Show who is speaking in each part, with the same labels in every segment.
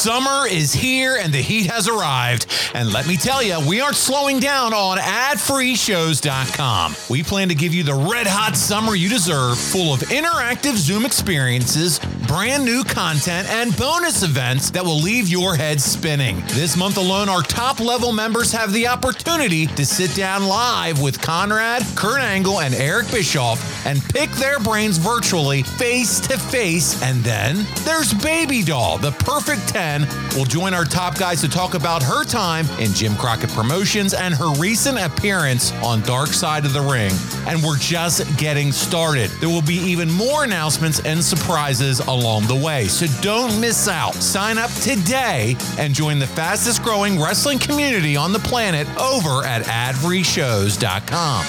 Speaker 1: Summer is here and the heat has arrived. And let me tell you, we aren't slowing down on adfreeshows.com. We plan to give you the red hot summer you deserve, full of interactive Zoom experiences, brand new content, and bonus events that will leave your head spinning. This month alone, our top level members have the opportunity to sit down live with Conrad, Kurt Angle, and Eric Bischoff and pick their brains virtually face to face. And then there's Baby Doll, the perfect 10, will join our top guys to talk about her time in Jim Crockett Promotions and her recent appearance on Dark Side of the Ring. And we're just getting started. There will be even more announcements and surprises along the way. So don't miss out. Sign up today and join the fastest growing wrestling community on the planet over at adfreeshows.com.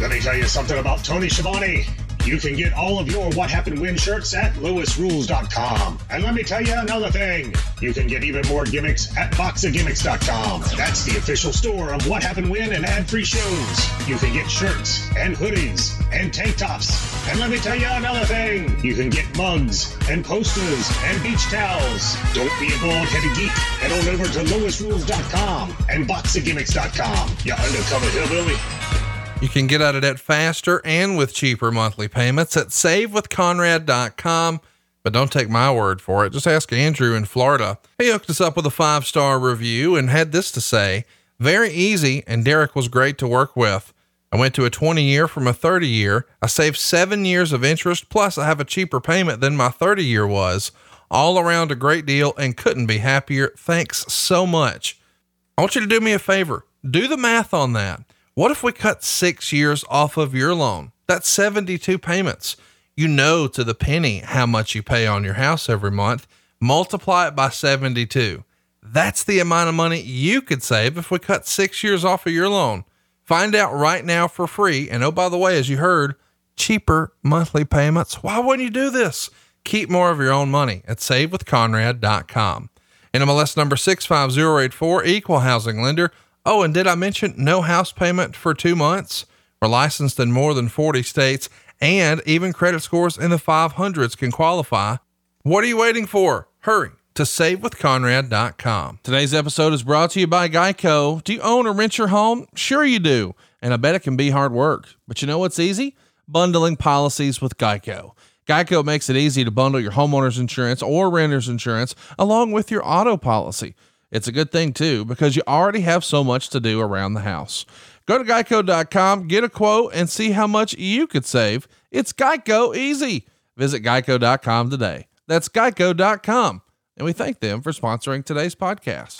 Speaker 2: Let me tell you something about Tony Schiavone. You can get all of your What Happened When shirts at lewisrules.com. And let me tell you another thing. You can get even more gimmicks at boxofgimmicks.com. That's the official store of What Happened When and ad-free shows. You can get shirts and hoodies and tank tops. And let me tell you another thing. You can get mugs and posters and beach towels. Don't be a bald headed geek. Head on over to lewisrules.com and boxofgimmicks.com. You undercover hillbilly.
Speaker 3: You can get out of debt faster and with cheaper monthly payments at savewithconrad.com. But don't take my word for it. Just ask Andrew in Florida. He hooked us up with a five star review and had this to say Very easy, and Derek was great to work with. I went to a 20 year from a 30 year. I saved seven years of interest, plus, I have a cheaper payment than my 30 year was. All around a great deal and couldn't be happier. Thanks so much. I want you to do me a favor. Do the math on that. What if we cut six years off of your loan? That's 72 payments. You know to the penny how much you pay on your house every month. Multiply it by 72. That's the amount of money you could save if we cut six years off of your loan. Find out right now for free. And oh, by the way, as you heard, cheaper monthly payments. Why wouldn't you do this? Keep more of your own money at savewithconrad.com. NMLS number 65084, equal housing lender. Oh, and did I mention no house payment for two months? We're licensed in more than 40 states, and even credit scores in the 500s can qualify. What are you waiting for? Hurry to savewithconrad.com. Today's episode is brought to you by Geico. Do you own or rent your home? Sure, you do. And I bet it can be hard work. But you know what's easy? Bundling policies with Geico. Geico makes it easy to bundle your homeowner's insurance or renter's insurance along with your auto policy. It's a good thing too, because you already have so much to do around the house. Go to geico.com, get a quote, and see how much you could save. It's Geico easy. Visit geico.com today. That's geico.com. And we thank them for sponsoring today's podcast.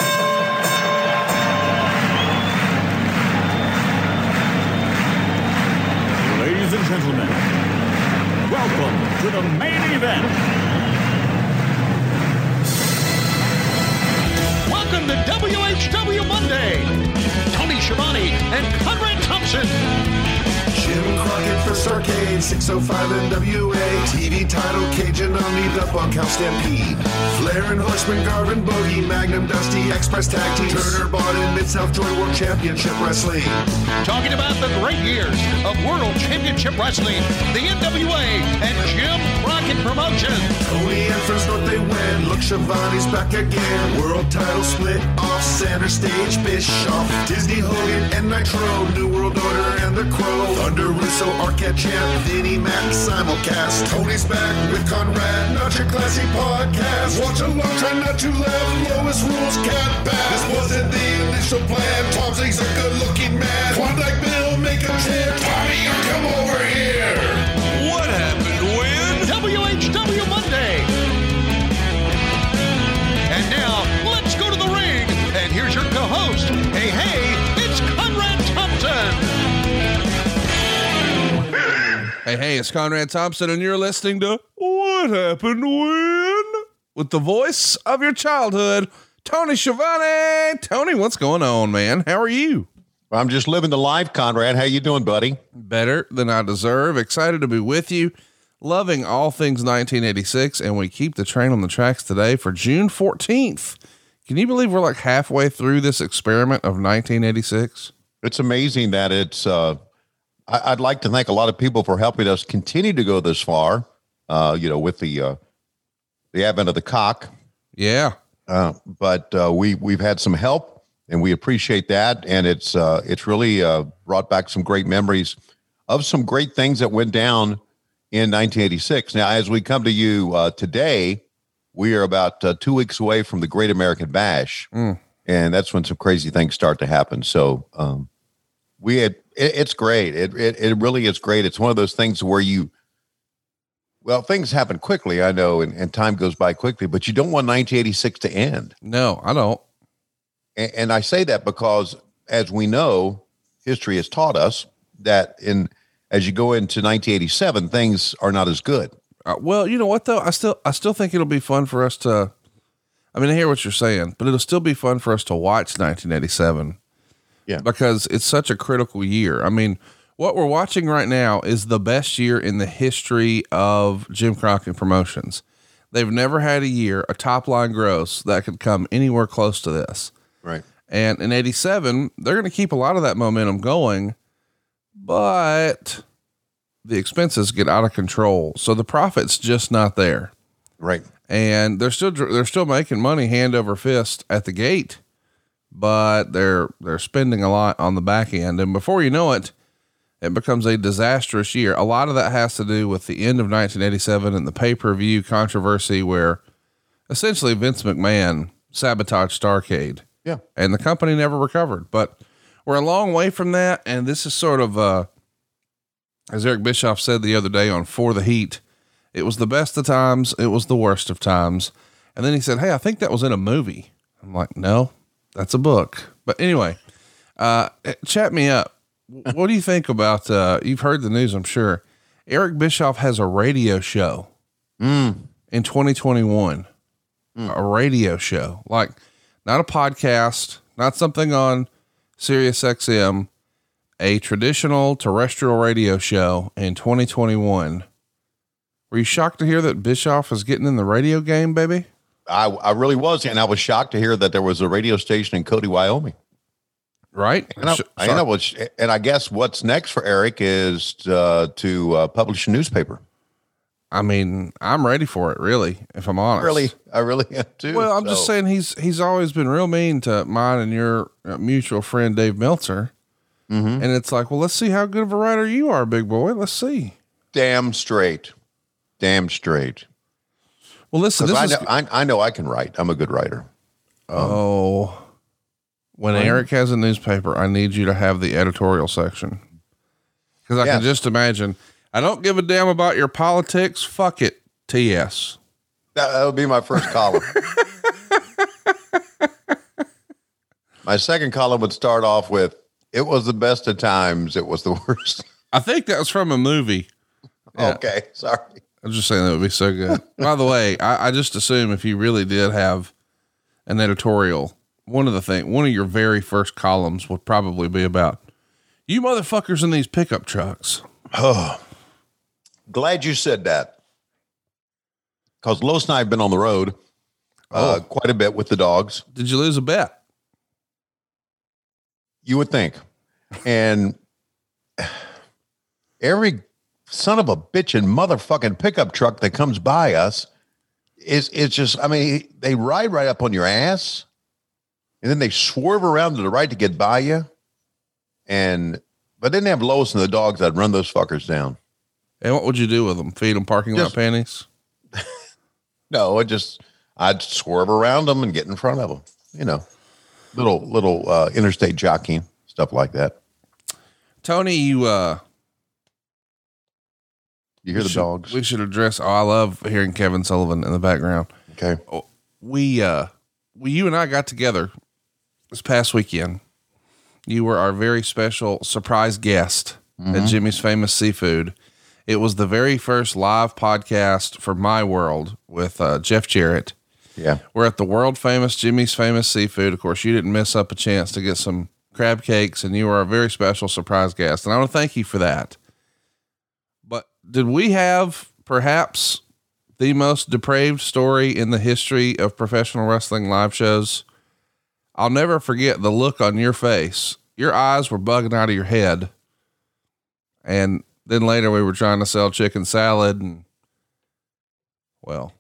Speaker 4: Ladies and gentlemen, welcome to the main event.
Speaker 5: Welcome to WHW Monday. Tony Schiavone and Conrad Thompson.
Speaker 6: Jim Crockett First Arcade, 605 NWA. TV title, Cajun Omni, the Bunkhouse Stampede. Flair and Horseman, Garvin, Bogey, Magnum, Dusty, Express Tag Team. Turner, Bond, Mid South Joint World Championship Wrestling.
Speaker 5: Talking about the great years of World Championship Wrestling, the NWA, and Jim Crockett Promotions.
Speaker 6: Tony and North, they win. Look, Schiavone's back again. World title split off center stage. Bischoff, Disney Hogan, and Nitro. New World Order and the Crow. Thunder Russo, Arquette Champ, Vinnie Mac, simulcast. Tony's back with Conrad, not your classy podcast. Watch along, try not to laugh. Lowest rules can't pass. This wasn't the initial plan. Tom Zigg's a good looking man. Klondike Bill, make a chant. Tommy, you come over here.
Speaker 1: What happened when?
Speaker 5: WHW Monday. And now, let's go to the ring. And here's your co-host. Hey, hey,
Speaker 3: Hey, hey, it's Conrad Thompson, and you're listening to What Happened When? With the voice of your childhood, Tony Schiavone. Tony, what's going on, man? How are you?
Speaker 7: I'm just living the life, Conrad. How you doing, buddy?
Speaker 3: Better than I deserve. Excited to be with you. Loving all things 1986, and we keep the train on the tracks today for June 14th. Can you believe we're like halfway through this experiment of 1986?
Speaker 7: It's amazing that it's. Uh, I'd like to thank a lot of people for helping us continue to go this far. Uh, you know, with the uh, the advent of the cock.
Speaker 3: Yeah.
Speaker 7: Uh, but uh, we we've had some help, and we appreciate that. And it's uh, it's really uh, brought back some great memories of some great things that went down in 1986. Now, as we come to you uh, today, we are about uh, two weeks away from the Great American Bash,
Speaker 3: Mm.
Speaker 7: and that's when some crazy things start to happen. So um, we had it, it's great. It, it it really is great. It's one of those things where you well, things happen quickly, I know, and, and time goes by quickly, but you don't want 1986 to end.
Speaker 3: No, I don't.
Speaker 7: And, and I say that because, as we know, history has taught us that in as you go into 1987, things are not as good.
Speaker 3: Uh, well, you know what though? I still, I still think it'll be fun for us to. I mean, I hear what you're saying, but it'll still be fun for us to watch 1987.
Speaker 7: Yeah.
Speaker 3: because it's such a critical year. I mean, what we're watching right now is the best year in the history of Jim Crockett Promotions. They've never had a year, a top line gross that could come anywhere close to this.
Speaker 7: Right.
Speaker 3: And in 87, they're going to keep a lot of that momentum going, but the expenses get out of control. So the profit's just not there.
Speaker 7: Right.
Speaker 3: And they're still they're still making money hand over fist at the gate, but they're they're spending a lot on the back end and before you know it, it becomes a disastrous year. A lot of that has to do with the end of 1987 and the pay-per-view controversy where essentially Vince McMahon sabotaged Starrcade
Speaker 7: Yeah.
Speaker 3: and the company never recovered. But we're a long way from that, and this is sort of uh, as Eric Bischoff said the other day on For the Heat. It was the best of times, it was the worst of times, and then he said, "Hey, I think that was in a movie." I'm like, "No, that's a book." But anyway, uh, chat me up. What do you think about? Uh, you've heard the news, I'm sure. Eric Bischoff has a radio show in 2021 a radio show, like not a podcast, not something on Sirius XM, a traditional terrestrial radio show in 2021. Were you shocked to hear that Bischoff is getting in the radio game, baby?
Speaker 7: I, I really was. And I was shocked to hear that there was a radio station in Cody, Wyoming.
Speaker 3: Right?
Speaker 7: And I,
Speaker 3: Sh-
Speaker 7: I know and I guess what's next for Eric is uh, to uh, publish a newspaper.
Speaker 3: I mean, I'm ready for it, really, if I'm honest.
Speaker 7: Really, I really am too.
Speaker 3: Well, I'm just saying he's he's always been real mean to mine and your uh, mutual friend Dave Meltzer.
Speaker 7: Mm-hmm.
Speaker 3: And it's like, well, let's see how good of a writer you are, big boy. Let's see.
Speaker 7: damn straight, damn straight.
Speaker 3: Well, listen, this
Speaker 7: I
Speaker 3: is
Speaker 7: know, I, I know I can write. I'm a good writer.
Speaker 3: Um, oh, when Eric has a newspaper, I need you to have the editorial section because I can just imagine. I don't give a damn about your politics. Fuck it, TS.
Speaker 7: That, that would be my first column. my second column would start off with, "It was the best of times. It was the worst."
Speaker 3: I think that was from a movie. Yeah.
Speaker 7: Okay, sorry.
Speaker 3: I'm just saying that would be so good. By the way, I, I just assume if you really did have an editorial, one of the thing, one of your very first columns would probably be about you motherfuckers in these pickup trucks.
Speaker 7: Oh, glad you said that. Because Lois and I have been on the road uh,
Speaker 3: Oh.
Speaker 7: quite a bit with the dogs.
Speaker 3: Did you lose a bet?
Speaker 7: You would think. And every son of a bitch and motherfucking pickup truck that comes by us is it's just I mean, they ride right up on your ass and then they swerve around to the right to get by you. And but then they have Lois and the dogs that run those fuckers down.
Speaker 3: And what would you do with them? Feed them parking lot
Speaker 7: Just-
Speaker 3: panties?
Speaker 7: No, it just I'd swerve around them and get in front of them. You know, little little uh, interstate jockeying stuff like that.
Speaker 3: Tony, you uh
Speaker 7: You hear the
Speaker 3: should-
Speaker 7: dogs?
Speaker 3: We should address oh, I love hearing Kevin Sullivan in the background.
Speaker 7: Okay.
Speaker 3: we uh we you and I got together this past weekend. You were our very special surprise guest at Jimmy's Famous Seafood. It was the very first live podcast for my world with uh, Jeff Jarrett.
Speaker 7: Yeah.
Speaker 3: We're at the world famous Jimmy's Famous Seafood. Of course, you didn't miss up a chance to get some crab cakes, and you were a very special surprise guest. And I want to thank you for that. Did we have perhaps the most depraved story in the history of professional wrestling live shows? I'll never forget the look on your face. Your eyes were bugging out of your head. And then later we were trying to sell chicken salad and well,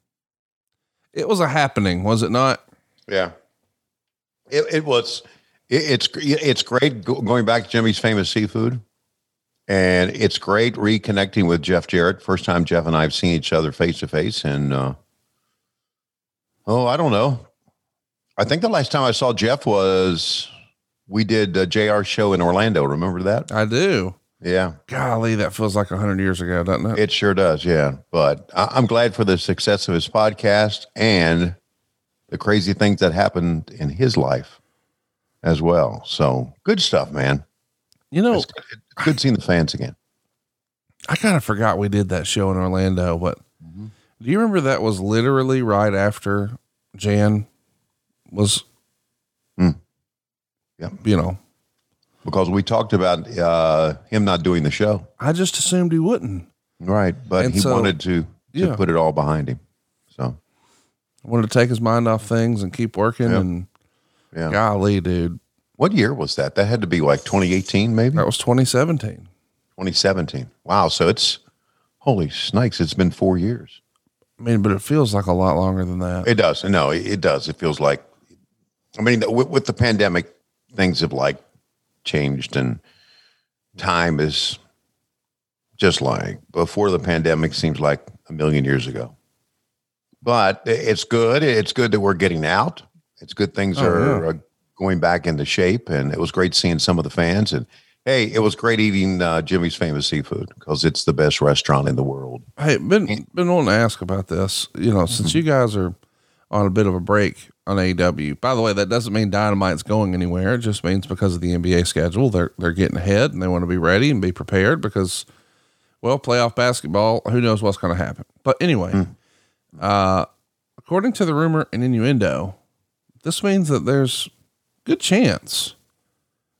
Speaker 3: It was a happening, was it not?
Speaker 7: Yeah. It, it was. It, it's it's great going back to Jimmy's famous seafood, and it's great reconnecting with Jeff Jarrett. First time Jeff and I have seen each other face to face, and uh, oh, I don't know. I think the last time I saw Jeff was we did a JR show in Orlando. Remember that?
Speaker 3: I do.
Speaker 7: Yeah,
Speaker 3: Golly, that feels like a hundred years ago, doesn't it?
Speaker 7: it sure does. Yeah, but I, I'm glad for the success of his podcast and the crazy things that happened in his life as well. So good stuff, man.
Speaker 3: you know,
Speaker 7: It's good, seeing the fans again.
Speaker 3: I kind of forgot we did that show in Orlando, but do you remember that was literally right after Jan was,
Speaker 7: Hmm. Yeah.
Speaker 3: you know,
Speaker 7: because we talked about uh, him not doing the show,
Speaker 3: I just assumed he wouldn't.
Speaker 7: right? But
Speaker 3: And
Speaker 7: he
Speaker 3: so-
Speaker 7: wanted to to
Speaker 3: Yeah.
Speaker 7: put it all behind him. So
Speaker 3: I wanted to take his mind off things and keep working.
Speaker 7: Yep.
Speaker 3: And
Speaker 7: yeah,
Speaker 3: golly, dude,
Speaker 7: what year was that? That had to be like 2018, maybe
Speaker 3: that was 2017.
Speaker 7: 2017. Wow, so it's holy snakes! It's been four years.
Speaker 3: I mean, but it feels like a lot longer than that.
Speaker 7: It does. No, it, does. It feels like, I mean, with, with the pandemic, things have like changed and time is just like before the pandemic seems like a million years ago. But it's good. It's good that we're getting out. It's good things
Speaker 3: Oh,
Speaker 7: are
Speaker 3: yeah.
Speaker 7: Going back into shape. And it was great seeing some of the fans. And hey, it was great eating uh, Jimmy's famous seafood because it's the best restaurant in the world.
Speaker 3: Hey, been been wanting to ask about this. You know, since you guys are on a bit of a break on AEW. By the way, that doesn't mean Dynamite's going anywhere. It just means because of the NBA schedule, they're they're getting ahead and they want to be ready and be prepared because, well, playoff basketball, who knows what's going to happen. But anyway, uh, according to the rumor and innuendo, this means that there's good chance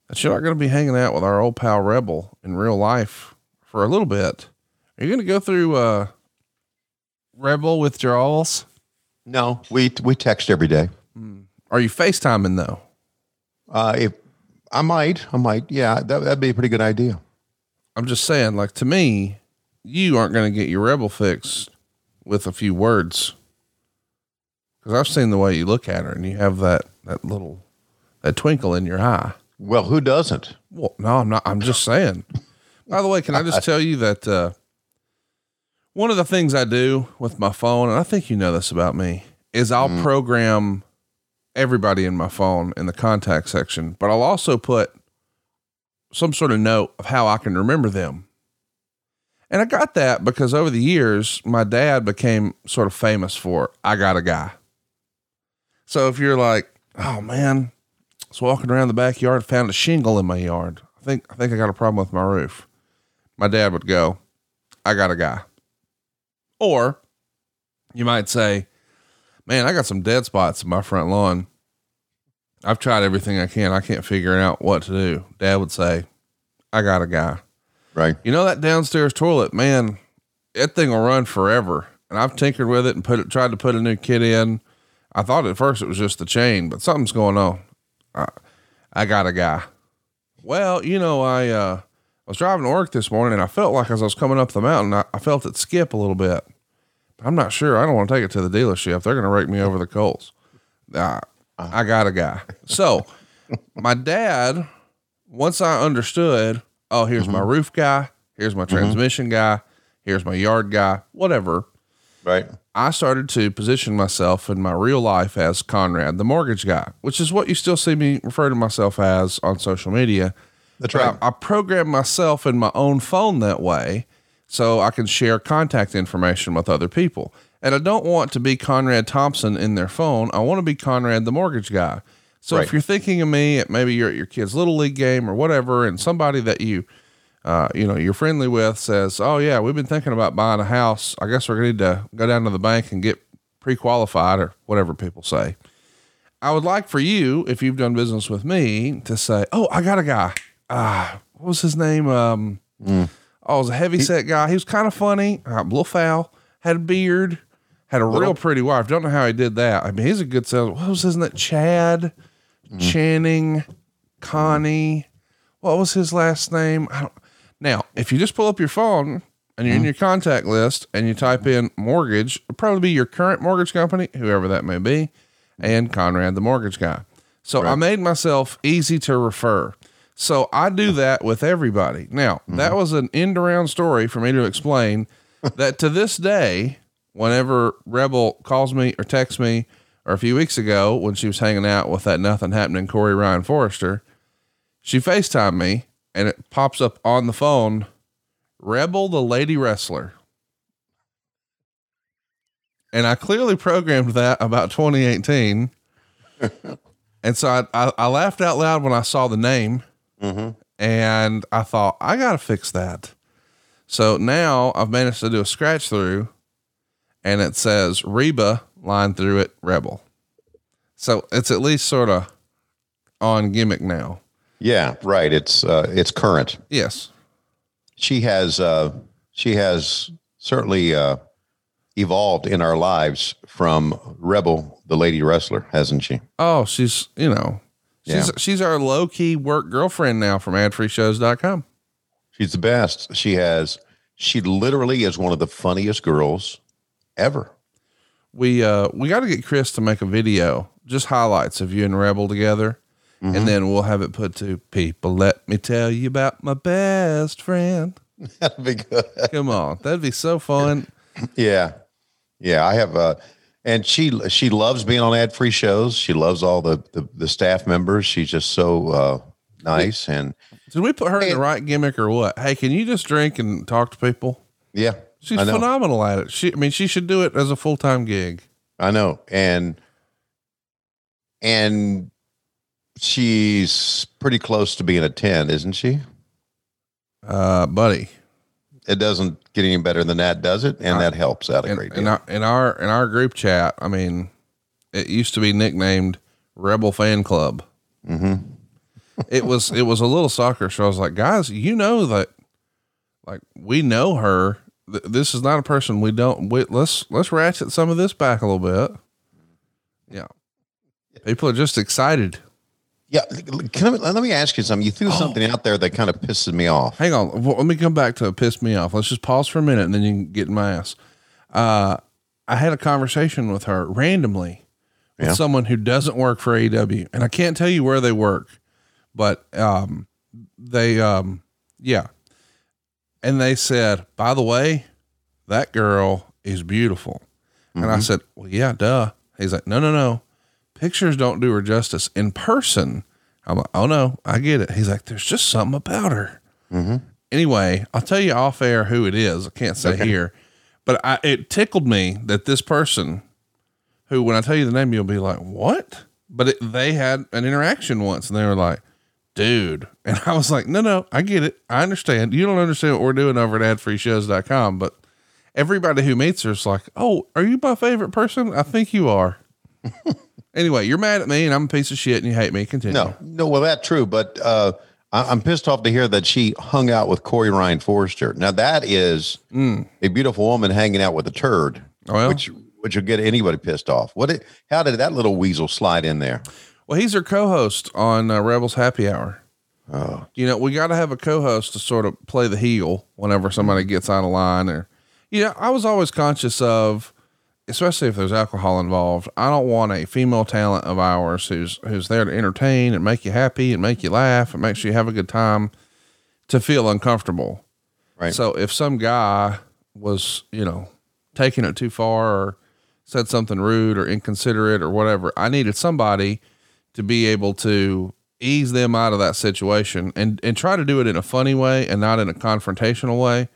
Speaker 3: that you're not going to be hanging out with our old pal Rebel in real life for a little bit. Are you going to go through uh, Rebel withdrawals?
Speaker 7: No, we we text every day.
Speaker 3: Are you FaceTiming though?
Speaker 7: Uh, if I might, I might, yeah, that, that'd be a pretty good idea.
Speaker 3: I'm just saying, like to me, you aren't going to get your Rebel fix with a few words. Because I've seen the way you look at her, and you have that that little that twinkle in your eye.
Speaker 7: Well, who doesn't?
Speaker 3: Well, no, I'm not. I'm just saying. By the way, can I just tell you that uh, one of the things I do with my phone, and I think you know this about me, is I'll program everybody in my phone in the contact section, but I'll also put some sort of note of how I can remember them. And I got that because over the years, my dad became sort of famous for I got a guy. So if you're like, oh man, was walking around the backyard, found a shingle in my yard. I think I think I got a problem with my roof. My dad would go, I got a guy. Or you might say, Man, I got some dead spots in my front lawn. I've tried everything I can. I can't figure out what to do. Dad would say, I got a guy.
Speaker 7: Right.
Speaker 3: You know that downstairs toilet, man, that thing will run forever. And I've tinkered with it and put it tried to put a new kit in. I thought at first it was just the chain, but something's going on. I, I got a guy. Well, you know, I uh I was driving to work this morning and I felt like as I was coming up the mountain, I, I felt it skip a little bit. I'm not sure. I don't want to take it to the dealership. They're going to rake me over the coals. Uh, I got a guy. So my dad, once I understood, oh, here's my roof guy, here's my transmission guy, here's my yard guy, whatever.
Speaker 7: Right.
Speaker 3: I started to position myself in my real life as Conrad, the mortgage guy, which is what you still see me refer to myself as on social media.
Speaker 7: That's right.
Speaker 3: I, I program myself in my own phone that way so I can share contact information with other people. And I don't want to be Conrad Thompson in their phone. I want to be Conrad, the mortgage guy. So
Speaker 7: Right.
Speaker 3: if you're thinking of me, at maybe you're at your kid's little league game or whatever, and somebody that you, uh, you know, you're friendly with says, "Oh yeah, we've been thinking about buying a house. I guess we're going to need to go down to the bank and get pre-qualified or whatever people say." I would like for you, if you've done business with me, to say, "Oh, I got a guy. Ah, what was his name? Um, oh, it was a heavy set guy. He was kind of funny, uh, a little foul, had a beard, had a real pretty wife. Don't know how he did that. I mean, he's a good sales. What was his name? Chad, Channing, Connie. What was his last name? I don't. Now, if you just pull up your phone and you're in mm-hmm. your contact list and you type in mortgage, it'll probably be your current mortgage company, whoever that may be, and Conrad, the mortgage guy. So I made myself easy to refer. So I do that with everybody. Now, that mm-hmm. was an end around story for me to explain that to this day, whenever Rebel calls me or texts me, or a few weeks ago when she was hanging out with that nothing happening Corey Ryan Forrester, she FaceTimed me and it pops up on the phone Rebel the Lady Wrestler. And I clearly programmed that about 2018. and so I, I, I laughed out loud when I saw the name mm-hmm. and I thought, I got to fix that. So now I've managed to do a scratch through and it says Reba line through it Rebel. So it's at least sort of on gimmick now.
Speaker 7: Yeah, right. It's uh, it's current.
Speaker 3: Yes.
Speaker 7: She has uh, she has certainly uh, evolved in our lives from Rebel, the lady wrestler, hasn't she?
Speaker 3: Oh, she's, you know, she's,
Speaker 7: Yeah.
Speaker 3: she's our low key work girlfriend now from adfreeshows.com.
Speaker 7: She's the best. She has. She literally is one of the funniest girls ever.
Speaker 3: We, uh, we got to get Chris to make a video, just highlights of you and Rebel together. And then we'll have it put to people. Let me tell you about my best friend.
Speaker 7: That'd be good.
Speaker 3: Come on. That'd be so fun.
Speaker 7: Yeah, yeah. I have. a, and she she loves being on ad free shows. She loves all the, the the staff members. She's just so uh, nice and
Speaker 3: Did we put her in the right gimmick or what? Hey, can you just drink and talk to people?
Speaker 7: yeah.
Speaker 3: She's phenomenal at it. She, I mean, she should do it as a full time gig.
Speaker 7: I know. And and she's pretty close to being a 10, isn't she?
Speaker 3: Uh, buddy,
Speaker 7: It doesn't get any better than that, does it? And that helps out a
Speaker 3: in,
Speaker 7: great
Speaker 3: in
Speaker 7: deal.
Speaker 3: our in our in our group chat, I mean, it used to be nicknamed Rebel Fan Club. Mm-hmm. it was it was a little soccer show. I was like, guys, you know that, like, we know her. Th- This is not a person we don't. We, let's let's ratchet some of this back a little bit. Yeah, people are just excited.
Speaker 7: Yeah. Can I, let me ask you something. You
Speaker 3: Oh.
Speaker 7: threw something out there that kind of pisses me off.
Speaker 3: Hang on. Well, let me come back to it. Piss me off. Let's just pause for a minute and then you can get in my ass. Uh, I had a conversation with her randomly with
Speaker 7: Yeah.
Speaker 3: someone who doesn't work for AEW, and I can't tell you where they work, but um, they um, yeah, and they said, by the way, that girl is beautiful, and I said, well, yeah, duh. He's like, no, no, no, pictures don't do her justice in person. I'm like, oh no, I get it. He's like, there's just something about her. Mm-hmm. Anyway, I'll tell you off air who it is. I can't say here, but I, it tickled me that this person, who when I tell you the name, you'll be like, what? But it, they had an interaction once, and they were like, dude, and I was like, no, no, I get it. I understand. You don't understand what we're doing over at adfreeshows.com, but everybody who meets her is like, oh, are you my favorite person? I think you are. anyway, you're mad at me, and I'm a piece of shit, and you hate me. Continue.
Speaker 7: No, no, well, that's true. But uh, I, I'm pissed off to hear that she hung out with Corey Ryan Forrester. Now, that is a beautiful woman hanging out with a turd,
Speaker 3: Mm. Well.
Speaker 7: which which will get anybody pissed off. What? Did, how did that little weasel slide in there?
Speaker 3: Well, he's her co-host on uh, Rebels Happy Hour.
Speaker 7: Oh.
Speaker 3: You know, we got to have a co-host to sort of play the heel whenever somebody gets out of line, or you know, I was always conscious of, especially if there's alcohol involved. I don't want a female talent of ours who's who's there to entertain and make you happy and make you laugh and make sure you have a good time to feel uncomfortable.
Speaker 7: Right.
Speaker 3: So if some guy was, you know, taking it too far or said something rude or inconsiderate or whatever, I needed somebody to be able to ease them out of that situation and and try to do it in a funny way and not in a confrontational way.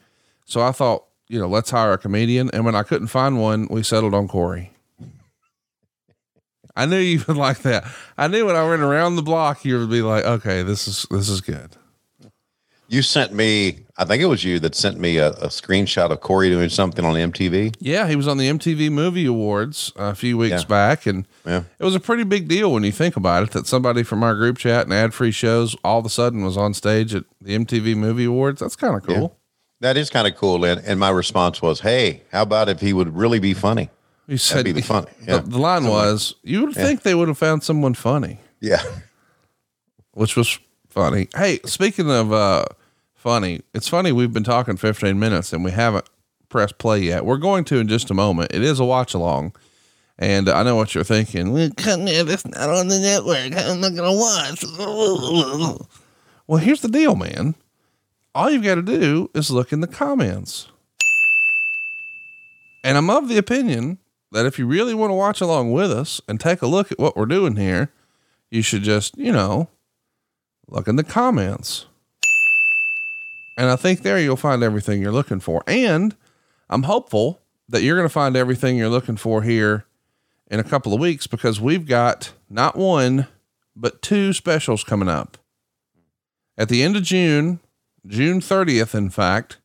Speaker 3: So I thought, you know, let's hire a comedian. And when I couldn't find one, we settled on Corey. I knew you would like that. I knew when I went around the block, you would be like, okay, this is this is good.
Speaker 7: You sent me, I think it was you that sent me a, a screenshot of Corey doing something on MTV.
Speaker 3: Yeah, he was on the MTV Movie Awards a few weeks
Speaker 7: Yeah.
Speaker 3: back, and
Speaker 7: Yeah.
Speaker 3: it was a pretty big deal when you think about it. That somebody from our group chat and ad free shows all of a sudden was on stage at the MTV Movie Awards. That's kind of cool.
Speaker 7: That is kind of cool. And, and my response was, hey, how about if he would really be funny?
Speaker 3: You said
Speaker 7: be the fun-
Speaker 3: the-
Speaker 7: yeah.
Speaker 3: the, line was, "You would think they would have found someone funny,"
Speaker 7: Yeah.
Speaker 3: which was funny. Hey, speaking of uh, funny. It's funny we've been talking 15 minutes and we haven't pressed play yet. We're going to in just a moment. It is a watch along. And I know what you're thinking. Well, come in, it's not on the network. I'm not gonna watch. Well, here's the deal, man. All you've got to do is look in the comments. And I'm of the opinion that if you really want to watch along with us and take a look at what we're doing here, you should just, you know, look in the comments. And I think there you'll find everything you're looking for. And I'm hopeful that you're going to find everything you're looking for here in a couple of weeks because we've got not one, but two specials coming up. At the end of June, June 30th, in fact,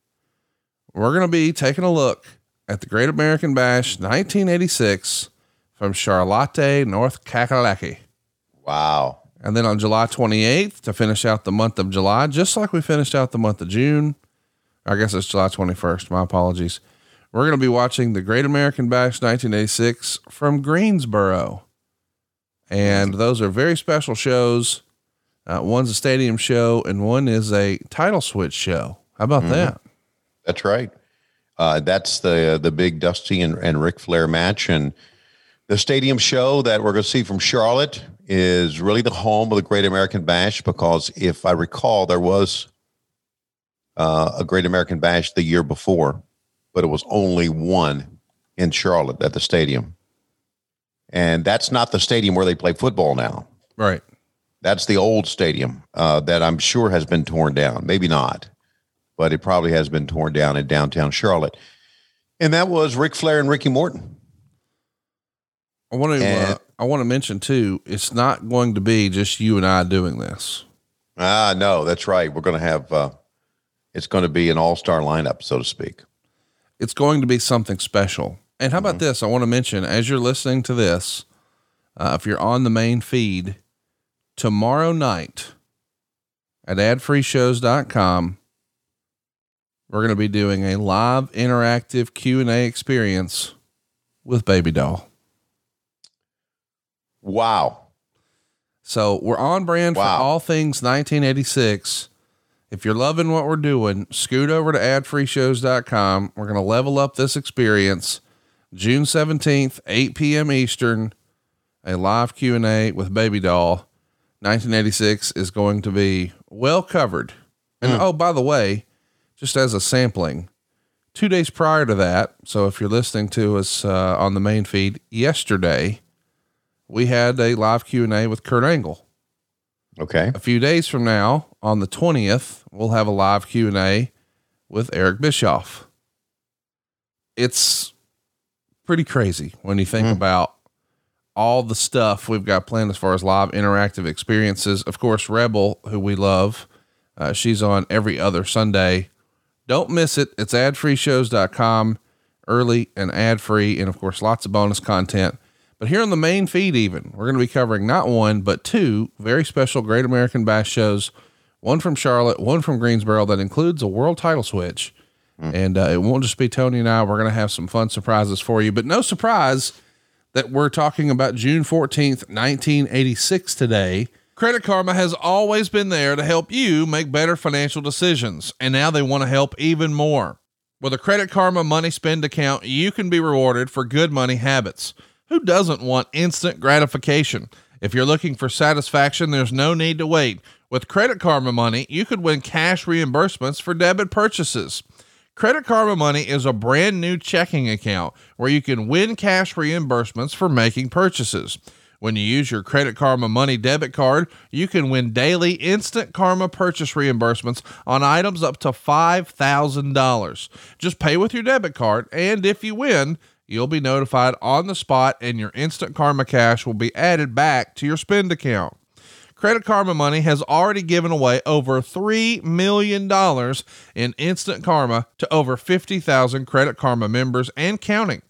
Speaker 3: we're going to be taking a look at the Great American Bash 1986 from Charlotte, North Kakalaki.
Speaker 7: Wow.
Speaker 3: And then on July 28th to finish out the month of July, just like we finished out the month of June. I guess it's July 21st. My apologies. We're going to be watching the Great American Bash 1986 from Greensboro. And those are very special shows. Uh, one's a stadium show and one is a title switch show. How about that?
Speaker 7: That's right. Uh, that's the the big Dusty and, and Ric Flair match, and the stadium show that we're going to see from Charlotte is really the home of the Great American Bash because if I recall, there was uh, a Great American Bash the year before, but it was only one in Charlotte at the stadium, and that's not the stadium where they play football now.
Speaker 3: Right.
Speaker 7: That's the old stadium uh, that I'm sure has been torn down. Maybe not, but it probably has been torn down in downtown Charlotte. And that was Ric Flair and Ricky Morton.
Speaker 3: I want to, uh, I want to mention too, it's not going to be just you and I doing this.
Speaker 7: Ah, no, that's right. We're going to have, uh, it's going to be an all star lineup, so to speak.
Speaker 3: it's going to be something special. And how about this? I want to mention as you're listening to this, uh, if you're on the main feed tomorrow night at adfreeshows.com, we're going to be doing a live interactive Q&A experience with Baby Doll.
Speaker 7: Wow.
Speaker 3: So we're on brand
Speaker 7: Wow.
Speaker 3: for all things 1986. If you're loving what we're doing, scoot over to adfreeshows.com. We're going to level up this experience. June 17th, 8 p.m. Eastern, a live Q&A with Baby Doll. 1986 is going to be well covered. And oh, by the way, just as a sampling, two days prior to that, so if you're listening to us uh, on the main feed yesterday, we had a live Q&A with Kurt Angle.
Speaker 7: Okay.
Speaker 3: A few days from now, on the 20th, we'll have a live Q&A with Eric Bischoff. It's pretty crazy when you think about all the stuff we've got planned as far as live interactive experiences. Of course, Rebel, who we love, uh, she's on every other Sunday. Don't miss it. It's adfreeshows.com, early and ad free, and of course, lots of bonus content. But here on the main feed, even, we're going to be covering not one, but two very special Great American Bash shows one from Charlotte, one from Greensboro that includes a world title switch. And uh, it won't just be Tony and I. We're going to have some fun surprises for you, but no surprise that we're talking about June 14th, 1986 today. Credit Karma has always been there to help you make better financial decisions, and now they want to help even more. With a Credit Karma money spend account, you can be rewarded for good money habits. Who doesn't want instant gratification? If you're looking for satisfaction, there's no need to wait. With Credit Karma money, you could win cash reimbursements for debit purchases. Credit Karma Money is a brand new checking account where you can win cash reimbursements for making purchases. When you use your Credit Karma Money debit card, you can win daily instant Karma purchase reimbursements on items up to $5,000. Just pay with your debit card, and if you win, you'll be notified on the spot and your instant Karma cash will be added back to your spend account. Credit Karma Money has already given away over $3 million in instant karma to over 50,000 Credit Karma members and counting.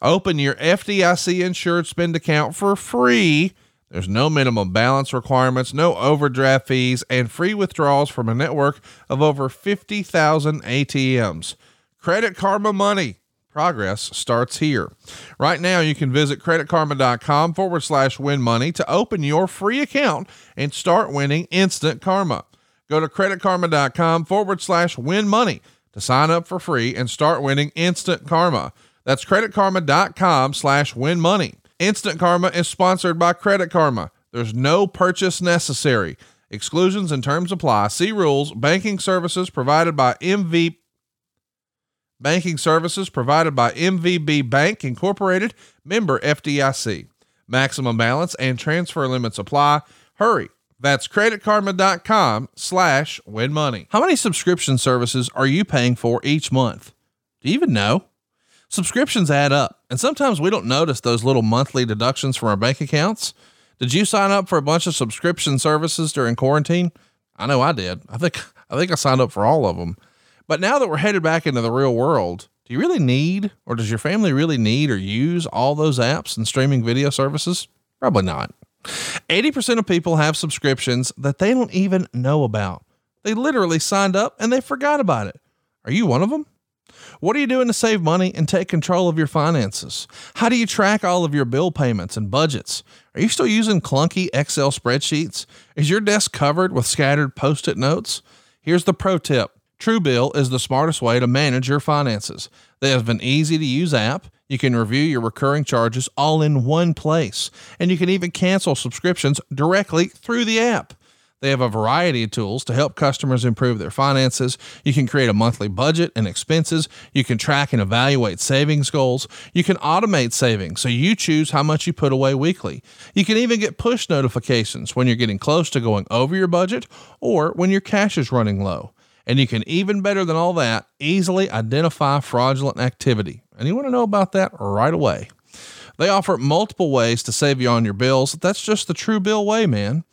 Speaker 3: Open your FDIC insured spend account for free. There's no minimum balance requirements, no overdraft fees, and free withdrawals from a network of over 50,000 ATMs. Credit Karma Money. Progress starts here. Right now, you can visit creditkarma.com forward slash win money to open your free account and start winning instant karma. Go to creditkarma.com forward slash win money to sign up for free and start winning instant karma. That's creditkarma.com slash win money. Instant Karma is sponsored by Credit Karma. There's no purchase necessary. Exclusions and terms apply. See rules. Banking services provided by MV Banking services provided by MVB Bank Incorporated, member FDIC. Maximum balance and transfer limits apply. Hurry. That's creditkarma.com slash win money. How many subscription services are you paying for each month? Do you even know? Subscriptions add up, and sometimes we don't notice those little monthly deductions from our bank accounts. Did you sign up for a bunch of subscription services during quarantine? I know I did. I think I think I signed up for all of them. But now that we're headed back into the real world, do you really need or does your family really need or use all those apps and streaming video services? Probably not. 80% of people have subscriptions that they don't even know about. They literally signed up and they forgot about it. Are you one of them? What are you doing to save money and take control of your finances? How do you track all of your bill payments and budgets? Are you still using clunky Excel spreadsheets? Is your desk covered with scattered post it notes? Here's the pro tip Truebill is the smartest way to manage your finances. They have an easy to use app. You can review your recurring charges all in one place, and you can even cancel subscriptions directly through the app. They have a variety of tools to help customers improve their finances. You can create a monthly budget and expenses. You can track and evaluate savings goals. You can automate savings so you choose how much you put away weekly. You can even get push notifications when you're getting close to going over your budget or when your cash is running low. And you can even better than all that, easily identify fraudulent activity. And you want to know about that right away. They offer multiple ways to save you on your bills. That's just the Truebill way, man.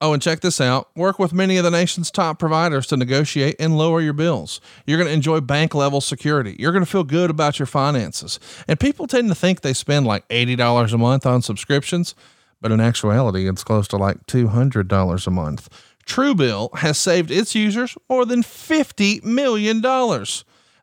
Speaker 3: Oh, and check this out. Work with many of the nation's top providers to negotiate and lower your bills. You're going to enjoy bank level security. You're going to feel good about your finances. And people tend to think they spend like $80 a month on subscriptions, but in actuality, it's close to like $200 a month. Truebill has saved its users more than $50 million.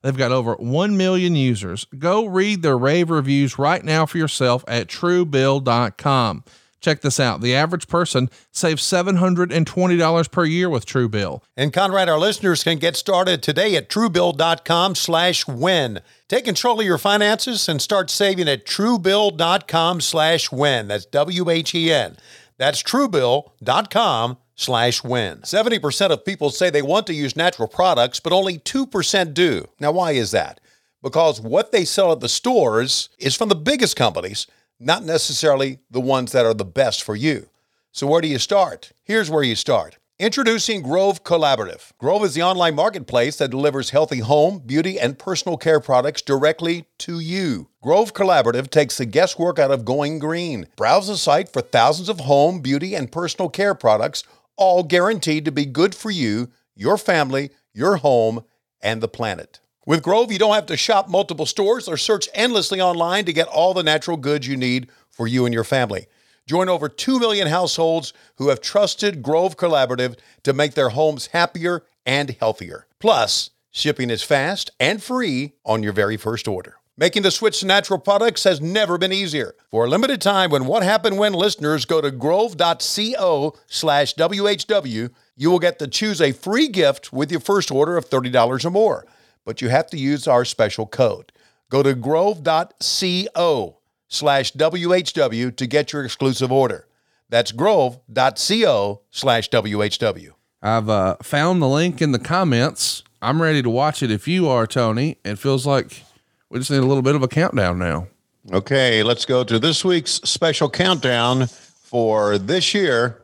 Speaker 3: They've got over 1 million users. Go read their rave reviews right now for yourself at truebill.com. Check this out. The average person saves $720 per year with Truebill.
Speaker 7: And Conrad, our listeners can get started today at truebill.com slash win. Take control of your finances and start saving at truebill.com slash win. That's W-H-E-N. That's truebill.com slash win. 70% of people say they want to use natural products, but only 2% do. Now, why is that? Because what they sell at the stores is from the biggest companies – not necessarily the ones that are the best for you. So, where do you start? Here's where you start. Introducing Grove Collaborative. Grove is the online marketplace that delivers healthy home, beauty, and personal care products directly to you. Grove Collaborative takes the guesswork out of going green. Browse the site for thousands of home, beauty, and personal care products, all guaranteed to be good for you, your family, your home, and the planet. With Grove, you don't have to shop multiple stores or search endlessly online to get all the natural goods you need for you and your family. Join over 2 million households who have trusted Grove Collaborative to make their homes happier and healthier. Plus, shipping is fast and free on your very first order. Making the switch to natural products has never been easier. For a limited time, when What Happened When listeners go to grove.co slash WHW, you will get to choose a free gift with your first order of $30 or more but you have to use our special code. Go to grove.co slash WHW to get your exclusive order. That's grove.co slash WHW.
Speaker 3: I've uh, found the link in the comments. I'm ready to watch it if you are, Tony. It feels like we just need a little bit of a countdown now.
Speaker 8: Okay, let's go to this week's special countdown for this year.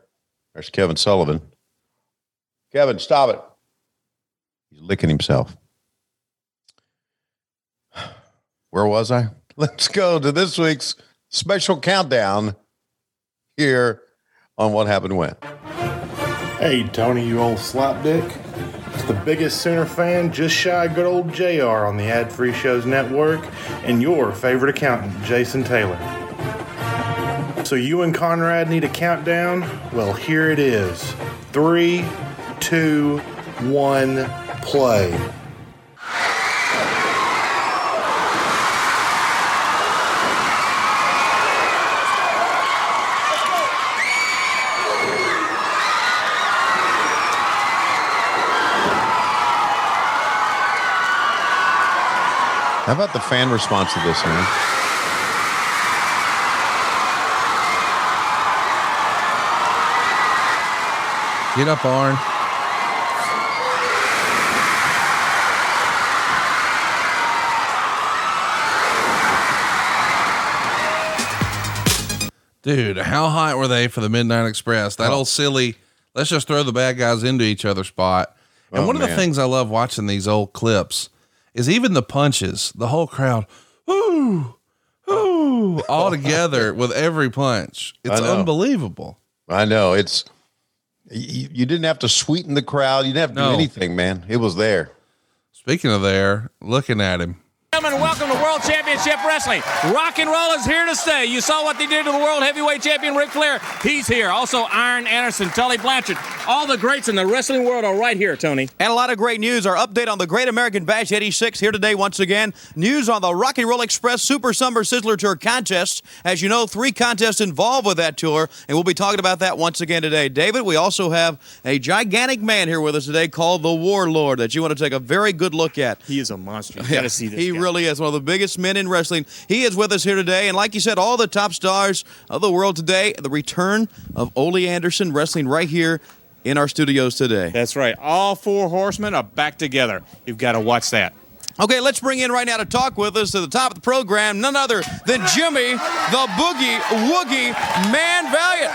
Speaker 8: There's Kevin Sullivan. Kevin, stop it. He's licking himself. where was I? Let's go to this week's special countdown here on What Happened When.
Speaker 9: Hey, Tony, you old slapdick. It's the biggest Sooner fan, just shy good old JR on the Ad Free Shows Network, and your favorite accountant, Jason Taylor. So, you and Conrad need a countdown? Well, here it is three, two, one, play.
Speaker 7: How about the fan response to this, man?
Speaker 3: Get up, Arn. Dude, how hot were they for the Midnight Express? That oh. old silly, let's just throw the bad guys into each other spot. And
Speaker 7: Oh,
Speaker 3: one of the things I love watching these old clips is even the punches, the whole crowd, ooh, ooh, all together with every punch. It's
Speaker 7: I
Speaker 3: unbelievable.
Speaker 7: I know it's you, you didn't have to sweeten the crowd. You didn't have to
Speaker 3: No.
Speaker 7: do anything, man. It was there.
Speaker 3: Speaking of there, looking at him.
Speaker 10: Gentlemen, welcome to World Championship Wrestling. Rock and roll is here to stay. You saw what they did to the World Heavyweight Champion Ric Flair. He's here. Also, Iron Anderson, Tully Blanchard. All the greats in the wrestling world are right here, Tony.
Speaker 11: And a lot of great news. Our update on the Great American Bash 86 here today once again. News on the Rock and Roll Express Super Summer Sizzler Tour contest. As you know, three contests involved with that tour, and we'll be talking about that once again today. David, we also have a gigantic man here with us today called the Warlord that you want to take a very good look at.
Speaker 10: He is a monster. You got to see this.
Speaker 11: He
Speaker 10: guy.
Speaker 11: really is one of the biggest men in wrestling. He is with us here today, and like you said, all the top stars of the world today. The return of Ole Anderson wrestling right here in our studios today.
Speaker 10: That's right. All four horsemen are back together. You've got to watch that.
Speaker 11: Okay, let's bring in right now to talk with us to the top of the program, none other than Jimmy, the Boogie Woogie Man Valiant.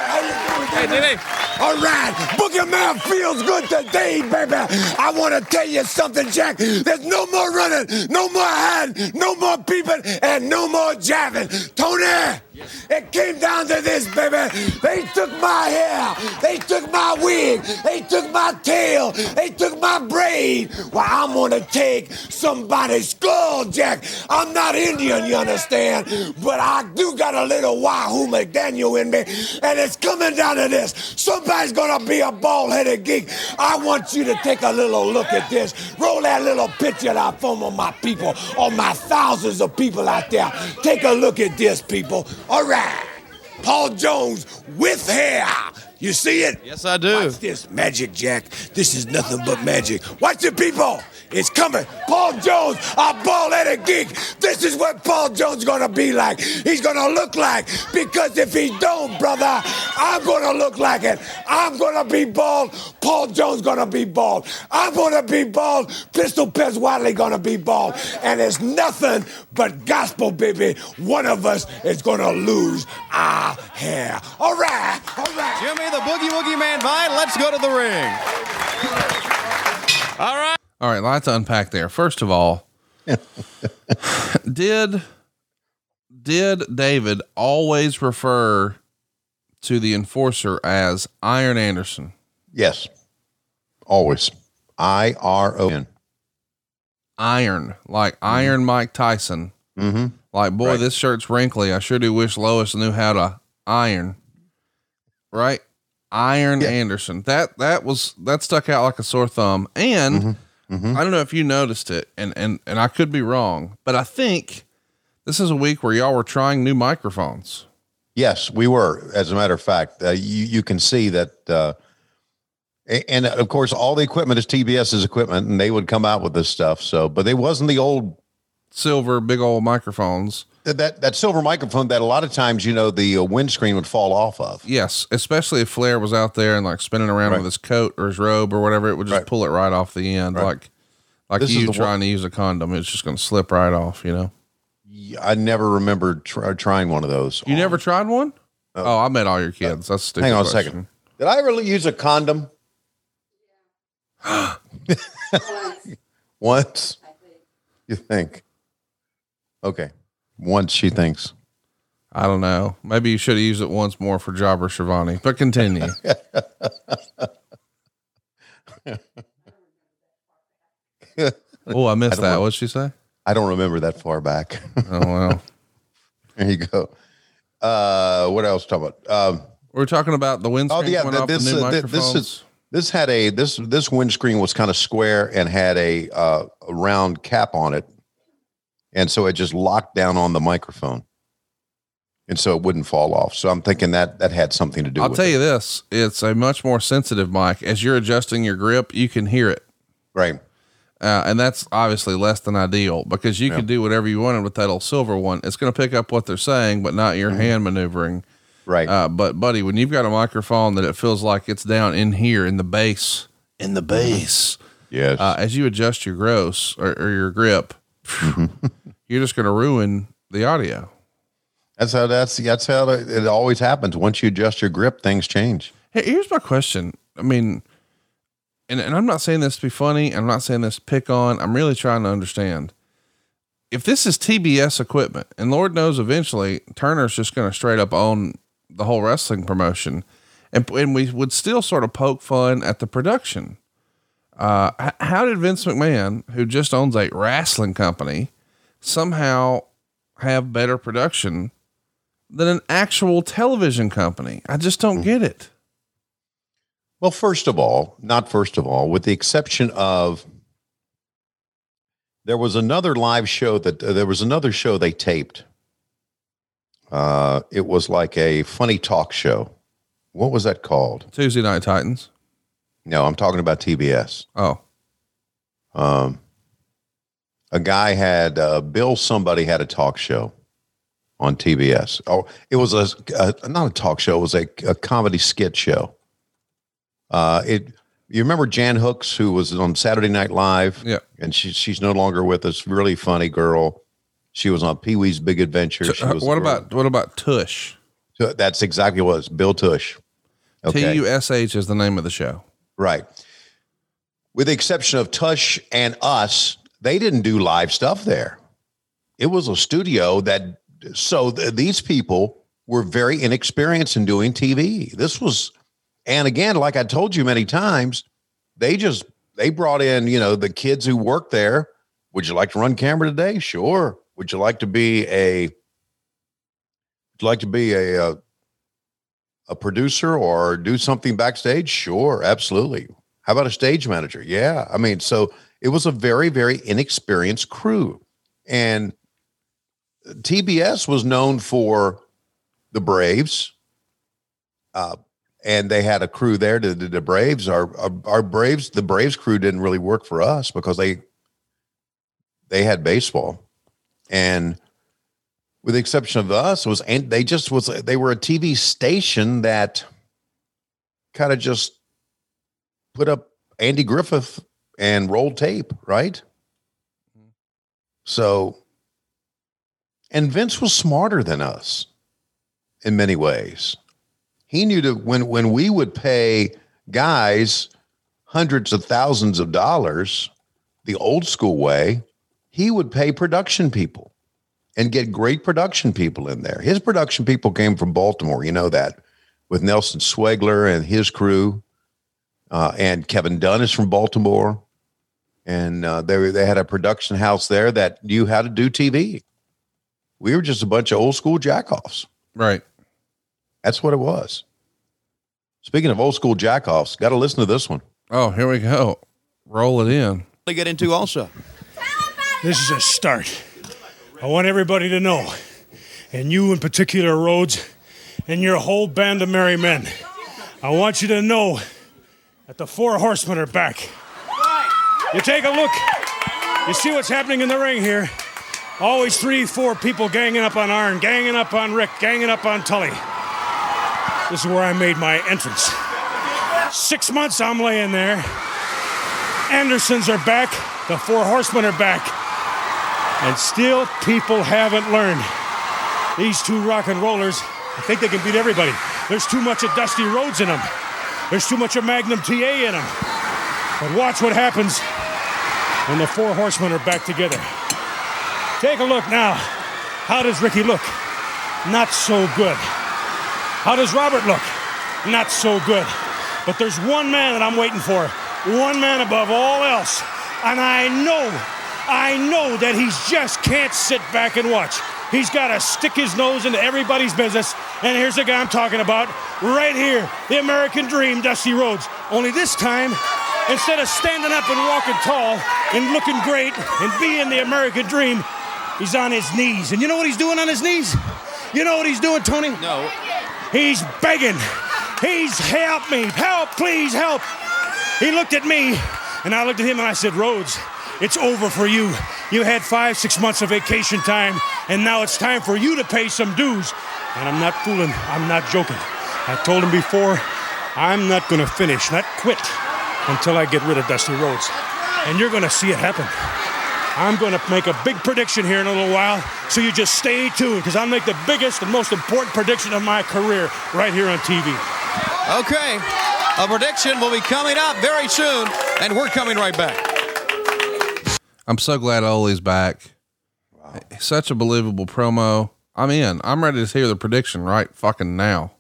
Speaker 11: Hey, Jimmy.
Speaker 12: All right, Boogie Man feels good today, baby. I want to tell you something, Jack. There's no more running, no more hiding, no more peeping, and no more jabbing. Tony, it came down to this, baby. They took my hair, they took my wig, they took my tail, they took my braid. Well, I'm gonna take somebody's skull, Jack. I'm not Indian, you understand, but I do got a little Wahoo McDaniel in me, and it's coming down to this. Somebody's gonna be a bald-headed geek. I want you to take a little look at this. Roll that little picture that I film on my people, on my thousands of people out there. Take a look at this, people. All right. Paul Jones with hair. You see it?
Speaker 11: Yes, I do.
Speaker 12: Watch this magic, Jack. This is nothing but magic. Watch it, people. It's coming. Paul Jones, a bald-headed geek. This is what Paul Jones gonna be like. He's gonna look like. Because if he don't, brother, I'm gonna look like it. I'm gonna be bald. Paul Jones gonna be bald. I'm gonna be bald. Pistol Pez Whatley gonna be bald. And it's nothing but gospel, baby. One of us is gonna lose our hair. All right, all right.
Speaker 11: Jimmy, the Boogie Woogie Man Valiant, let's go to the ring.
Speaker 10: All right.
Speaker 3: All right, lots to unpack there. First of all, did did David always refer to the enforcer as Iron Anderson?
Speaker 7: Yes, always. I R O N.
Speaker 3: Iron, like Iron Mike Tyson.
Speaker 7: Mm-hmm.
Speaker 3: Like, boy,
Speaker 7: Right.
Speaker 3: this shirt's wrinkly. I sure do wish Lois knew how to iron. Right? Iron
Speaker 7: Yeah.
Speaker 3: Anderson. That that was that stuck out like a sore thumb. And
Speaker 7: Mm-hmm.
Speaker 3: I don't know if you noticed it, and and and I could be wrong, but I think this is a week where y'all were trying new microphones.
Speaker 7: Yes, we were. As a matter of fact, uh, you you can see that, uh, and of course, all the equipment is TBS's equipment, and they would come out with this stuff. So, but they wasn't the old
Speaker 3: Silver, big old microphones.
Speaker 7: That that, that silver microphone that a lot of times, you know, the uh, windscreen would fall off of.
Speaker 3: Yes, especially if Flair was out there and like spinning around
Speaker 7: Right.
Speaker 3: with his coat or his robe or whatever, it would just
Speaker 7: Right.
Speaker 3: pull it right off the end,
Speaker 7: Right.
Speaker 3: like like
Speaker 7: This
Speaker 3: you
Speaker 7: the one-
Speaker 3: trying to use a condom. It's just going to slip right off. You know.
Speaker 7: I never remembered tr- trying one of those.
Speaker 3: You never tried one? Oh, I met all your kids. That's a stupid.
Speaker 7: Hang on a second. Did I ever use a condom? Once? You think? Okay. Once she thinks.
Speaker 3: I don't know. Maybe you should have used it once more for Jobber Schiavone. But continue. oh, I missed
Speaker 7: don't
Speaker 3: that.
Speaker 7: know.
Speaker 3: What'd she say?
Speaker 7: I don't remember that far back.
Speaker 3: Oh well.
Speaker 7: there you go. Uh, what else talk about? Um,
Speaker 3: We're talking about the windscreen
Speaker 7: oh yeah,
Speaker 3: coming
Speaker 7: th-
Speaker 3: off
Speaker 7: this uh, th- this is this had a this this windscreen was kind of square and had a uh, a round cap on it, and so it just locked down on the microphone, and so it wouldn't fall off. So I'm thinking that that had something to do. With it.
Speaker 3: I'll tell
Speaker 7: it.
Speaker 3: you this: it's a much more sensitive mic. As you're adjusting your grip, you can hear it.
Speaker 7: right.
Speaker 3: Uh, and that's obviously less than ideal because you
Speaker 7: Yeah.
Speaker 3: could do whatever you wanted with that old silver one. It's going to pick up what they're saying, but not your hand maneuvering.
Speaker 7: Right.
Speaker 3: Uh, but buddy, when you've got a microphone that it feels like it's down in here in the base, in the base,
Speaker 7: Yes.
Speaker 3: uh, as you adjust your gross or, or your grip, you're just going to ruin the audio.
Speaker 7: that's how that's that's how it, always happens. Once you adjust your grip, things change.
Speaker 3: Hey, here's my question. I mean, and, and I'm not saying this to be funny. I'm not saying this to pick on. I'm really trying to understand. If this is TBS equipment, and Lord knows eventually Turner's just going to straight up own the whole wrestling promotion, and, and we would still sort of poke fun at the production. Uh, how did Vince McMahon, who just owns a wrestling company, somehow have better production than an actual television company? I just don't get it.
Speaker 7: Well, first of all, not first of all, with the exception of there was another live show that uh, there was another show they taped. Uh, it was like a funny talk show. What was that called?
Speaker 3: Tuesday Night Titans.
Speaker 7: No, I'm talking about TBS.
Speaker 3: Oh,
Speaker 7: Um, a guy had uh, Bill. Somebody had a talk show on TBS. Oh, it was a, a not a talk show. It was a, a comedy skit show. Uh, it. You remember Jan Hooks, who was on Saturday Night Live?
Speaker 3: Yeah.
Speaker 7: And she, she's no longer with us. Really funny girl. She was on Pee Wee's Big Adventure.
Speaker 3: Uh, what
Speaker 7: girl.
Speaker 3: about what about Tush?
Speaker 7: That's exactly what it was. Bill Tush.
Speaker 3: T U S H is the name of the show.
Speaker 7: Right. With the exception of Tush and us, they didn't do live stuff there. It was a studio that, so th- these people were very inexperienced in doing TV. This was, and again, like I told you many times, they just, they brought in, you know, the kids who work there. Would you like to run camera today? Sure. Would you like to be a, like to be a, uh a producer or do something backstage? Sure, absolutely. How about a stage manager? Yeah. I mean, so it was a very, very inexperienced crew. And TBS was known for the Braves. Uh, and they had a crew there to the, Braves. Our, our our Braves, the Braves crew didn't really work for us because they they had baseball. And with the exception of us, was and they just was they were a TV station that kind of just put up Andy Griffith and rolled tape, right? So, and Vince was smarter than us in many ways. He knew to when when we would pay guys hundreds of thousands of dollars the old school way, he would pay production people and get great production people in there. His production people came from Baltimore, you know that, with Nelson Sweglar and his crew. Uh, and Kevin Dunn is from Baltimore. And uh, they, they had a production house there that knew how to do TV. We were just a bunch of old school jackoffs.
Speaker 3: Right.
Speaker 7: That's what it was. Speaking of old school jackoffs, got to listen to this one.
Speaker 3: Oh, here we go. Roll it in.
Speaker 11: To get into also.
Speaker 13: This is a start. I want everybody to know, and you in particular, Rhodes, and your whole band of merry men. I want you to know that the four horsemen are back. You take a look, you see what's happening in the ring here. Always three, four people ganging up on Arn, ganging up on Rick, ganging up on Tully. This is where I made my entrance. Six months I'm laying there. Andersons are back, the four horsemen are back. And still, people haven't learned. These two rock and rollers, I think they can beat everybody. There's too much of Dusty Rhodes in them. There's too much of Magnum TA in them. But watch what happens when the four horsemen are back together. Take a look now. How does Ricky look? Not so good. How does Robert look? Not so good. But there's one man that I'm waiting for. One man above all else. And I know, I know that he just can't sit back and watch. He's got to stick his nose into everybody's business. And here's the guy I'm talking about right here the American Dream, Dusty Rhodes. Only this time, instead of standing up and walking tall and looking great and being the American Dream, he's on his knees. And you know what he's doing on his knees? You know what he's doing, Tony?
Speaker 11: No.
Speaker 13: He's begging. He's help me. Help, please help. He looked at me and I looked at him and I said, Rhodes, It's over for you. You had five, six months of vacation time, and now it's time for you to pay some dues. And I'm not fooling. I'm not joking. I told him before, I'm not going to finish, not quit, until I get rid of Dusty Rhodes. And you're going to see it happen. I'm going to make a big prediction here in a little while, so you just stay tuned because I'll make the biggest and most important prediction of my career right here on TV.
Speaker 11: Okay. A prediction will be coming up very soon, and we're coming right back.
Speaker 3: I'm so glad Ole's back. Such a believable promo. I'm in. I'm ready to hear the prediction right fucking now.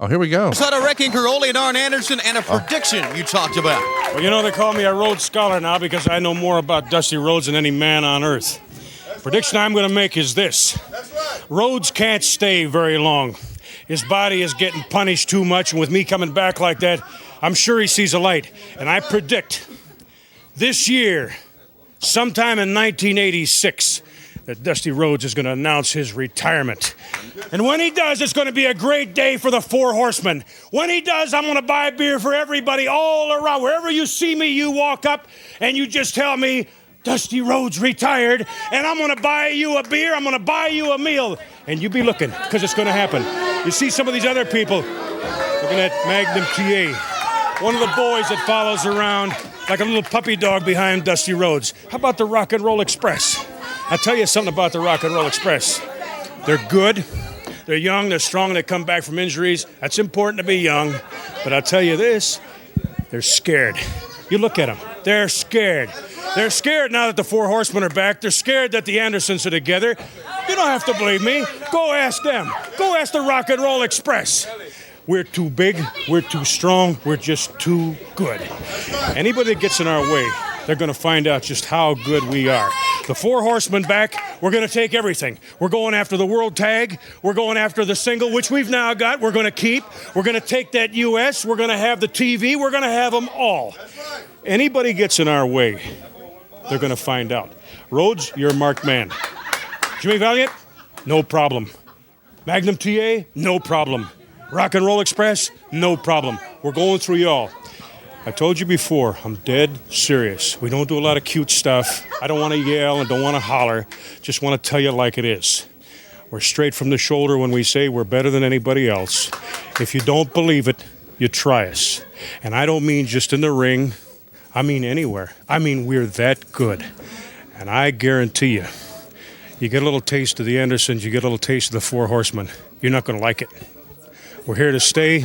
Speaker 3: Oh, here we go.
Speaker 11: It's not a wrecking crew, Ole and Arn Anderson, and a oh. prediction you talked about.
Speaker 13: Well, you know, they call me a Rhodes Scholar now because I know more about Dusty Rhodes than any man on earth. Prediction I'm going to make is this Rhodes can't stay very long. His body is getting punished too much, and with me coming back like that, I'm sure he sees a light. And I predict this year, sometime in 1986, that Dusty Rhodes is going to announce his retirement. And when he does, it's going to be a great day for the Four Horsemen. When he does, I'm going to buy beer for everybody all around. Wherever you see me, you walk up and you just tell me, Dusty Rhodes retired, and I'm going to buy you a beer, I'm going to buy you a meal. And you be looking, because it's going to happen. You see some of these other people looking at Magnum TA, one of the boys that follows around like a little puppy dog behind Dusty Rhodes. How about the Rock and Roll Express? I'll tell you something about the Rock and Roll Express. They're good, they're young, they're strong, they come back from injuries. That's important to be young. But I'll tell you this they're scared. You look at them, they're scared. They're scared now that the four horsemen are back. They're scared that the Andersons are together. You don't have to believe me. Go ask them. Go ask the Rock and Roll Express. We're too big, we're too strong, we're just too good. Anybody that gets in our way, they're going to find out just how good we are. The four horsemen back, we're going to take everything. We're going after the world tag, we're going after the single, which we've now got, we're going to keep. We're going to take that US, we're going to have the TV, we're going to have them all. Anybody gets in our way, they're going to find out. Rhodes, you're a marked man. Jimmy Valiant, no problem. Magnum TA, no problem. Rock and Roll Express, no problem. We're going through y'all. I told you before, I'm dead serious. We don't do a lot of cute stuff. I don't want to yell and don't want to holler. Just want to tell you like it is. We're straight from the shoulder when we say we're better than anybody else. If you don't believe it, you try us. And I don't mean just in the ring, I mean anywhere. I mean we're that good. And I guarantee you, you get a little taste of the Andersons, you get a little taste of the Four Horsemen. You're not going to like it. We're here to stay.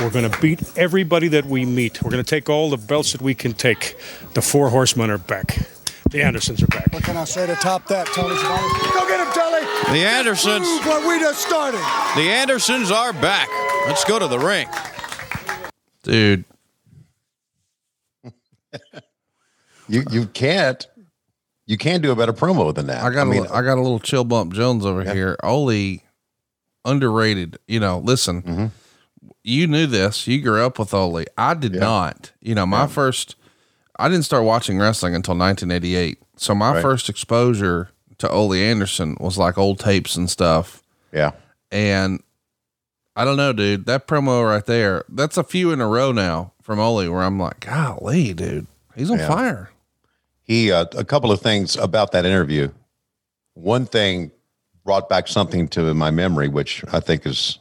Speaker 13: We're going to beat everybody that we meet. We're going to take all the belts that we can take. The Four Horsemen are back. The Andersons are back.
Speaker 14: What can I say to top that, Tony Schiavone? Go get him, Telly!
Speaker 11: The Andersons.
Speaker 14: Prove what we just started.
Speaker 11: The Andersons are back. Let's go to the ring.
Speaker 3: Dude.
Speaker 7: You you can't you can't do a better promo than that.
Speaker 3: I got
Speaker 7: I mean,
Speaker 3: a, I got a little chill bump Jones over here. Ole underrated. You know, listen,
Speaker 7: Mm-hmm.
Speaker 3: you knew this. You grew up with Ole. I did not. You know, my first I didn't start watching wrestling until 1988. So my
Speaker 7: Right.
Speaker 3: first exposure to Ole Anderson was like old tapes and stuff.
Speaker 7: Yeah.
Speaker 3: And I don't know, dude. That promo right there, that's a few in a row now from Ole where I'm like, golly, dude. He's on
Speaker 7: Yeah.
Speaker 3: fire.
Speaker 7: he uh, a couple of things about that interview. One thing brought back something to my memory, which I think is.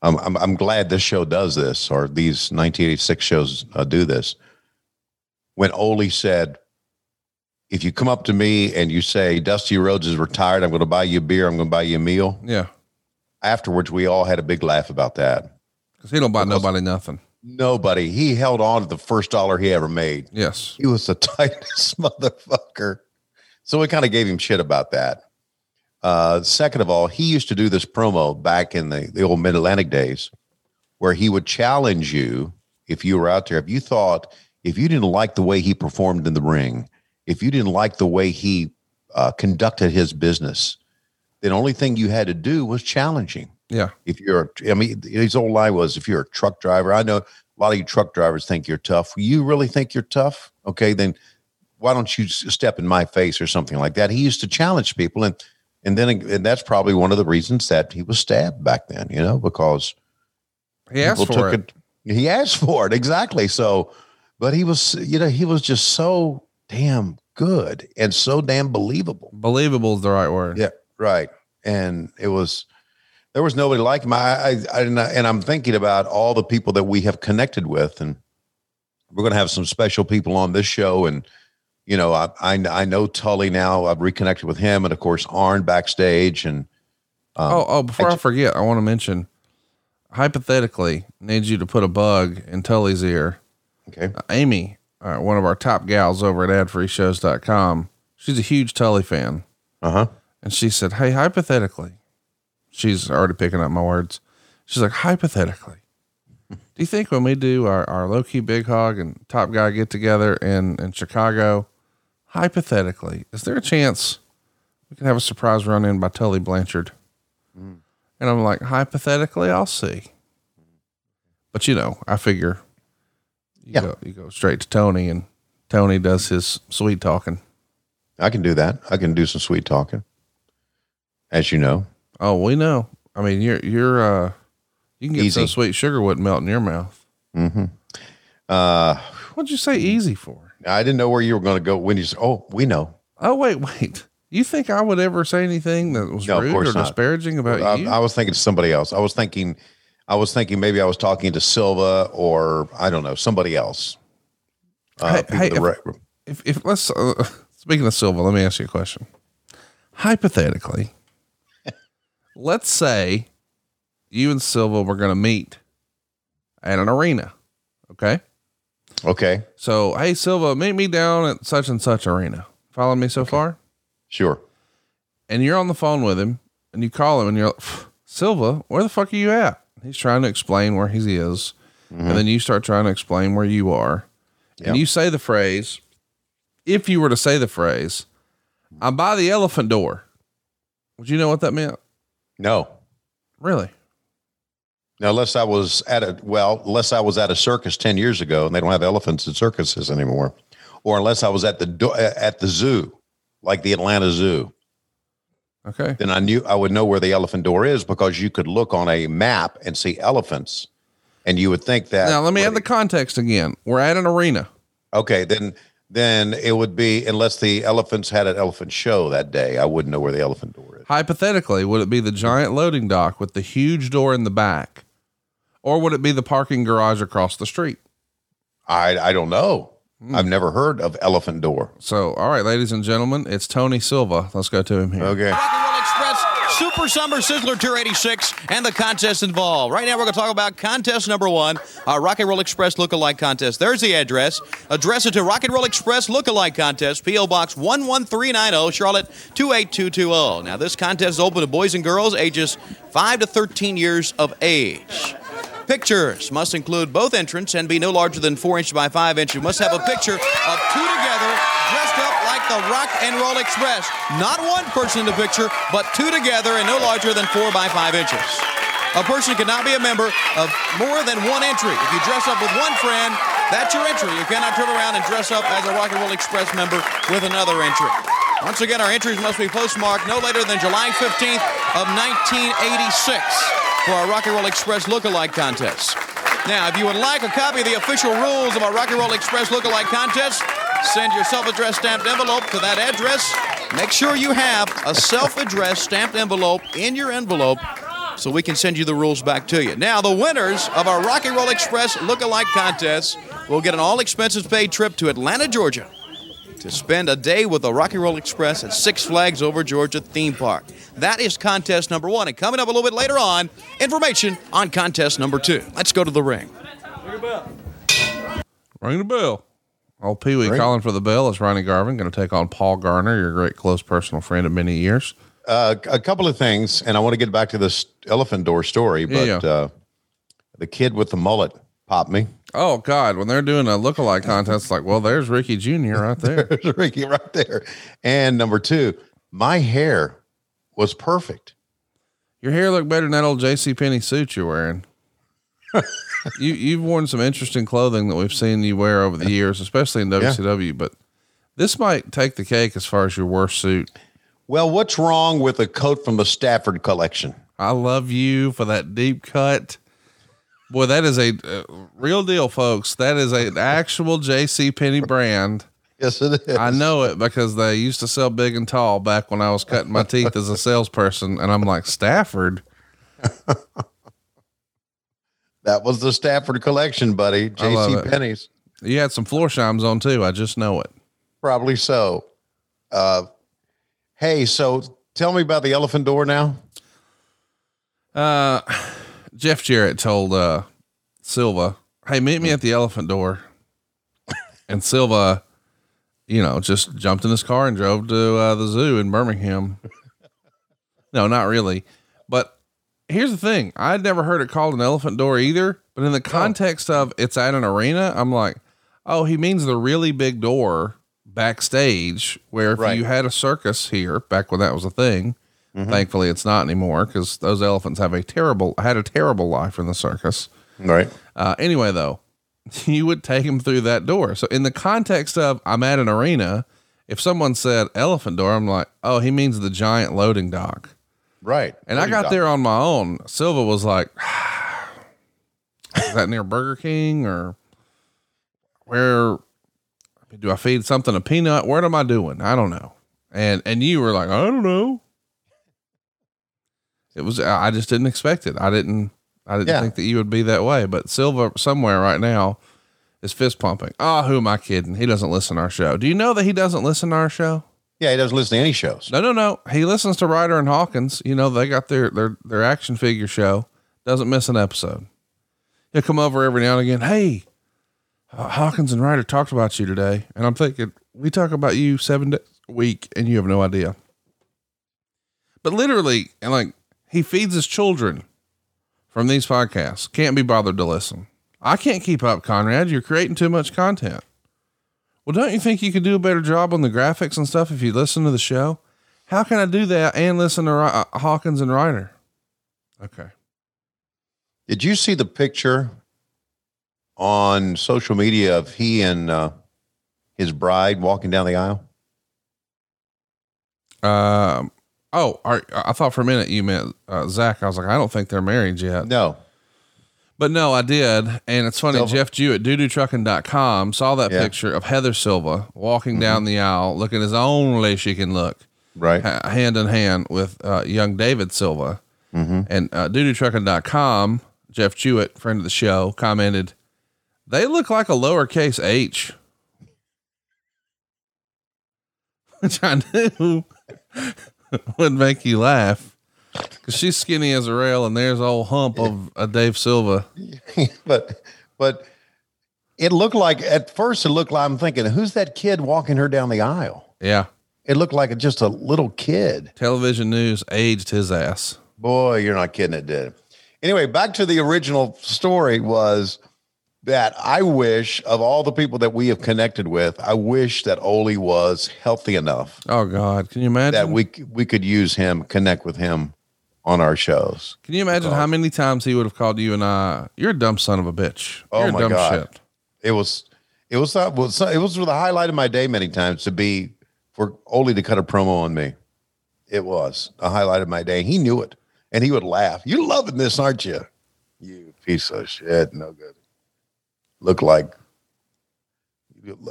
Speaker 7: I'm I'm, I'm glad this show does this, or these 1986 shows uh, do this. When Ole said, "If you come up to me and you say Dusty Rhodes is retired, I'm going to buy you a beer. I'm going to buy you a meal."
Speaker 3: Yeah.
Speaker 7: Afterwards, we all had a big laugh about that.
Speaker 3: Because he don't buy nobody nothing.
Speaker 7: Nobody. He held on to the first dollar he ever made.
Speaker 3: Yes.
Speaker 7: He was the tightest motherfucker. So we kind of gave him shit about that. Uh, second of all, he used to do this promo back in the, the old Mid Atlantic days where he would challenge you if you were out there. If you thought, if you didn't like the way he performed in the ring, if you didn't like the way he uh, conducted his business, then only thing you had to do was challenge him
Speaker 3: Yeah.
Speaker 7: if you're i mean his old lie was if you're a truck driver i know a lot of you truck drivers think you're tough you really think you're tough okay then why don't you step in my face or something like that he used to challenge people and and then and that's probably one of the reasons that he was stabbed back then you know because
Speaker 3: He asked for it.
Speaker 7: he asked for it exactly so but he was you know he was just so damn good and so damn believable.
Speaker 3: Believable is the right word.
Speaker 7: Yeah, right. And it was there was nobody like him. I, I, I- and I'm thinking about all the people that we have connected with, and we're going to have some special people on this show. And you know, I, I I know Tully now. I've reconnected with him, and of course Arn backstage. And um,
Speaker 3: oh, oh, before I,
Speaker 7: ju-
Speaker 3: forget, I want to mention hypothetically, needs you to put a bug in Tully's ear.
Speaker 7: Okay.
Speaker 3: Uh, Amy, uh, one of our top gals over at adfreeshows.com, she's a huge Tully fan.
Speaker 7: Uh huh.
Speaker 3: And she said, Hey, hypothetically, she's already picking up my words. She's like, hypothetically, do you think when we do our, our low key big hog and top guy get together in, in Chicago, hypothetically, is there a chance we can have a surprise run in by Tully Blanchard? And I'm like, hypothetically, I'll see. But you know, I figure you, go, you go straight to Tony and Tony does his sweet talking.
Speaker 7: I can do that. I can do some sweet talking, as you know.
Speaker 3: Oh, we know. I mean, you're, you're, uh, you can get so
Speaker 7: Easy.
Speaker 3: sweet sugar wouldn't melt in your mouth.
Speaker 7: Mm-hmm. Uh,
Speaker 3: What'd you say easy for?
Speaker 7: I didn't know where you were going to go when you said, "Oh, we know."
Speaker 3: Oh, wait, wait. You think I would ever say anything that was
Speaker 7: No,
Speaker 3: rude or
Speaker 7: not.
Speaker 3: disparaging about
Speaker 7: I,
Speaker 3: you?
Speaker 7: I was thinking somebody else. I was thinking, I was thinking maybe I was talking to Silva or I don't know somebody else. Uh,
Speaker 3: Hey, hey, if- if, if let's, uh, speaking of Silva, let me ask you a question. Hypothetically, let's say you and Silva were going to meet at an arena. Okay.
Speaker 7: Okay,
Speaker 3: So, hey, Silva, meet me down at such and such arena. Follow me so far?
Speaker 7: sure.
Speaker 3: and you're on the phone with him and you call him and you're like, Silva, where the fuck are you at? He's trying to explain where he is. Mm-hmm. And then you start trying to explain where you are.
Speaker 7: Yep.
Speaker 3: And you say the phrase, if you were to say the phrase, I'm by the elephant door. Would you know what that meant?
Speaker 7: No,
Speaker 3: Really?
Speaker 7: Now unless I was at a well, unless I was at a circus ten years ago and they don't have elephants in circuses anymore, or unless I was at the do- uh, at the zoo, like the Atlanta Zoo.
Speaker 3: Okay.
Speaker 7: then I knew I would know where the elephant door is because you could look on a map and see elephants, and you would think that.
Speaker 3: Now, let me add the context again. We're at an arena.
Speaker 7: Okay, then then it would be unless the elephants had an elephant show that day, I wouldn't know where the elephant door is.
Speaker 3: Hypothetically, would it be the giant loading dock with the huge door in the back? Or would it be the parking garage across the street?
Speaker 7: I I don't know.
Speaker 3: Hmm.
Speaker 7: I've never heard of elephant door.
Speaker 3: So, all right, ladies and gentlemen, it's Tony Silva. Let's go to him here.
Speaker 7: Okay.
Speaker 11: Rock and Roll Express Super Summer Sizzler Tour 86 and the contest involved. Right now, we're going to talk about contest number one, our Rock and Roll Express Lookalike Contest. There's the address. Address it to Rock and Roll Express Lookalike Contest, P.O. Box 11390, Charlotte 28220. Now, this contest is open to boys and girls ages 5 to 13 years of age. Pictures must include both entrants and be no larger than 4 inches by 5 inches. Must have a picture of two together dressed up like the Rock and Roll Express. Not one person in the picture, but two together and no larger than 4 by 5 inches. A person cannot be a member of more than one entry. If you dress up with one friend, that's your entry. You cannot turn around and dress up as a Rock and Roll Express member with another entry. Once again, our entries must be postmarked no later than July 15th of 1986 for our Rock and Roll Express lookalike contest. Now, if you would like a copy of the official rules of our Rock and Roll Express lookalike contest, send your self-addressed stamped envelope to that address. Make sure you have a self-addressed stamped envelope in your envelope so we can send you the rules back to you. Now, the winners of our Rock and Roll Express lookalike contest will get an all expenses paid trip to Atlanta, Georgia to spend a day with the Rocky Roll Express at Six Flags Over Georgia theme park. That is contest number one. And coming up a little bit later on, information on contest number two. Let's go to the ring.
Speaker 3: Ring the bell. Old Pee Wee calling for the bell. It's Ronnie Garvin going to take on Paul Garner, your great close personal friend of many years.
Speaker 7: Uh, a couple of things, and I want to get back to this elephant door story, but
Speaker 3: Yeah, yeah.
Speaker 7: Uh, the kid with the mullet popped me.
Speaker 3: Oh God, when they're doing a lookalike contest, like, well, there's Ricky Jr. right there.
Speaker 7: There's Ricky right there. And number two, my hair was perfect.
Speaker 3: Your hair looked better than that old J.C. Penney suit you're wearing. you you've worn some interesting clothing that we've seen you wear over the years, especially in WCW. But this might take the cake as far as your worst suit.
Speaker 7: Well, what's wrong with a coat from the Stafford collection?
Speaker 3: I love you for that deep cut. Boy, that is a uh, real deal, folks. That is a- an actual J.C. Penney brand.
Speaker 7: Yes, it is.
Speaker 3: I know it because they used to sell big and tall back when I was cutting my teeth as a salesperson. And I'm like, Stafford?
Speaker 7: That was the Stafford collection, buddy. J.C. Penney's.
Speaker 3: You had some Florsheims on too. I just know it.
Speaker 7: Probably so. Uh, hey, so tell me about the elephant door now.
Speaker 3: Uh, Jeff Jarrett told uh, Silva, "Hey, meet me at the elephant door." and Silva, you know, just jumped in his car and drove to uh, the zoo in Birmingham. no, not really. But here's the thing: I'd never heard it called an elephant door either. But in the context of it's at an arena, I'm like, oh, he means the really big door backstage where if
Speaker 7: Right.
Speaker 3: you had a circus here back when that was a thing. Thankfully, it's not anymore because those elephants have a terrible had a terrible life in the circus.
Speaker 7: Right.
Speaker 3: Uh, anyway, though, you would take them through that door. So, in the context of I'm at an arena, if someone said elephant door, I'm like, oh, he means the giant loading dock.
Speaker 7: Right.
Speaker 3: And I got
Speaker 7: dock.
Speaker 3: there on my own. Silva was like, is that near Burger King or where do I feed something a peanut? What am I doing? I don't know. And and you were like, I don't know. It was I just didn't expect it. I didn't I didn't
Speaker 7: Yeah.
Speaker 3: think that you would be that way. But Silva somewhere right now is fist pumping. Ah, who am I kidding? He doesn't listen to our show. Do you know that he doesn't listen to our show?
Speaker 7: Yeah, he doesn't listen to any shows.
Speaker 3: No, no, no. He listens to Ryder and Hawkins. You know, they got their their their action figure show. Doesn't miss an episode. He'll come over every now and again. Hey, uh, Hawkins and Ryder talked about you today, and I'm thinking we talk about you seven days a week, and you have no idea. But literally, and like he feeds his children from these podcasts. Can't be bothered to listen. I can't keep up, Conrad. You're creating too much content. Well, don't you think you could do a better job on the graphics and stuff if you listen to the show? How can I do that and listen to uh, Hawkins and Ryder? Okay.
Speaker 7: Did you see the picture on social media of he and uh, his bride walking down the aisle?
Speaker 3: Um. Oh, are, I thought for a minute you meant uh, Zach. I was like, I don't think they're married yet.
Speaker 7: No.
Speaker 3: But no, I did. And it's funny,
Speaker 7: Silva?
Speaker 3: Jeff Jewett doodoo-trucking.com saw that
Speaker 7: Yeah.
Speaker 3: picture of Heather Silva walking down the aisle, looking as only she can look,
Speaker 7: Right.
Speaker 3: ha- hand in hand with uh, young David Silva.
Speaker 7: Mm-hmm.
Speaker 3: And uh, doodoo-trucking.com, Jeff Jewett, friend of the show, commented, they look like a lowercase h. Which I knew would make you laugh. Cause she's skinny as a rail and there's a old hump of a Dave Silva.
Speaker 7: but but it looked like at first it looked like I'm thinking, who's that kid walking her down the aisle?
Speaker 3: Yeah.
Speaker 7: It looked like just a little kid.
Speaker 3: Television news aged his ass.
Speaker 7: Boy, you're not kidding. It did. Anyway, back to the original story was that I wish of all the people that we have connected with, I wish that Ole was healthy enough
Speaker 3: Oh God. Can you imagine?
Speaker 7: that we we could use him, connect with him on our shows.
Speaker 3: Can you imagine how many times he would have called you and I, you're a dumb son of a bitch.
Speaker 7: Oh
Speaker 3: You're a
Speaker 7: my
Speaker 3: dumb
Speaker 7: God.
Speaker 3: shit.
Speaker 7: It was it was that was it was the highlight of my day many times to be for Ole to cut a promo on me. It was a highlight of my day. He knew it, and he would laugh. You're loving this, aren't you? You piece of shit. No good. Look like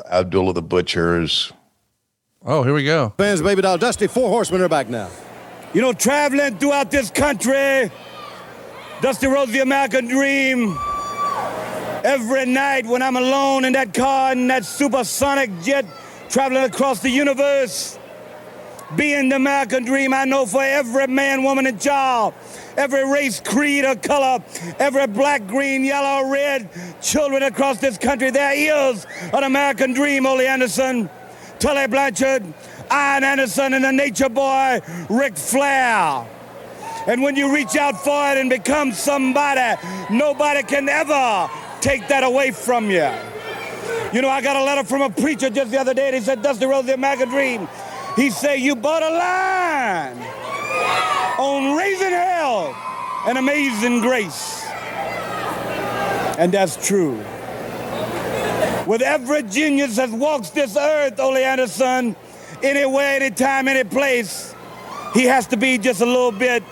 Speaker 7: Abdullah the Butcher's.
Speaker 3: Oh, here we go.
Speaker 14: Fans, baby doll, Dusty, four horsemen are back now.
Speaker 15: You know, traveling throughout this country, Dusty Rhodes, the American Dream. Every night when I'm alone in that car in that supersonic jet traveling across the universe, being the American Dream, I know for every man, woman, and child, every race, creed, or color, every black, green, yellow, red, children across this country, there is an American Dream, Ole Anderson, Tully Blanchard, Arn Anderson, and the nature boy, Ric Flair. And when you reach out for it and become somebody, nobody can ever take that away from you. You know, I got a letter from a preacher just the other day. and He said, Dusty Rhodes, the American Dream. He said, You bought a line on raising hell and amazing grace. And that's true. With every genius that walks this earth, Ole Anderson, anywhere, anytime, any place, he has to be just a little bit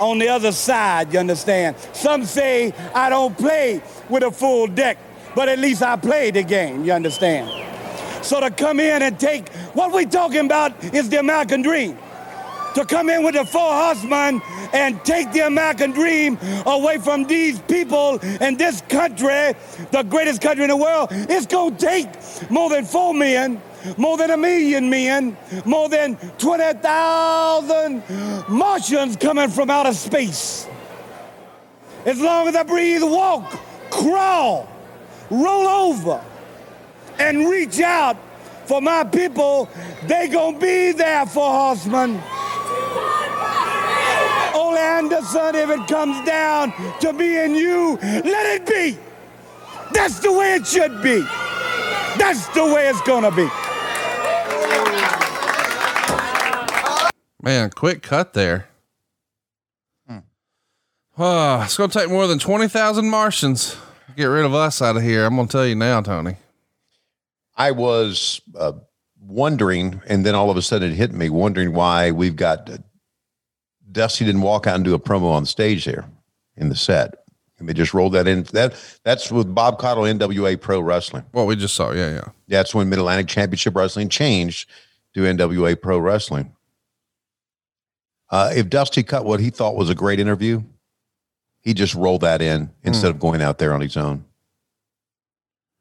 Speaker 15: on the other side, you understand? Some say I don't play with a full deck, but at least I play the game, you understand? So to come in and take what we talking about is the American dream. To come in with the four horsemen and take the American dream away from these people in this country, the greatest country in the world, it's gonna take more than four men, more than a million men, more than 20,000 Martians coming from outer space. As long as I breathe, walk, crawl, roll over, and reach out for my people, they gonna be there for horsemen. Ole Anderson, if it comes down to me and you, let it be. That's the way it should be. That's the way it's gonna be.
Speaker 3: Man, quick cut there. Oh, it's going to take more than 20,000 Martians to get rid of us out of here. I'm going to tell you now, Tony.
Speaker 7: I was uh, wondering, and then all of a sudden it hit me, wondering why we've got uh, Dusty didn't walk out and do a promo on stage there in the set. And they just rolled that in. That that's with Bob Caudle, NWA Pro Wrestling.
Speaker 3: What we just saw, yeah, yeah.
Speaker 7: That's when Mid Atlantic Championship Wrestling changed to NWA Pro Wrestling. Uh, if Dusty cut what he thought was a great interview, he just rolled that in instead of going out there on his own.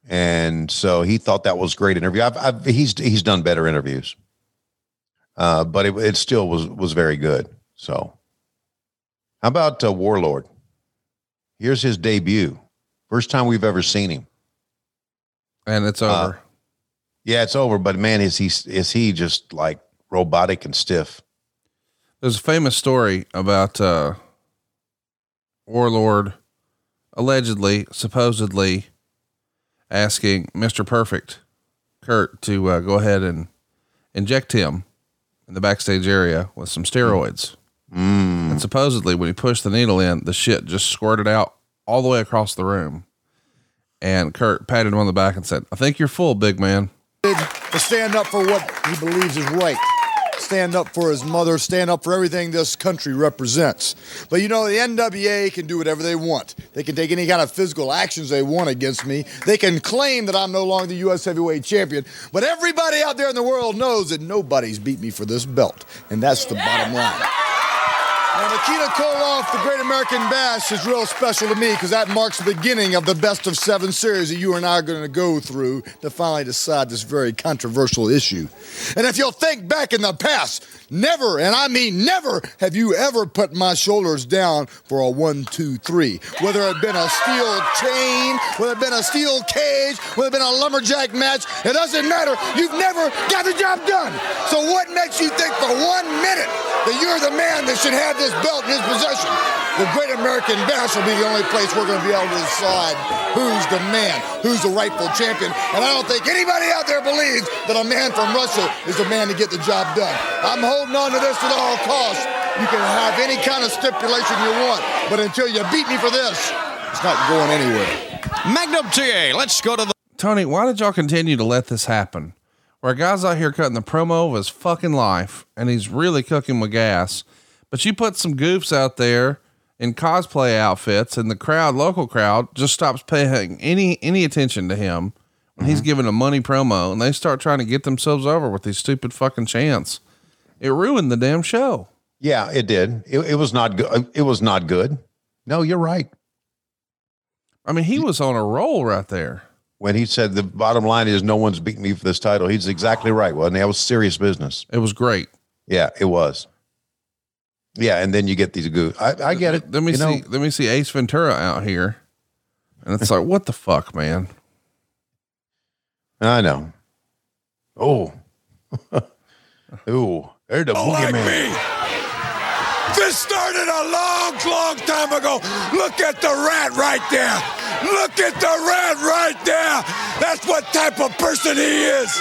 Speaker 7: And so he thought that was a great interview. I've, I've, he's he's done better interviews, uh, but it, it still was was very good. So, how about uh, Warlord? Here's his debut, first time we've ever seen him,
Speaker 3: and it's over.
Speaker 7: Uh, yeah, it's over. But man, is he is he just like robotic and stiff?
Speaker 3: There's a famous story about uh, Warlord allegedly, supposedly asking Mr. Perfect, Curt, to uh, go ahead and inject him in the backstage area with some steroids.
Speaker 7: Mm.
Speaker 3: And supposedly, when he pushed the needle in, the shit just squirted out all the way across the room. And Curt patted him on the back and said, I think you're full, big man.
Speaker 16: To stand up for what he believes is right. Stand up for his mother, stand up for everything this country represents. But you know, the NWA can do whatever they want. They can take any kind of physical actions they want against me. They can claim that I'm no longer the U.S. heavyweight champion. But everybody out there in the world knows that nobody's beat me for this belt. And that's the bottom line. Now, Nikita Koloff, the Great American Bash, is real special to me because that marks the beginning of the best of seven series that you and I are going to go through to finally decide this very controversial issue. And if you'll think back in the past, never, and I mean never, have you ever put my shoulders down for a one, two, three. Whether it had been a steel chain, whether it had been a steel cage, whether it had been a lumberjack match, it doesn't matter. You've never got the job done. So what makes you think for one minute that you're the man that should have this belt in his possession? The Great American Bash will be the only place we're going to be able to decide who's the man, who's the rightful champion. And I don't think anybody out there believes that a man from Russia is the man to get the job done. I'm holding on to this at all costs. You can have any kind of stipulation you want, but until you beat me for this, it's not going anywhere.
Speaker 11: Magnum TA, let's go to the.
Speaker 3: Tony, why did y'all continue to let this happen? Where a guy's out here cutting the promo of his fucking life and he's really cooking with gas, but you put some goofs out there in cosplay outfits and the crowd, local crowd, just stops paying any any attention to him when he's mm-hmm. giving a money promo and they start trying to get themselves over with these stupid fucking chants. It ruined the damn show.
Speaker 7: Yeah, it did. It, it was not good. Uh, it was not good. No, you're right.
Speaker 3: I mean, he was on a roll right there.
Speaker 7: When he said the bottom line is no one's beating me for this title, he's exactly right. Well, that was serious business.
Speaker 3: It was great.
Speaker 7: Yeah, it was. Yeah, and then you get these goofs. I, I get it.
Speaker 3: Let me
Speaker 7: You
Speaker 3: see.
Speaker 7: know,
Speaker 3: let me see Ace Ventura out here, and it's like, what the fuck, man?
Speaker 7: I know. Oh, ooh, there's the boogeyman.
Speaker 17: This started a long, long time ago. Look at the rat right there. Look at the rat right there. That's what type of person he is.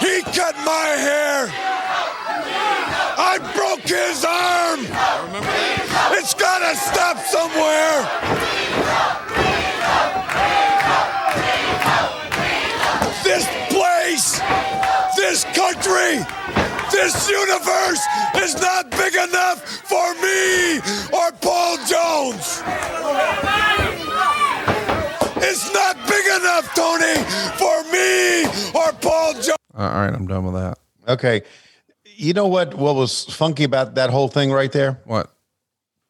Speaker 17: He cut my hair. I broke his arm. It's gotta stop somewhere. This place, this country, this universe is not big enough for me or Paul Jones. It's not big enough, Tony. For me or Paul Jones.
Speaker 3: All right, I'm done with that.
Speaker 7: Okay. You know what? What was funky about that whole thing right there?
Speaker 3: What?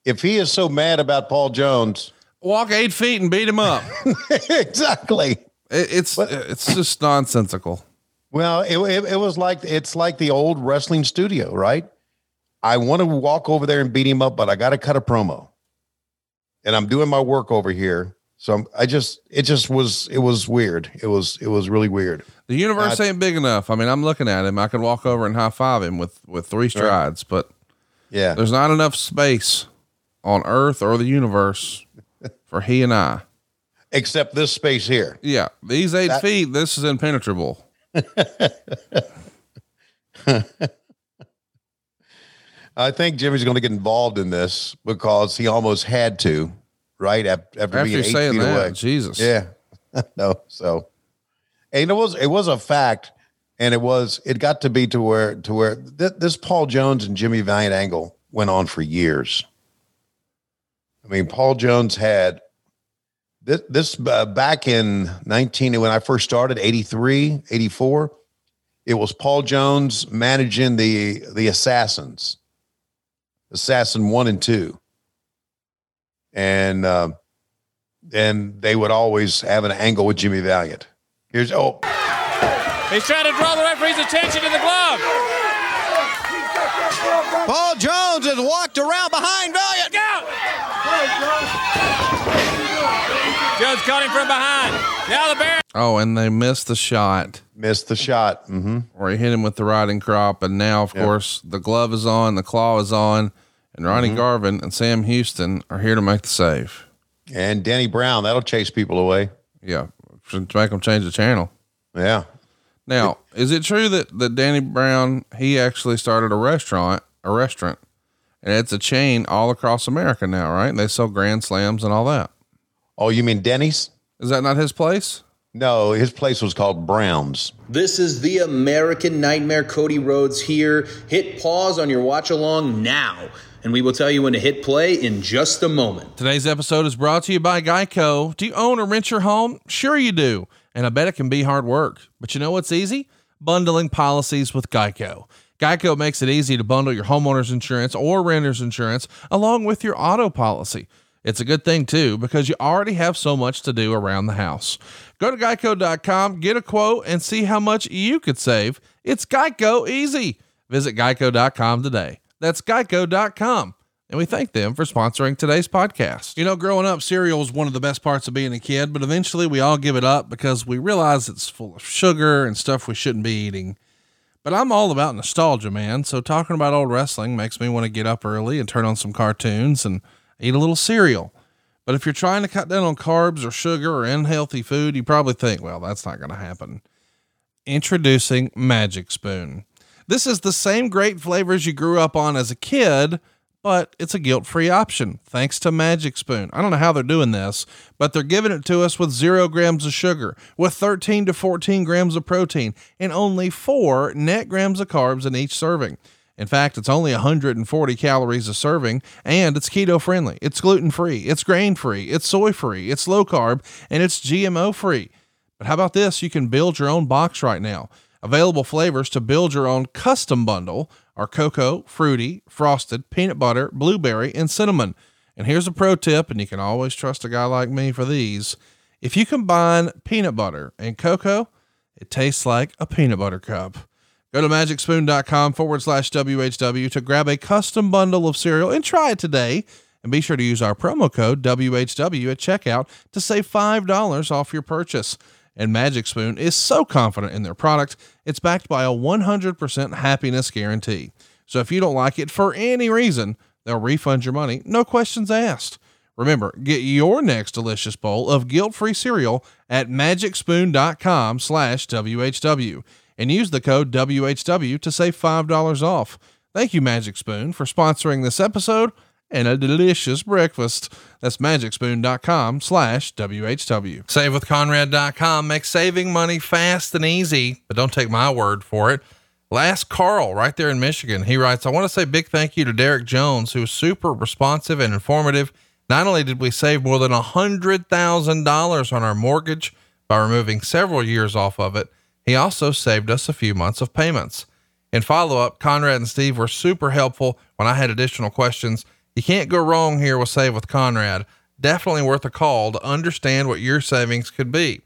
Speaker 7: If he is so mad about Paul Jones,
Speaker 3: walk eight feet and beat him up.
Speaker 7: exactly.
Speaker 3: It, it's it's just nonsensical.
Speaker 7: Well, it, it, it was like it's like the old wrestling studio, right? I want to walk over there and beat him up, but I got to cut a promo, and I'm doing my work over here. So I'm, I just it just was it was weird. It was it was really weird.
Speaker 3: The universe
Speaker 7: I-
Speaker 3: ain't big enough. I mean, I'm looking at him. I could walk over and high five him with with three strides, but
Speaker 7: yeah,
Speaker 3: there's not enough space on Earth or the universe for he and I.
Speaker 7: Except this space here.
Speaker 3: Yeah, these eight
Speaker 7: That-
Speaker 3: feet. This is impenetrable.
Speaker 7: I think Jimmy's going to get involved in this because he almost had to, right? After, after,
Speaker 3: After
Speaker 7: being eight
Speaker 3: saying
Speaker 7: feet
Speaker 3: that,
Speaker 7: away.
Speaker 3: Jesus.
Speaker 7: Yeah. no. So, and it was it was a fact, and it was it got to be to where to where th- this Paul Jones and Jimmy Valiant angle went on for years. I mean, Paul Jones had this this uh, back in 19 when I first started 83, 84, it was Paul Jones managing the the Assassins. Assassin 1 and 2. And uh, and they would always have an angle with Jimmy Valiant. Here's oh
Speaker 10: He's trying to draw the referee's attention to the glove.
Speaker 11: Paul Jones has walked around behind Valiant.
Speaker 10: Jones caught him from behind. Now the Bear.
Speaker 3: Oh, and they missed the shot.
Speaker 7: Missed the shot. Mm-hmm.
Speaker 3: Where he hit him with the riding crop. And now, of
Speaker 7: Yep.
Speaker 3: course, the glove is on, the claw is on, and Ronnie
Speaker 7: Mhm.
Speaker 3: Garvin and Sam Houston are here to make the save.
Speaker 7: and Danny Brown, that'll chase people away.
Speaker 3: Yeah. To make them change the channel.
Speaker 7: Yeah.
Speaker 3: Now, is it true that, that Danny Brown, he actually started a restaurant, a restaurant, and it's a chain all across America now, right? And They sell grand slams and all that.
Speaker 7: Oh, you mean Denny's?
Speaker 3: Is that not his place?
Speaker 7: No, his place was called Brown's.
Speaker 18: This is the American Nightmare. Cody Rhodes here. Hit pause on your watch along now, and we will tell you when to hit play in just a moment.
Speaker 3: Today's episode is brought to you by Geico. Do you own or rent your home? Sure you do. And I bet it can be hard work. But you know what's easy? Bundling policies with Geico. Geico makes it easy to bundle your homeowner's insurance or renter's insurance along with your auto policy. It's a good thing too because you already have so much to do around the house. Go to geico.com, get a quote, and see how much you could save. It's Geico easy. Visit geico.com today. That's geico.com. And we thank them for sponsoring today's podcast. You know, growing up, cereal was one of the best parts of being a kid, but eventually we all give it up because we realize it's full of sugar and stuff we shouldn't be eating. But I'm all about nostalgia, man. So talking about old wrestling makes me want to get up early and turn on some cartoons and eat a little cereal. But if you're trying to cut down on carbs or sugar or unhealthy food, you probably think, well, that's not going to happen. Introducing Magic Spoon. This is the same great flavors you grew up on as a kid, but it's a guilt free option thanks to Magic Spoon. I don't know how they're doing this, but they're giving it to us with zero grams of sugar, with 13 to 14 grams of protein, and only four net grams of carbs in each serving. In fact, it's only 140 calories a serving, and it's keto friendly. It's gluten free, it's grain free, it's soy free, it's low carb, and it's GMO free. But how about this? You can build your own box right now. Available flavors to build your own custom bundle are cocoa, fruity, frosted, peanut butter, blueberry, and cinnamon. And here's a pro tip, and you can always trust a guy like me for these. If you combine peanut butter and cocoa, it tastes like a peanut butter cup. Go to magicspoon.com forward slash WHW to grab a custom bundle of cereal and try it today. And be sure to use our promo code WHW at checkout to save $5 off your purchase. And Magic Spoon is so confident in their product, it's backed by a 100% happiness guarantee. So if you don't like it for any reason, they'll refund your money, no questions asked. Remember, get your next delicious bowl of guilt-free cereal at magicspoon.com slash WHW and use the code WHW to save $5 off. Thank you, Magic Spoon, for sponsoring this episode and a delicious breakfast. That's magicspoon.com slash WHW. SaveWithConrad.com makes saving money fast and easy, but don't take my word for it. Last Carl, right there in Michigan, he writes, I want to say big thank you to Derek Jones, who was super responsive and informative. Not only did we save more than $100,000 on our mortgage by removing several years off of it, He also saved us a few months of payments. In follow up, Conrad and Steve were super helpful when I had additional questions. You can't go wrong here with Save with Conrad. Definitely worth a call to understand what your savings could be.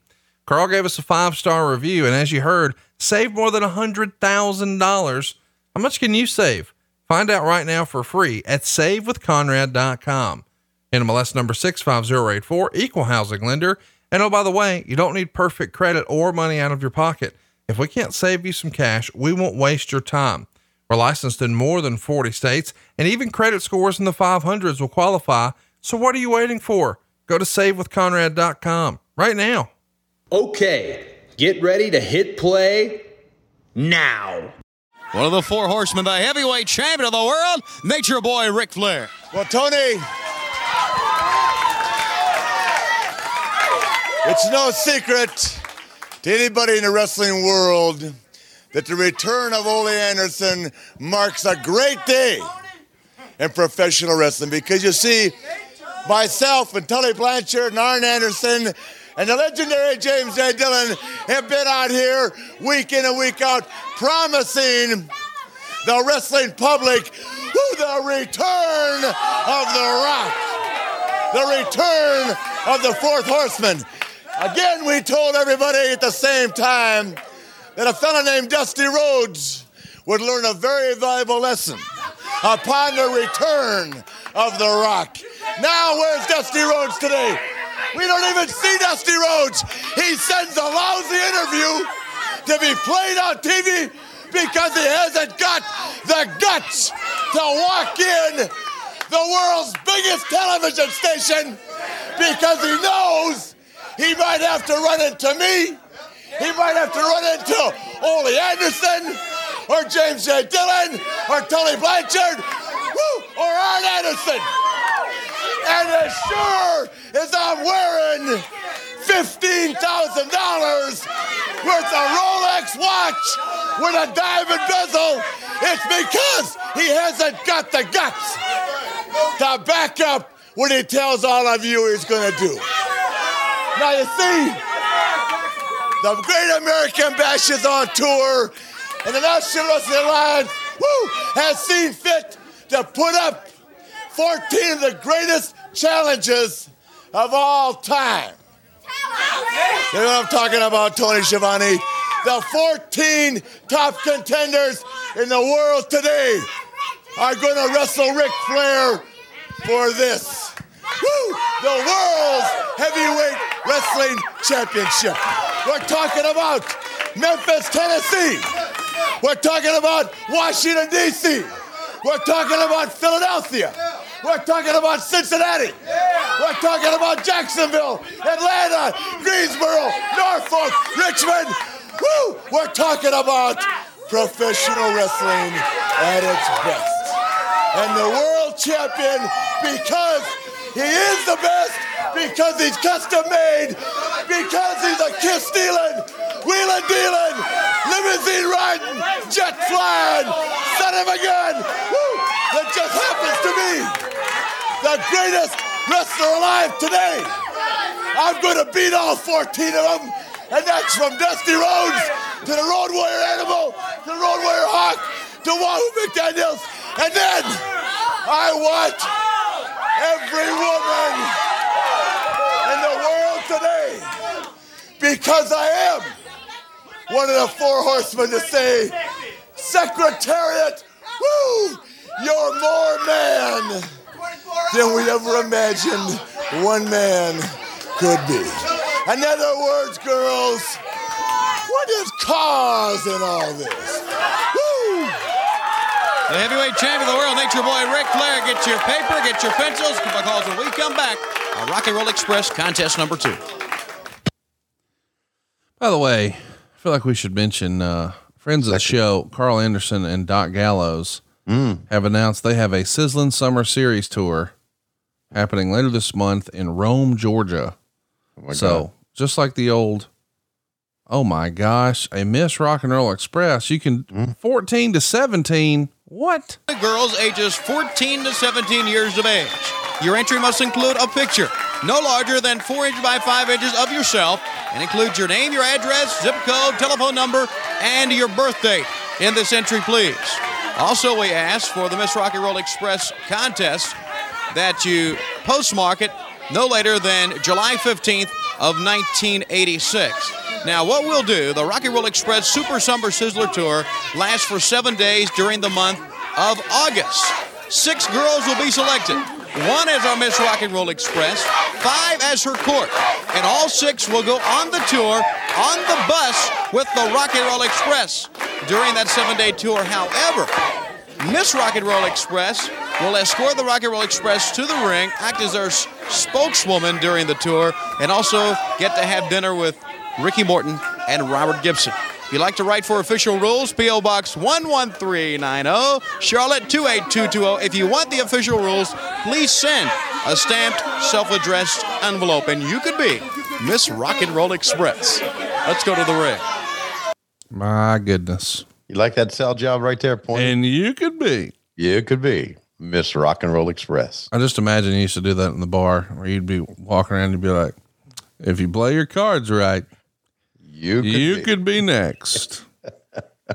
Speaker 3: Carl gave us a five star review, and as you heard, saved more than $100,000. How much can you save? Find out right now for free at savewithconrad.com. NMLS number 65084, equal housing lender. And oh, by the way, you don't need perfect credit or money out of your pocket. If we can't save you some cash, we won't waste your time. We're licensed in more than 40 states, and even credit scores in the 500s will qualify. So what are you waiting for? Go to savewithconrad.com right now.
Speaker 18: Okay, get ready to hit play now.
Speaker 11: One of the four horsemen, the heavyweight champion of the world, Nature Boy Ric Flair.
Speaker 17: Well, Tony, it's no secret to anybody in the wrestling world that the return of Ole Anderson marks a great day in professional wrestling because you see, myself and Tully Blanchard and Arn Anderson and the legendary James J. Dillon have been out here week in and week out promising the wrestling public the return of The Rock, the return of the fourth horseman. Again, we told everybody at the same time that a fellow named Dusty Rhodes would learn a very valuable lesson upon the return of The Rock. Now, where's Dusty Rhodes today? We don't even see Dusty Rhodes. He sends a lousy interview to be played on TV because he hasn't got the guts to walk in the world's biggest television station because he knows he might have to run into me. He might have to run into Ole Anderson or James J. Dillon or Tully Blanchard or Arn Anderson. And as sure as I'm wearing $15,000 worth of Rolex watch with a diamond bezel, it's because he hasn't got the guts to back up what he tells all of you he's going to do. Now, you see, the Great American Bash is on tour, and the National Wrestling Alliance woo, has seen fit to put up 14 of the greatest challenges of all time. You know what I'm talking about, Tony Schiavone? The 14 top contenders in the world today are going to wrestle Ric Flair for this. Woo! The world's heavyweight wrestling championship. We're talking about Memphis, Tennessee. We're talking about Washington, D.C. We're talking about Philadelphia. We're talking about Cincinnati. We're talking about Jacksonville, Atlanta, Greensboro, Norfolk, Richmond. Woo! We're talking about professional wrestling at its best. And the world champion, because he is the best, because he's custom made, because he's a kiss stealing, wheeling dealing, limousine riding, jet flying, son of a gun, woo, that just happens to be the greatest wrestler alive today. I'm going to beat all 14 of them, and that's from Dusty Rhodes to the Road Warrior Animal, to the Road Warrior Hawk, to Wahoo McDaniels, and then I want every woman in the world today, because I am one of the four horsemen to say, Secretariat, woo, you're more man than we ever imagined one man could be. In other words, girls, what is causing all this? Woo!
Speaker 11: The heavyweight champion of the world, Nature Boy Ric Flair. Get your paper, get your pencils, because when we come back, a Rock and Roll Express contest number two.
Speaker 3: By the way, I feel like we should mention uh, friends of the show, Karl Anderson and Doc Gallows, have announced they have a Sizzling Summer Series tour happening later this month in Rome, Georgia. Oh so
Speaker 7: God.
Speaker 3: just like the old, oh my gosh, a Miss Rock and Roll Express, you can 14 to 17. What?
Speaker 11: Girls ages 14 to 17 years of age. Your entry must include a picture no larger than 4 inches by 5 inches of yourself and include your name, your address, zip code, telephone number, and your birth date in this entry, please. Also, we ask for the Miss Rocky Roll Express contest that you postmark it no later than July 15th of 1986. Now, what we'll do, the Rock and Roll Express Super Summer Sizzler Tour lasts for seven days during the month of August. Six girls will be selected. One as our Miss Rock and Roll Express, five as her court, and all six will go on the tour on the bus with the Rock and Roll Express during that seven-day tour. However, Miss Rock and Roll Express will escort the Rock and Roll Express to the ring, act as their spokeswoman during the tour, and also get to have dinner with Ricky Morton and Robert Gibson. If you'd like to write for official rules, P.O. Box 11390, oh, Charlotte 28220. oh. If you want the official rules, please send a stamped, self addressed envelope, and you could be Miss Rock and Roll Express. Let's go to the ring.
Speaker 3: My goodness.
Speaker 7: You like that sell job right there, point?
Speaker 3: And you could be.
Speaker 7: You could be Miss Rock and Roll Express.
Speaker 3: I just imagine you used to do that in the bar where you'd be walking around and be like, if you play your cards right,
Speaker 7: you could
Speaker 3: you
Speaker 7: be.
Speaker 3: could be next.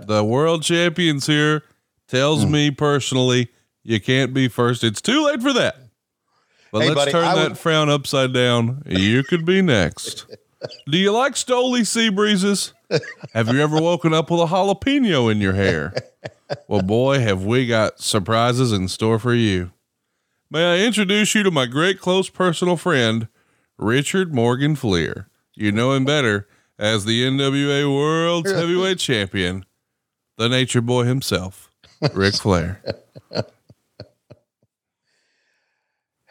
Speaker 3: the world champions here tells
Speaker 7: Hmm.
Speaker 3: me personally you can't be first. It's too late for that. But
Speaker 7: Hey,
Speaker 3: let's
Speaker 7: buddy,
Speaker 3: turn
Speaker 7: I
Speaker 3: that
Speaker 7: would-
Speaker 3: frown upside down. You could be next. Do you like Stoli sea breezes? Have you ever woken up with a jalapeno in your hair? Well, boy, have we got surprises in store for you. May I introduce you to my great close personal friend, Richard Morgan Fliehr. You know him better as the NWA World's Heavyweight Champion, the Nature Boy himself, Ric Flair.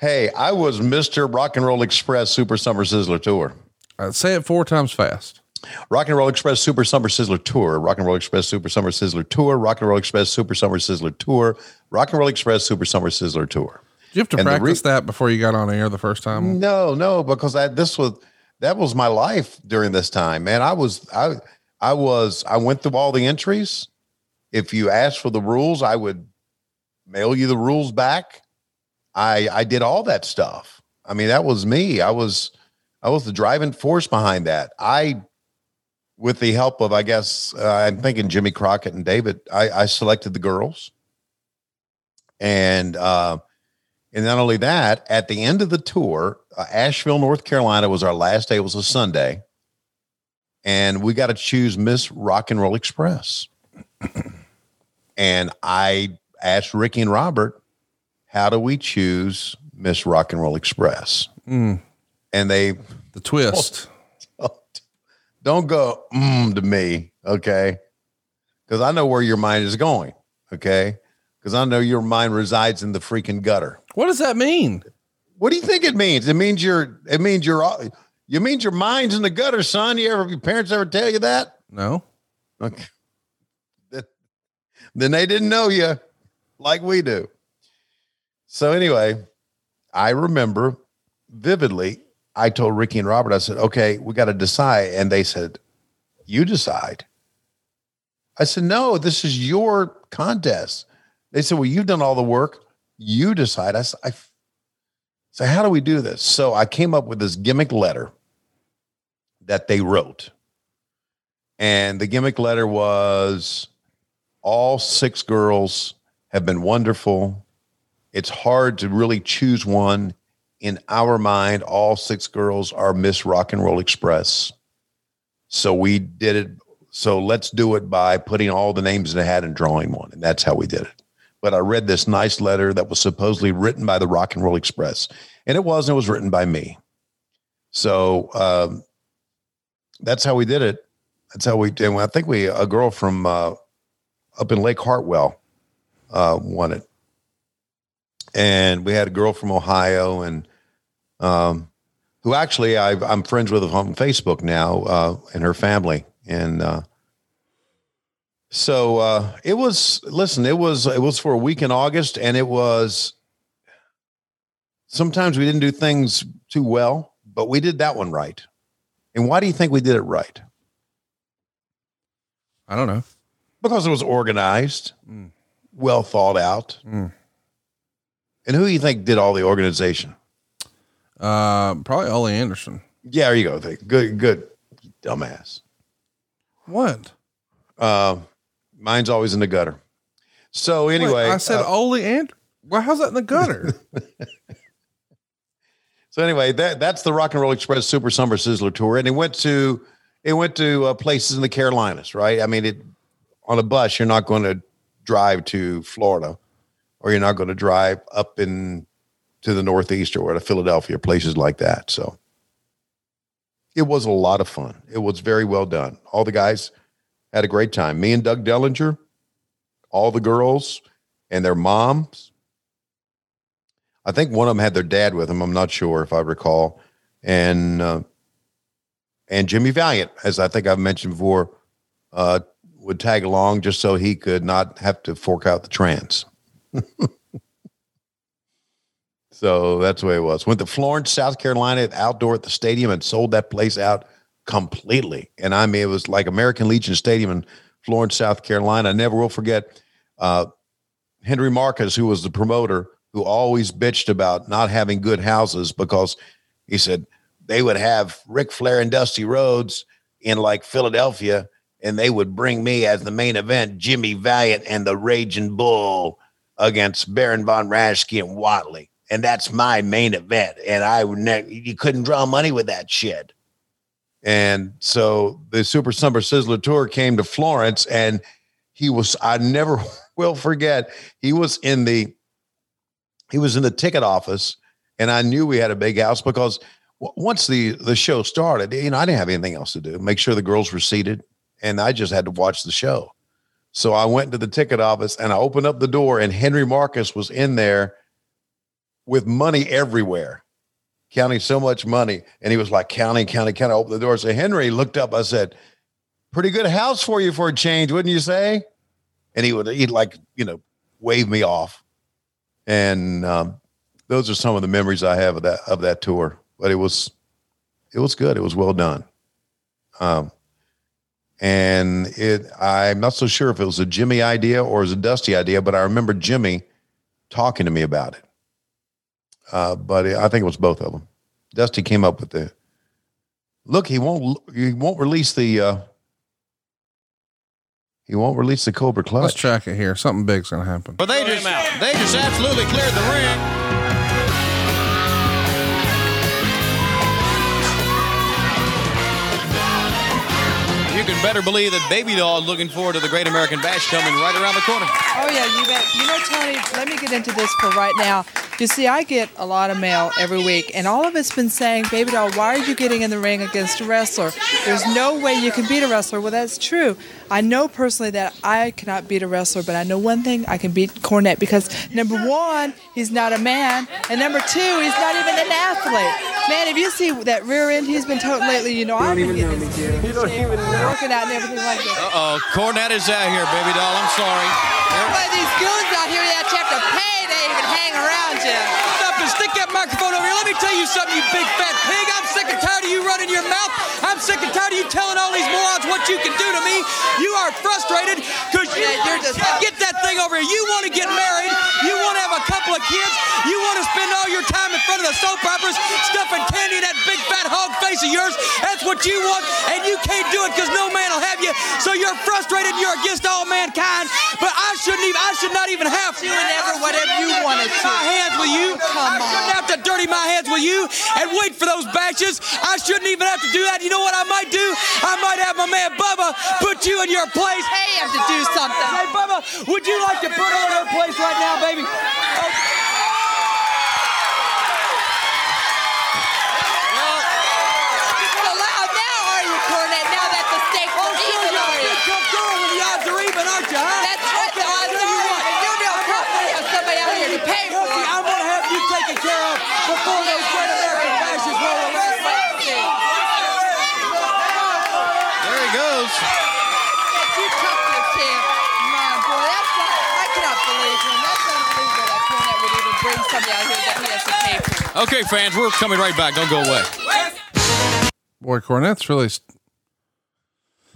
Speaker 7: Hey, I was Mr. Rock and Roll Express Super Summer Sizzler Tour.
Speaker 3: Uh, say it four times fast.
Speaker 7: Rock and Roll Express Super Summer Sizzler Tour. Rock and Roll Express Super Summer Sizzler Tour. Rock and Roll Express Super Summer Sizzler Tour. Rock and Roll Express Super Summer Sizzler Tour.
Speaker 3: Did you have to
Speaker 7: And the re-
Speaker 3: practice that before you got on air the first time?
Speaker 7: No, no, because I this was that was my life during this time, man. I was I I was I went through all the entries. If you asked for the rules, I would mail you the rules back. I I did all that stuff. I mean, that was me. I was I was the driving force behind that. I with the help of I guess uh, I'm thinking Jimmy Crockett and David, I, I selected the girls. And uh and not only that, at the end of the tour, uh, Asheville, North Carolina was our last day. It was a Sunday. And we got to choose Miss Rock and Roll Express. and I asked Ricky and Robert, how do we choose Miss Rock and Roll Express?
Speaker 3: Mm,
Speaker 7: And they,
Speaker 3: the twist.
Speaker 7: don't go mm, to me, okay? Because I know where your mind is going, okay? Because I know your mind resides in the freaking gutter.
Speaker 3: What does that mean?
Speaker 7: What do you think it means? It means you're. It means you're. all- You means your mind's in the gutter, son. You ever? Your parents ever tell you that?
Speaker 3: No.
Speaker 7: Okay. Then they didn't know you like we do. So anyway, I remember vividly. I told Ricky and Robert. I said, "Okay, we got to decide," and they said, "You decide." I said, "No, this is your contest." They said, "Well, you've done all the work. You decide." I I so how do we do this? So I came up with this gimmick letter that they wrote. And the gimmick letter was all six girls have been wonderful. It's hard to really choose one. In our mind, all six girls are Miss Rock and Roll Express. So we did it. So let's do it by putting all the names in a hat and drawing one. And that's how we did it but I read this nice letter that was supposedly written by the Rock and Roll Express, and it wasn't. It was written by me. So um, that's how we did it. That's how we did. I think we a girl from uh, up in Lake Hartwell uh, won it, and we had a girl from Ohio, and um, who actually I, I'm friends with on Facebook now, uh, and her family, and. So uh, it was. Listen, it was. It was for a week in August, and it was. Sometimes we didn't do things too well, but we did that one right. And why do you think we did it right?
Speaker 3: I don't know.
Speaker 7: Because it was organized,
Speaker 3: Mm.
Speaker 7: well thought out.
Speaker 3: Mm.
Speaker 7: And who do you think did all the organization?
Speaker 3: Uh, probably Ole Anderson.
Speaker 7: Yeah, there you go. Good, good. dumbass.
Speaker 3: What?
Speaker 7: Uh, mine's always in the gutter. So anyway,
Speaker 3: Wait, I said
Speaker 7: uh,
Speaker 3: Ole and well, how's that in the gutter?
Speaker 7: So anyway, that that's the Rock and Roll Express Super Summer Sizzler tour, and it went to it went to uh, places in the Carolinas, right? I mean, it on a bus, you're not going to drive to Florida, or you're not going to drive up in to the Northeast or to Philadelphia, places like that. So it was a lot of fun. It was very well done. All the guys had a great time. Me and Doug Dellinger, all the girls and their moms. I think one of them had their dad with them. I'm not sure if I recall, and uh, and Jimmy Valiant, as I think I've mentioned before, uh, would tag along just so he could not have to fork out the trans. so that's the way it was. Went to Florence, South Carolina, outdoor at the stadium, and sold that place out completely. And I mean, it was like American Legion Stadium in Florence, South Carolina. I never will forget uh, Henry Marcus, who was the promoter, who always bitched about not having good houses because he said they would have Ric Flair and Dusty Rhodes in like Philadelphia, and they would bring me as the main event, Jimmy Valiant and the Raging Bull against Baron von Raschke and Whatley. And that's my main event. And I would ne- you couldn't draw money with that shit. And so the Super Summer Sizzler Tour came to Florence, and he was, I never will forget, he was in the he was in the ticket office and I knew we had a big house because w- once the the show started, you know, I didn't have anything else to do. Make sure the girls were seated, and I just had to watch the show. So I went to the ticket office and I opened up the door, and Henry Marcus was in there with money everywhere, counting so much money, and he was like counting, counting, counting. I opened the door. So Henry looked up. I said, "Pretty good house for you for a change, wouldn't you say?" And he would he'd like you know wave me off and um, those are some of the memories I have of that of that tour. But it was it was good. It was well done. Um, and it I'm not so sure if it was a Jimmy idea or it was a Dusty idea, but I remember Jimmy talking to me about it. Uh, but I think it was both of them. Dusty came up with the look. He won't. He won't release the. Uh, he won't release the Cobra Clutch.
Speaker 3: Let's track it here. Something big's gonna happen.
Speaker 11: But they just they just absolutely cleared the ring. You can better believe that Baby Doll looking forward to the Great American Bash coming right around the corner.
Speaker 19: Oh yeah, you bet. You know, Tony, let me get into this for right now. You see, I get a lot of mail every week, and all of it's been saying, "Baby doll, why are you getting in the ring against a wrestler? There's no way you can beat a wrestler." Well, that's true. I know personally that I cannot beat a wrestler, but I know one thing: I can beat Cornette because number one, he's not a man, and number two, he's not even an athlete. Man, if you see that rear end he's been toting lately, you know I've been getting this You don't even know. working out and everything like that.
Speaker 11: Uh oh, Cornette is out here, Baby Doll. I'm sorry.
Speaker 19: Why these goons out here that you have to pay to even hang around you?
Speaker 20: Stop and stick that microphone over here. Let me tell you something, you big fat pig. I'm sick and tired of you running your mouth. I'm sick and tired of you telling all these morons what you can do to me. You are frustrated because you
Speaker 19: you're just
Speaker 20: get that thing over here. You want to get married. You want to have a couple of kids. You want to spend all your time in front of the soap operas stuffing candy in that big fat hog face of yours. That's what you want, and you can't do it because no man will have you. So you're frustrated. You're against all mankind. But I shouldn't even. I should not even have
Speaker 19: You and ever whatever you wanted to.
Speaker 20: my hands with you.
Speaker 19: Come
Speaker 20: shouldn't have to dirty my hands with you and wait for those batches. I shouldn't even have to do that. You know what I might do? I might have my man Bubba put you in your place.
Speaker 19: Hey, you have to do something.
Speaker 20: Hey, Bubba, would you like to put her in her place right now, baby?
Speaker 19: Well, now oh, are you, Cornette? Now that the stakes oh, are even, are you?
Speaker 20: Tough girl when the odds are even, aren't you, huh?
Speaker 19: That's
Speaker 20: before those great American bashes roll around.
Speaker 11: There he goes.
Speaker 19: You took this here. My boy, that's not, I cannot believe him. That's unbelievable that Cornette would even bring somebody out here that he has to pay for.
Speaker 11: Okay, fans, we're coming right back. Don't go away.
Speaker 3: Boy, Cornette's really. st-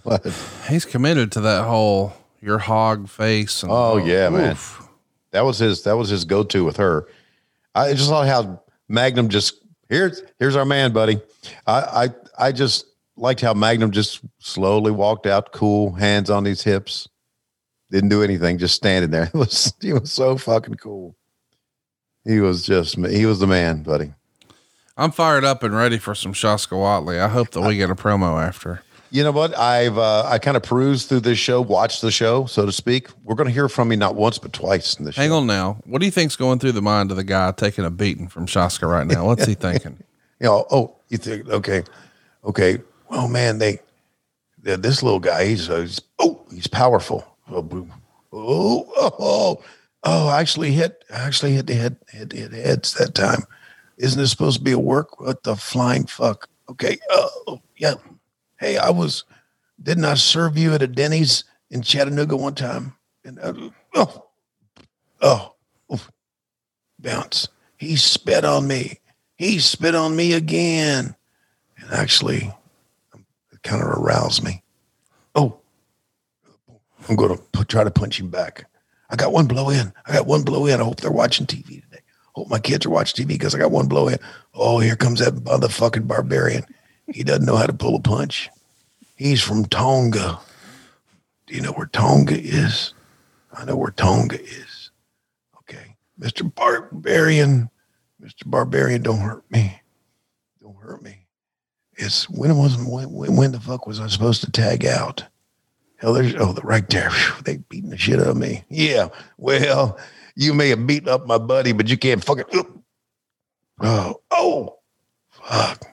Speaker 7: What?
Speaker 3: He's committed to that whole your hog face. And,
Speaker 7: Oh yeah, man. That was his. That was his go-to with her. I just saw how Magnum just here's here's our man, buddy. I I I just liked how Magnum just slowly walked out, cool, hands on his hips, didn't do anything, just standing there. It was he was so fucking cool. He was just he was the man, buddy.
Speaker 3: I'm fired up and ready for some Shaska Whatley. I hope that we get a promo after.
Speaker 7: You know what? I've uh, I kind of perused through this show, watched the show, so to speak. We're going to hear from me not once but twice in this.
Speaker 3: Hang on now. What do you think's going through the mind of the guy taking a beating from Shaska right now? What's he thinking?
Speaker 7: you know, oh, you think okay, okay. Well, man, they, they this little guy, he's, uh, he's oh, he's powerful. Oh, boom. oh, oh, oh, oh, I actually hit, I actually hit the head, hit, hit heads that time. Isn't this supposed to be a work? What the flying fuck? Okay, oh, yeah. Hey, I was, didn't I serve you at a Denny's in Chattanooga one time? And uh, oh, oh, bounce. He spit on me. He spit on me again. And actually, it kind of aroused me. Oh, I'm going to try to punch him back. I got one blow in. I got one blow in. I hope they're watching TV today. Hope my kids are watching TV because I got one blow in. Oh, here comes that motherfucking barbarian. He doesn't know how to pull a punch. He's from Tonga. Do you know where Tonga is? I know where Tonga is. Okay. Mr. Barbarian, Mr. Barbarian, don't hurt me. Don't hurt me. It's when was when, when the fuck was I supposed to tag out? Hell, there's oh the right there. They beating the shit out of me. Yeah. Well, you may have beaten up my buddy, but you can't fucking. Oh, oh, fuck,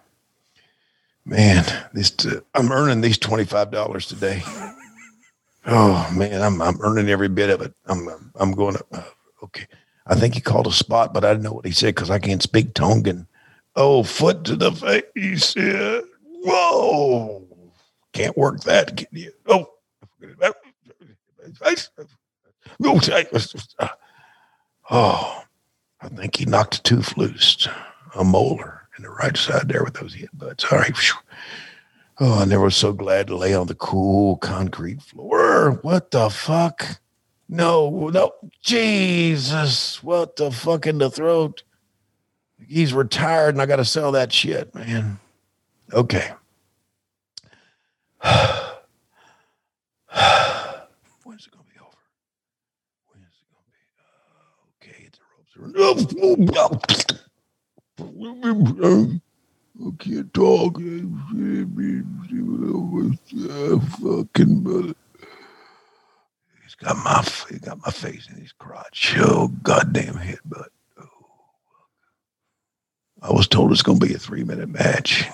Speaker 7: man! This uh, I'm earning these twenty five dollars today. Oh man, I'm I'm earning every bit of it. I'm I'm, I'm going to. Uh, okay, I think he called a spot, but I didn't know what he said because I can't speak Tongan. Oh, foot to the face. Yeah. Whoa, can't work that. Can you? Oh. Oh, I think he knocked a tooth loose, a molar in the right side there with those headbutts. All right. Oh, I never was so glad to lay on the cool concrete floor. What the fuck? No, no. Jesus. What the fuck in the throat? He's retired and I got to sell that shit, man. Okay. When's it gonna be over? When's it gonna be? Uh, okay, it's the ropes are. I can't talk. Fucking brother. He's got my he got my face in his crotch. Oh goddamn headbutt. Oh, I was told it's gonna be a three minute match.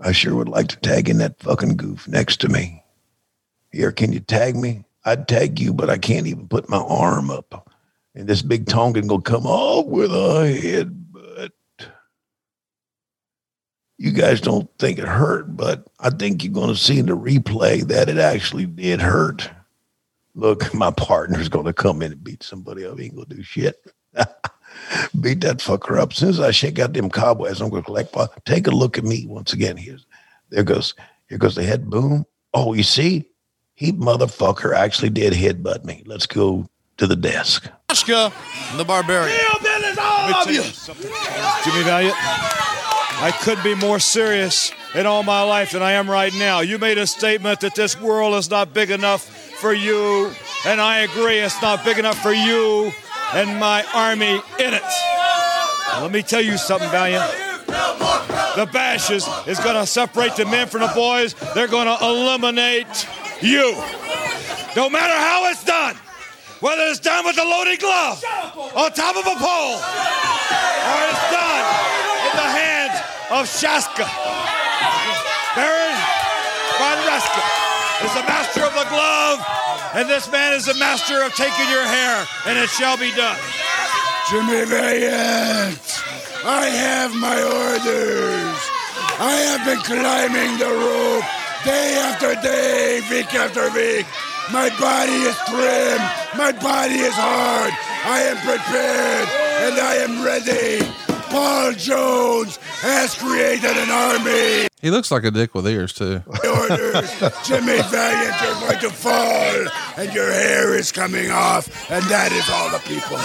Speaker 7: I sure would like to tag in that fucking goof next to me. Here, can you tag me? I'd tag you, but I can't even put my arm up. And this big Tongan will come off with a headbutt. You guys don't think it hurt, but I think you're going to see in the replay that it actually did hurt. Look, my partner's going to come in and beat somebody up. He ain't going to do shit. beat that fucker up. As soon as I shake out them cobwebs, I'm going to collect. Take a look at me once again. Here's there goes here goes the head boom. Oh, you see, he motherfucker actually did headbutt me. Let's go to the desk.
Speaker 11: Oscar, the barbarian.
Speaker 21: all of you.
Speaker 22: Jimmy Valiant, I could be more serious in all my life than I am right now. You made a statement that this world is not big enough for you, and I agree it's not big enough for you and my army in it. Now, let me tell you something, Valiant. The Bashes is going to separate the men from the boys. They're going to eliminate you. No matter how it's done, whether it's done with a loaded glove on top of a pole, or it's done of Shaska. Baron Von Raschke is the master of the glove, and this man is the master of taking your hair, and it shall be done.
Speaker 21: Jimmy Valiant, I have my orders. I have been climbing the rope day after day, week after week. My body is trim. My body is hard. I am prepared and I am ready. Paul Jones has created an army.
Speaker 3: He looks like a dick with ears too.
Speaker 21: Orders, Jimmy Valiant, you're going to fall, and your hair is coming off, and that is all the people.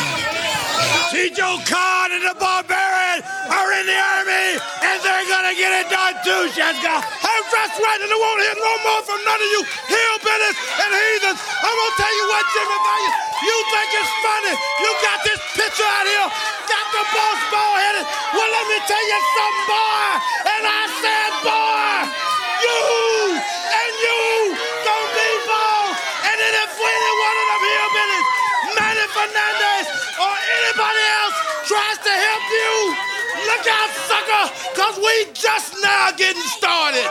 Speaker 22: Teijo Khan and the Barbarian are in the army, and they're gonna
Speaker 21: get it done too, Shaska. I'm right and I won't hear no more from none of you hillbillies and heathens. I'm gonna tell you what, Jimmy Valiant, you think it's funny. You got this picture out here, got the boss ball headed. Well, let me tell you something, boy. And I said, boy, you and you gonna be ball. And then if any one of them hillbillies, Manny Fernandez anybody else tries to help you, look out, sucker, because we just now getting started.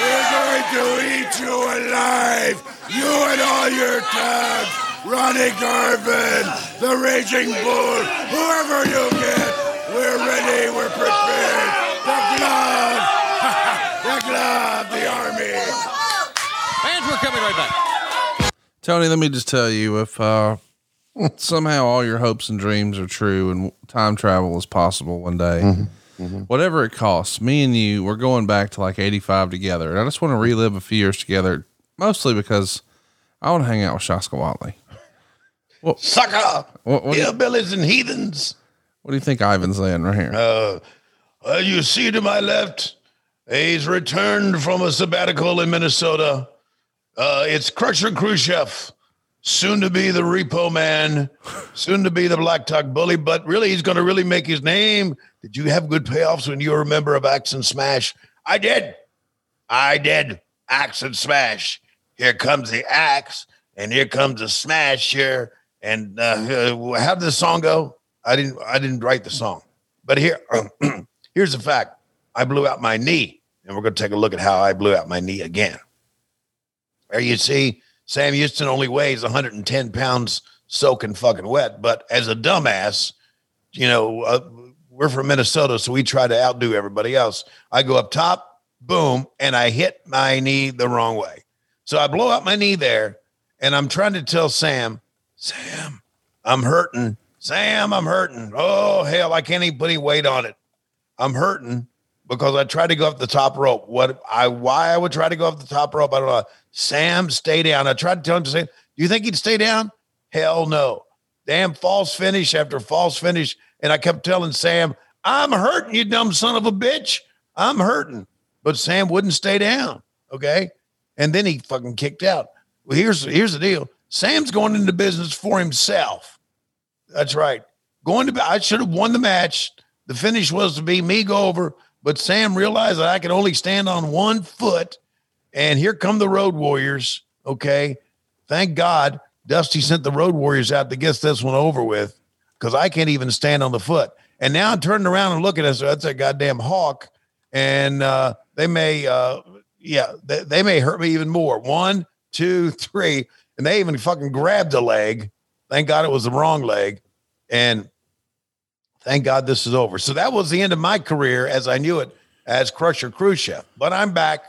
Speaker 21: We're going to eat you alive, you and all your thugs. Ronnie Garvin, the Raging Bull, whoever you get, we're ready, we're prepared. The glove, the glove, the army.
Speaker 11: And we're coming right back.
Speaker 3: Tony, let me just tell you if uh, somehow all your hopes and dreams are true and time travel is possible one day, whatever it costs, me and you, we're going back to like 85 together. And I just want to relive a few years together, mostly because I want to hang out with Shaska Whatley.
Speaker 7: Well, Sucker!
Speaker 3: What, what, do you,
Speaker 7: and heathens.
Speaker 3: what do you think Ivan's saying right here?
Speaker 7: Uh, uh, you see to my left, he's returned from a sabbatical in Minnesota. Uh, it's Crusher Khrushchev, soon to be the repo man, soon to be the Blacktop Bully, but really he's going to really make his name. Did you have good payoffs when you were a member of Axe and Smash? I did. I did. Axe and Smash. Here comes the axe, and here comes the smash here. And uh, uh, how did the song go? I didn't. I didn't write the song, but here, here's the fact: I blew out my knee, and we're going to take a look at how I blew out my knee again. There you see, Sam Houston only weighs 110 pounds, soaking fucking wet. But as a dumbass, you know, uh, we're from Minnesota, so we try to outdo everybody else. I go up top, boom, and I hit my knee the wrong way. So I blow out my knee there, and I'm trying to tell Sam, Sam, I'm hurting. Sam, I'm hurting. Oh, hell, I can't even put any weight on it. I'm hurting because I tried to go up the top rope. What I why I would try to go up the top rope, I don't know. Sam, stay down. I tried to tell him to say, Do you think he'd stay down? Hell no. Damn false finish after false finish. And I kept telling Sam, I'm hurting, you dumb son of a bitch. I'm hurting. But Sam wouldn't stay down. Okay. And then he fucking kicked out. Well, here's here's the deal. Sam's going into business for himself. That's right. Going to I should have won the match. The finish was to be me go over, but Sam realized that I could only stand on one foot. And here come the Road Warriors. Okay. Thank God Dusty sent the Road Warriors out to get this one over with because I can't even stand on the foot. And now I'm turning around and looking at us. That's a goddamn hawk. And uh, they may, uh, yeah, they, they may hurt me even more. One, two, three. And they even fucking grabbed a leg. Thank God it was the wrong leg. And thank God this is over. So that was the end of my career as I knew it as Crusher Khrushchev. But I'm back.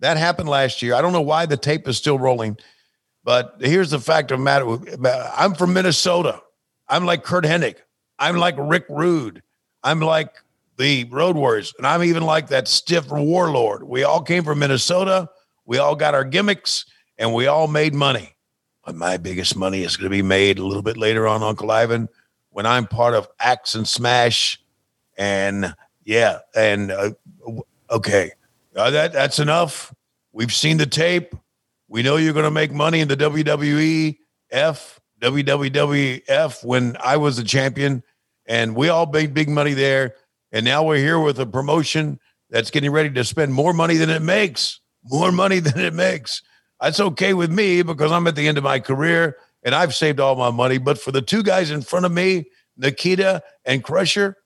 Speaker 7: That happened last year. I don't know why the tape is still rolling, but here's the fact of the matter. I'm from Minnesota. I'm like Curt Hennig. I'm like Rick Rude. I'm like the Road Warriors. And I'm even like that stiff warlord. We all came from Minnesota. We all got our gimmicks and we all made money. But my biggest money is going to be made a little bit later on, Uncle Ivan, when I'm part of Axe and Smash. And yeah, and uh, okay, uh, that that's enough. We've seen the tape. We know you're going to make money in the WWE F WWF when I was the champion, and we all made big money there. And now we're here with a promotion that's getting ready to spend more money than it makes, more money than it makes. That's okay with me because I'm at the end of my career and I've saved all my money. But for the two guys in front of me, Nikita and Crusher,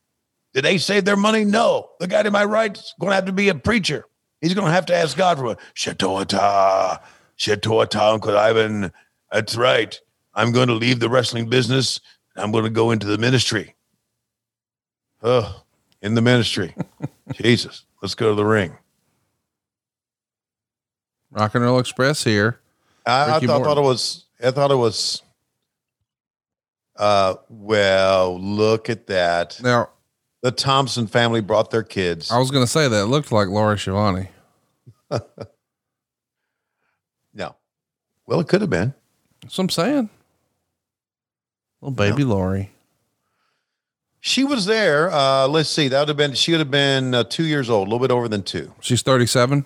Speaker 7: did they save their money? No. The guy to my right is going to have to be a preacher. He's going to have to ask God for it. Shatoata, Shatoata, Uncle Ivan. That's right. I'm going to leave the wrestling business. I'm going to go into the ministry. Oh, in the ministry. Jesus. Let's go to the ring.
Speaker 3: Rock and Roll Express here.
Speaker 7: I, I thought, thought it was. I thought it was. Uh, well, look at that.
Speaker 3: Now,
Speaker 7: the Thompson family brought their kids.
Speaker 3: I was going to say that it looked like Laura Schiavone.
Speaker 7: No. Well, it could have been.
Speaker 3: That's what I'm saying. Little baby Lori.
Speaker 7: She was there. Uh, let's see. That would have been. She would have been uh, two years old, a little bit over than two.
Speaker 3: She's 37.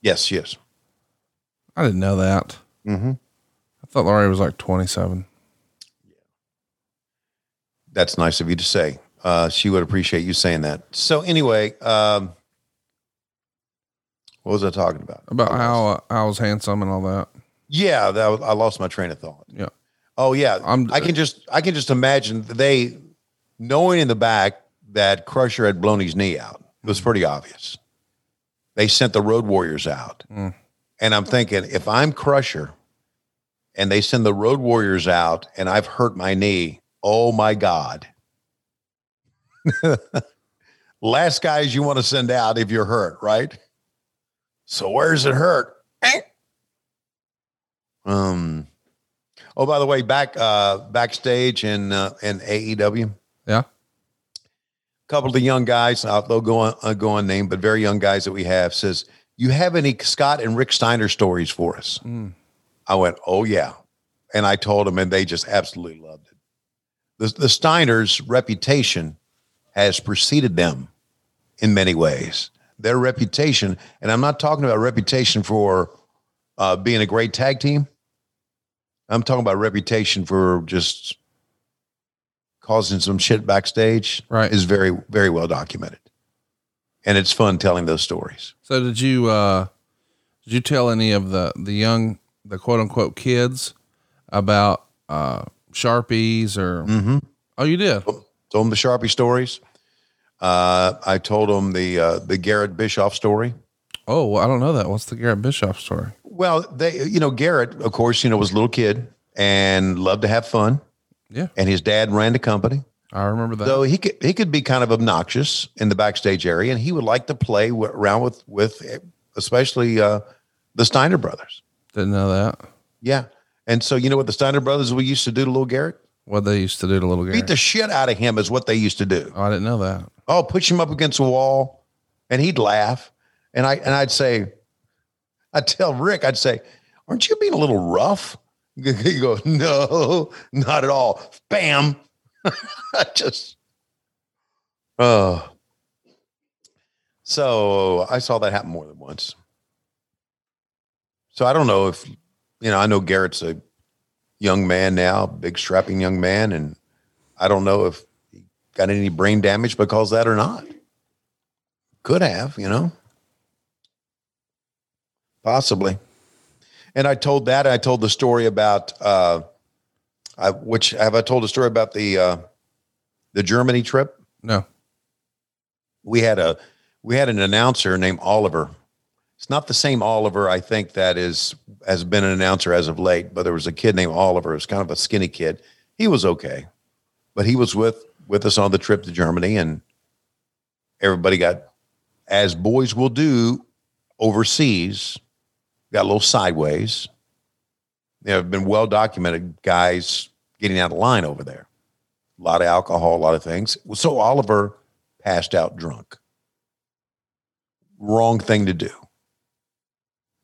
Speaker 7: Yes, yes.
Speaker 3: I didn't know that.
Speaker 7: Mm-hmm.
Speaker 3: I thought Laurie was like 27.
Speaker 7: That's nice of you to say. Uh, she would appreciate you saying that. So anyway, um, what was I talking about?
Speaker 3: About how uh, I was handsome and all that.
Speaker 7: Yeah, that was, I lost my train of thought.
Speaker 3: Yeah.
Speaker 7: Oh yeah, i can just I can just imagine they knowing in the back that Crusher had blown his knee out. It was pretty obvious. They sent the Road Warriors out,
Speaker 3: Mm.
Speaker 7: and I'm thinking if I'm Crusher, and they send the Road Warriors out, and I've hurt my knee. Oh my God! Last guys you want to send out if you're hurt, right? So where's it hurt? Um. Oh, by the way, back uh backstage in uh, in AEW,
Speaker 3: Yeah.
Speaker 7: couple of the young guys, uh, they'll go on, uh, go unnamed, but very young guys that we have says, "You have any Scott and Rick Steiner stories for us?"
Speaker 3: Mm.
Speaker 7: I went, "Oh yeah," and I told them, and they just absolutely loved it. The the Steiners' reputation has preceded them in many ways. Their reputation, and I'm not talking about reputation for uh, being a great tag team. I'm talking about reputation for just causing some shit backstage.
Speaker 3: Right.
Speaker 7: is very very well documented, and it's fun telling those stories.
Speaker 3: So did you uh did you tell any of the the young the quote unquote kids about uh Sharpies or
Speaker 7: Mm-hmm.
Speaker 3: Oh, you did.
Speaker 7: Told them the Sharpie stories. Uh, I told them the uh, the Garrett Bischoff story.
Speaker 3: Oh, well, I don't know that. What's the Garrett Bischoff story?
Speaker 7: Well, they, you know, Garrett, of course, you know, was a little kid and loved to have fun.
Speaker 3: Yeah.
Speaker 7: And his dad ran the company.
Speaker 3: I remember that.
Speaker 7: Though he could, he could be kind of obnoxious in the backstage area, and he would like to play w- around with, with, especially uh, the Steiner brothers.
Speaker 3: Didn't know that.
Speaker 7: Yeah. And so, you know what the Steiner brothers we used to do to little Garrett?
Speaker 3: What they used to do to little Garrett.
Speaker 7: Beat the shit out of him is what they used to do.
Speaker 3: Oh, I didn't know that.
Speaker 7: Oh, push him up against a wall, and he'd laugh, and I and I'd say, I'd tell Rick, I'd say, "Aren't you being a little rough?" He go, "No, not at all." Bam! I just, oh. So I saw that happen more than once. So I don't know if you know. I know Garrett's a young man now, big strapping young man, and I don't know if he got any brain damage because of that or not. Could have, you know, possibly. And I told that. I told the story about uh, I, which have I told a story about the uh, the Germany trip?
Speaker 3: No.
Speaker 7: We had a we had an announcer named Oliver. It's not the same Oliver I think that is has been an announcer as of late, but there was a kid named Oliver. It's kind of a skinny kid. He was okay, but he was with with us on the trip to Germany, and everybody got, as boys will do overseas, got a little sideways. There have been well documented guys getting out of line over there. A lot of alcohol, a lot of things. So Oliver passed out drunk. Wrong thing to do.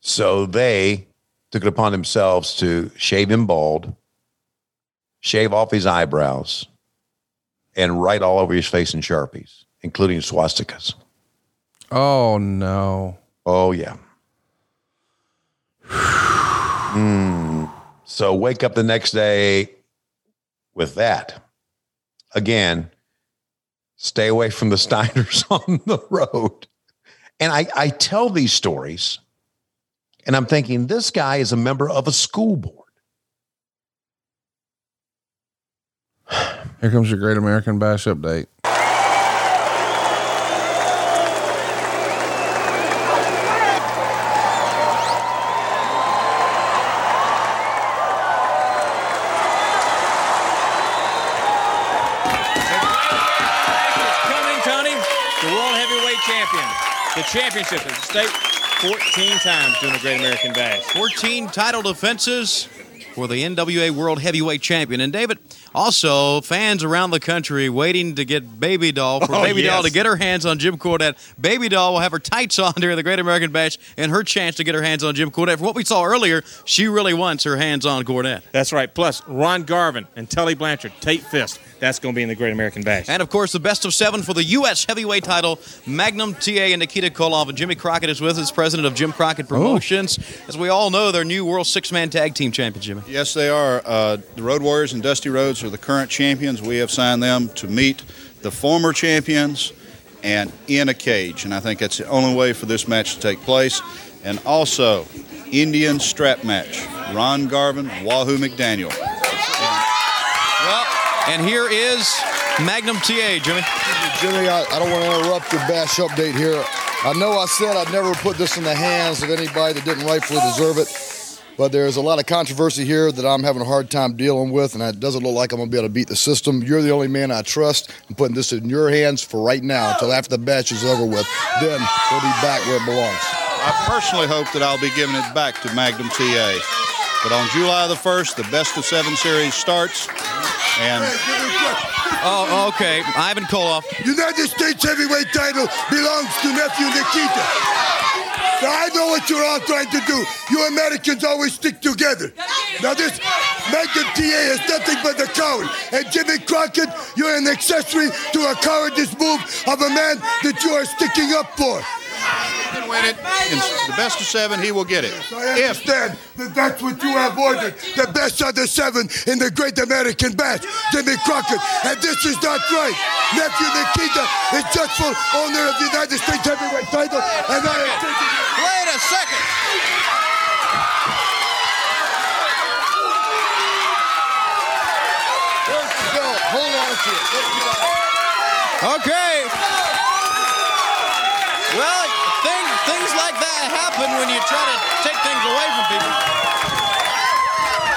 Speaker 7: So they took it upon themselves to shave him bald, shave off his eyebrows, and write all over his face in Sharpies, including swastikas.
Speaker 3: Oh no.
Speaker 7: Oh yeah. Hmm. So wake up the next day with that. Again, stay away from the Steiners on the road. And I, I tell these stories, and I'm thinking this guy is a member of a school board.
Speaker 3: Here comes your Great American Bash update.
Speaker 10: coming, The World Heavyweight Champion. The championship at stake 14 times doing a Great American Bash.
Speaker 11: 14 title defenses for the NWA World Heavyweight Champion. And David, Also, fans around the country waiting to get Baby Doll for
Speaker 23: Oh,
Speaker 11: Baby Doll to get her hands on Jim Cornette. Baby Doll will have her tights on during the Great American Bash and her chance to get her hands on Jim Cornette. From what we saw earlier, she really wants her hands on Cornette.
Speaker 10: That's right. Plus, Ron Garvin and Tully Blanchard, Tate Fist. That's going to be in the Great American Bash.
Speaker 11: And of course, the best of seven for the U.S. heavyweight title. Magnum TA and Nikita Koloff. And Jimmy Crockett is with us, president of Jim Crockett Promotions. As we all know, their new World Six Man Tag Team Champion, Jimmy.
Speaker 23: Yes, they are. Uh, the Road Warriors and Dusty Rhodes are the current champions. We have signed them to meet the former champions and in a cage. And I think that's the only way for this match to take place. And also, Indian strap match. Ron Garvin, Wahoo McDaniel.
Speaker 11: Well, and here is Magnum TA, Jimmy.
Speaker 16: Jimmy, I, I don't want to interrupt your bash update here. I know I said I'd never put this in the hands of anybody that didn't rightfully deserve it, but there's a lot of controversy here that I'm having a hard time dealing with, and it doesn't look like I'm going to be able to beat the system. You're the only man I trust. I'm putting this in your hands for right now until after the batch is over with. Then we'll be back where it belongs.
Speaker 23: I personally hope that I'll be giving it back to Magnum TA. But on July the 1st, the best of seven series starts. And
Speaker 11: Oh, okay. Ivan Koloff.
Speaker 24: United States heavyweight title belongs to nephew Nikita. I know what you're all trying to do. You Americans always stick together. Now this Magnum TA is nothing but a coward. And Jimmy Crockett, you're an accessory to a cowardice move of a man that you are sticking up for.
Speaker 23: He can win it. In the best of seven, he will get it.
Speaker 24: I understand that that's what you have ordered. The best of the seven in the Great American Bash, Jimmy Crockett. And this is not right. Nephew Nikita is justful owner of the United States heavyweight title. And I am taking
Speaker 11: Wait a second.
Speaker 16: Hold on to it.
Speaker 11: Okay. Like that happen when you try to take things away from people.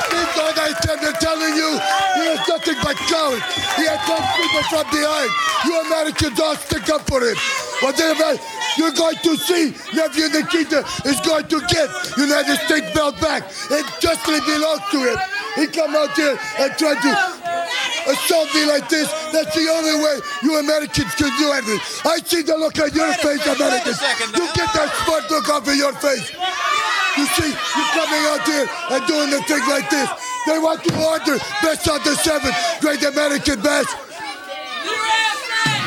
Speaker 24: This all I said, I'm telling you, he is nothing but coward. He has attacks people from behind. You Americans all stick up for him. Whatever you're going to see, nephew Nikita is going to get United States belt back. It justly belongs to him. He come out here and try to assault me like this. That's the only way you Americans can do anything. I see the look on your face, Americans. You get that smart look off of your face. You see, you coming out here and doing the thing like this. They want to order best of the seven, Great American Bash.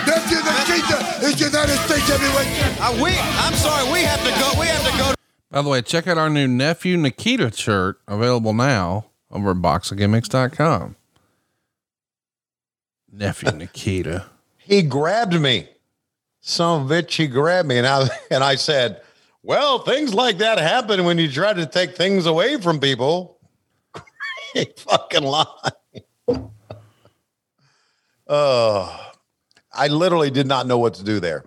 Speaker 24: Nephew Nikita is United States heavyweight.
Speaker 11: Uh, we, I'm sorry, we have to go. We have to go.
Speaker 3: By the way, check out our new nephew Nikita shirt available now over at boxofgimmicks.com. Nephew Nikita.
Speaker 7: He grabbed me. Some bitch, he grabbed me. And I, and I said, well, things like that happen when you try to take things away from people. Great fucking lie. Oh, I literally did not know what to do there.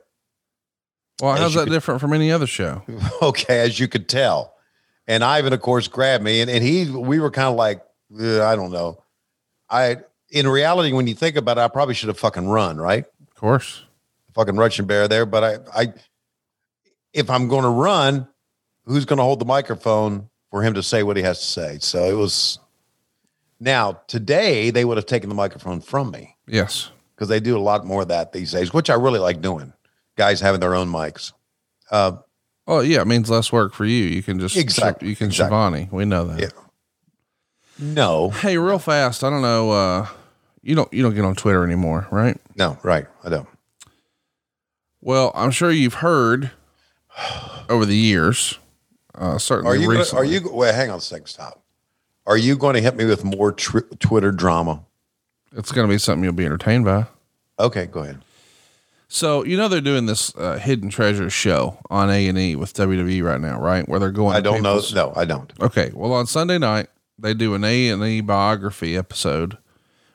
Speaker 3: Well,
Speaker 7: As
Speaker 3: how's that
Speaker 7: could-
Speaker 3: different from any other show?
Speaker 7: okay, as you could tell. And Ivan, of course, grabbed me, and, and he, we were kind of like, uh, I don't know. I, in reality, when you think about it, I probably should have fucking run, right?
Speaker 3: Of course,
Speaker 7: fucking Russian bear there. But I, I, if I'm going to run, who's going to hold the microphone for him to say what he has to say? So it was. Now today they would have taken the microphone from me
Speaker 3: Yes.
Speaker 7: because they do a lot more of that these days, which I really like doing. Guys having their own mics. Uh,
Speaker 3: Oh yeah, it means less work for you. You can just
Speaker 7: Exactly,
Speaker 3: You can
Speaker 7: exactly.
Speaker 3: Schiavone. We know that.
Speaker 7: Yeah. No.
Speaker 3: Hey, real fast. I don't know. Uh, you don't you don't get on Twitter anymore, right?
Speaker 7: No, right. I don't.
Speaker 3: Well, I'm sure you've heard over the years. Uh, certainly
Speaker 7: Are you? Gonna,
Speaker 3: recently.
Speaker 7: are you? Wait, hang on a second. Stop. Are you going to hit me with more tr- Twitter drama?
Speaker 3: It's going to be something you'll be entertained by.
Speaker 7: Okay, go ahead.
Speaker 3: So you know they're doing this uh, hidden treasure show on A and E with WWE right now, right? Where they're going.
Speaker 7: I don't know. No, I don't.
Speaker 3: Okay. Well, on Sunday night, they do an A and E biography episode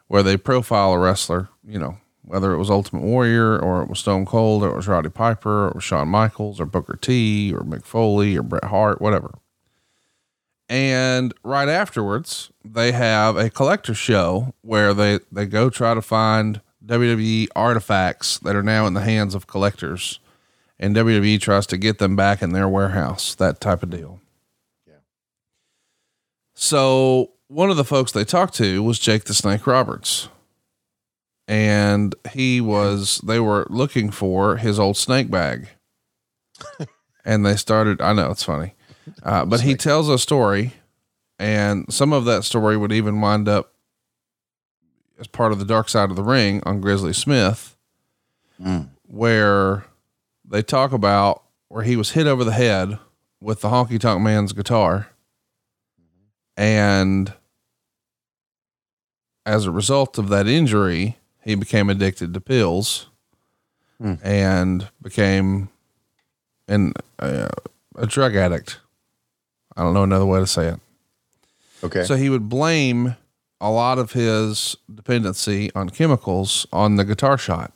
Speaker 3: where they profile a wrestler, you know, whether it was Ultimate Warrior or it was Stone Cold or it was Roddy Piper or it was Shawn Michaels or Booker T or Mick Foley or Bret Hart, whatever. And right afterwards, they have a collector show where they, they go try to find WWE artifacts that are now in the hands of collectors. And WWE tries to get them back in their warehouse, that type of deal. Yeah. So one of the folks they talked to was Jake the Snake Roberts. And he was, they were looking for his old snake bag. and they started, I know it's funny, uh, but he tells a story, and some of that story would even wind up as part of the dark side of the ring on Grizzly Smith, where they talk about where he was hit over the head with the honky tonk man's guitar. And as a result of that injury, he became addicted to pills
Speaker 7: Hmm.
Speaker 3: and became an, uh, a drug addict. I don't know another way to say it.
Speaker 7: Okay.
Speaker 3: So he would blame a lot of his dependency on chemicals on the guitar shot.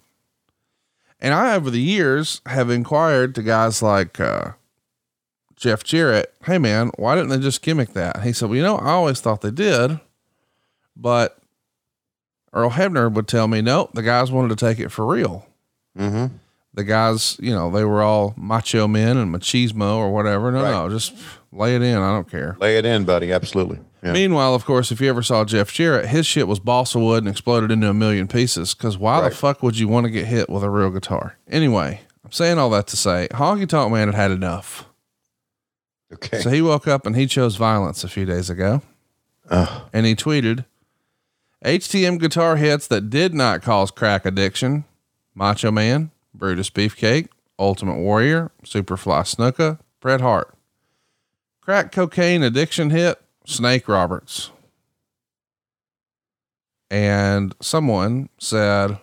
Speaker 3: And I, over the years, have inquired to guys like uh, Jeff Jarrett, hey man, why didn't they just gimmick that? He said, well, you know, I always thought they did, but Earl Hebner would tell me, no, the guys wanted to take it for real.
Speaker 7: Mm-hmm.
Speaker 3: The guys, you know, they were all macho men and machismo or whatever. No, no, just lay it in. I don't care.
Speaker 7: Lay it in, buddy. Absolutely. Yeah.
Speaker 3: Meanwhile, of course, if you ever saw Jeff Jarrett, his shit was balsa wood and exploded into a million pieces. Cause why the fuck would you want to get hit with a real guitar? Anyway, I'm saying all that to say Honky Tonk Man had had enough.
Speaker 7: Okay.
Speaker 3: So he woke up and he chose violence a few days ago. And he tweeted HTM guitar hits that did not cause crack addiction Macho Man, Brutus Beefcake, Ultimate Warrior, Superfly Snuka, Bret Hart. Crack cocaine addiction hit Snake Roberts. And someone said,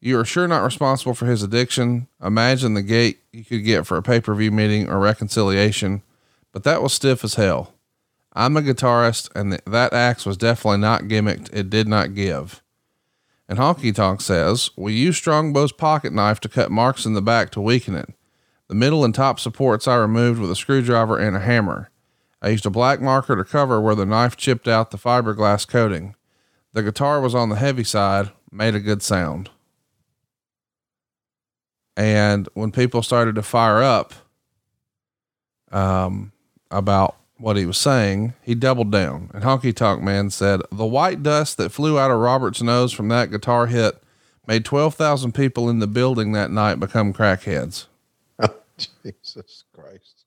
Speaker 3: You are sure not responsible for his addiction. Imagine the gate you could get for a pay per view meeting or reconciliation, but that was stiff as hell. I'm a guitarist, and th- that axe was definitely not gimmicked. It did not give. And Honky Tonk says, We use Strongbow's pocket knife to cut marks in the back to weaken it. The middle and top supports I removed with a screwdriver and a hammer. I used a black marker to cover where the knife chipped out the fiberglass coating. The guitar was on the heavy side, made a good sound. And when people started to fire up um, about what he was saying, he doubled down. And Honky Tonk Man said, The white dust that flew out of Robert's nose from that guitar hit made 12,000 people in the building that night become crackheads.
Speaker 7: Oh, Jesus Christ.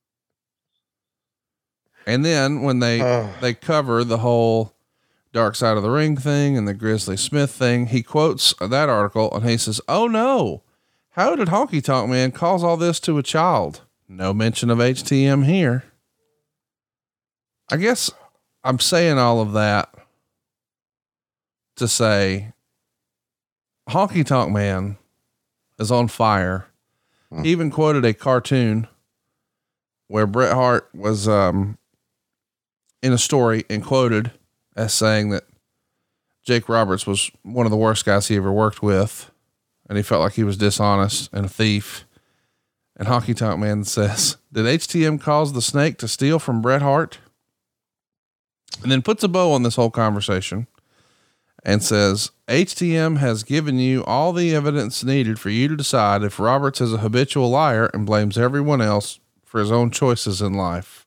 Speaker 3: And then when they
Speaker 7: Oh.
Speaker 3: they cover the whole Dark Side of the Ring thing and the Grizzly Smith thing, he quotes that article and he says, "Oh no, how did Honky Tonk Man cause all this to a child? No mention of HTM here." I guess I'm saying all of that to say Honky Tonk Man is on fire. He even quoted a cartoon where Bret Hart was um, in a story and quoted as saying that Jake Roberts was one of the worst guys he ever worked with, and he felt like he was dishonest and a thief. And Honky Tonk Man says, "Did HTM cause the snake to steal from Bret Hart?" And then puts a bow on this whole conversation and says, HTM has given you all the evidence needed for you to decide if Roberts is a habitual liar and blames everyone else for his own choices in life.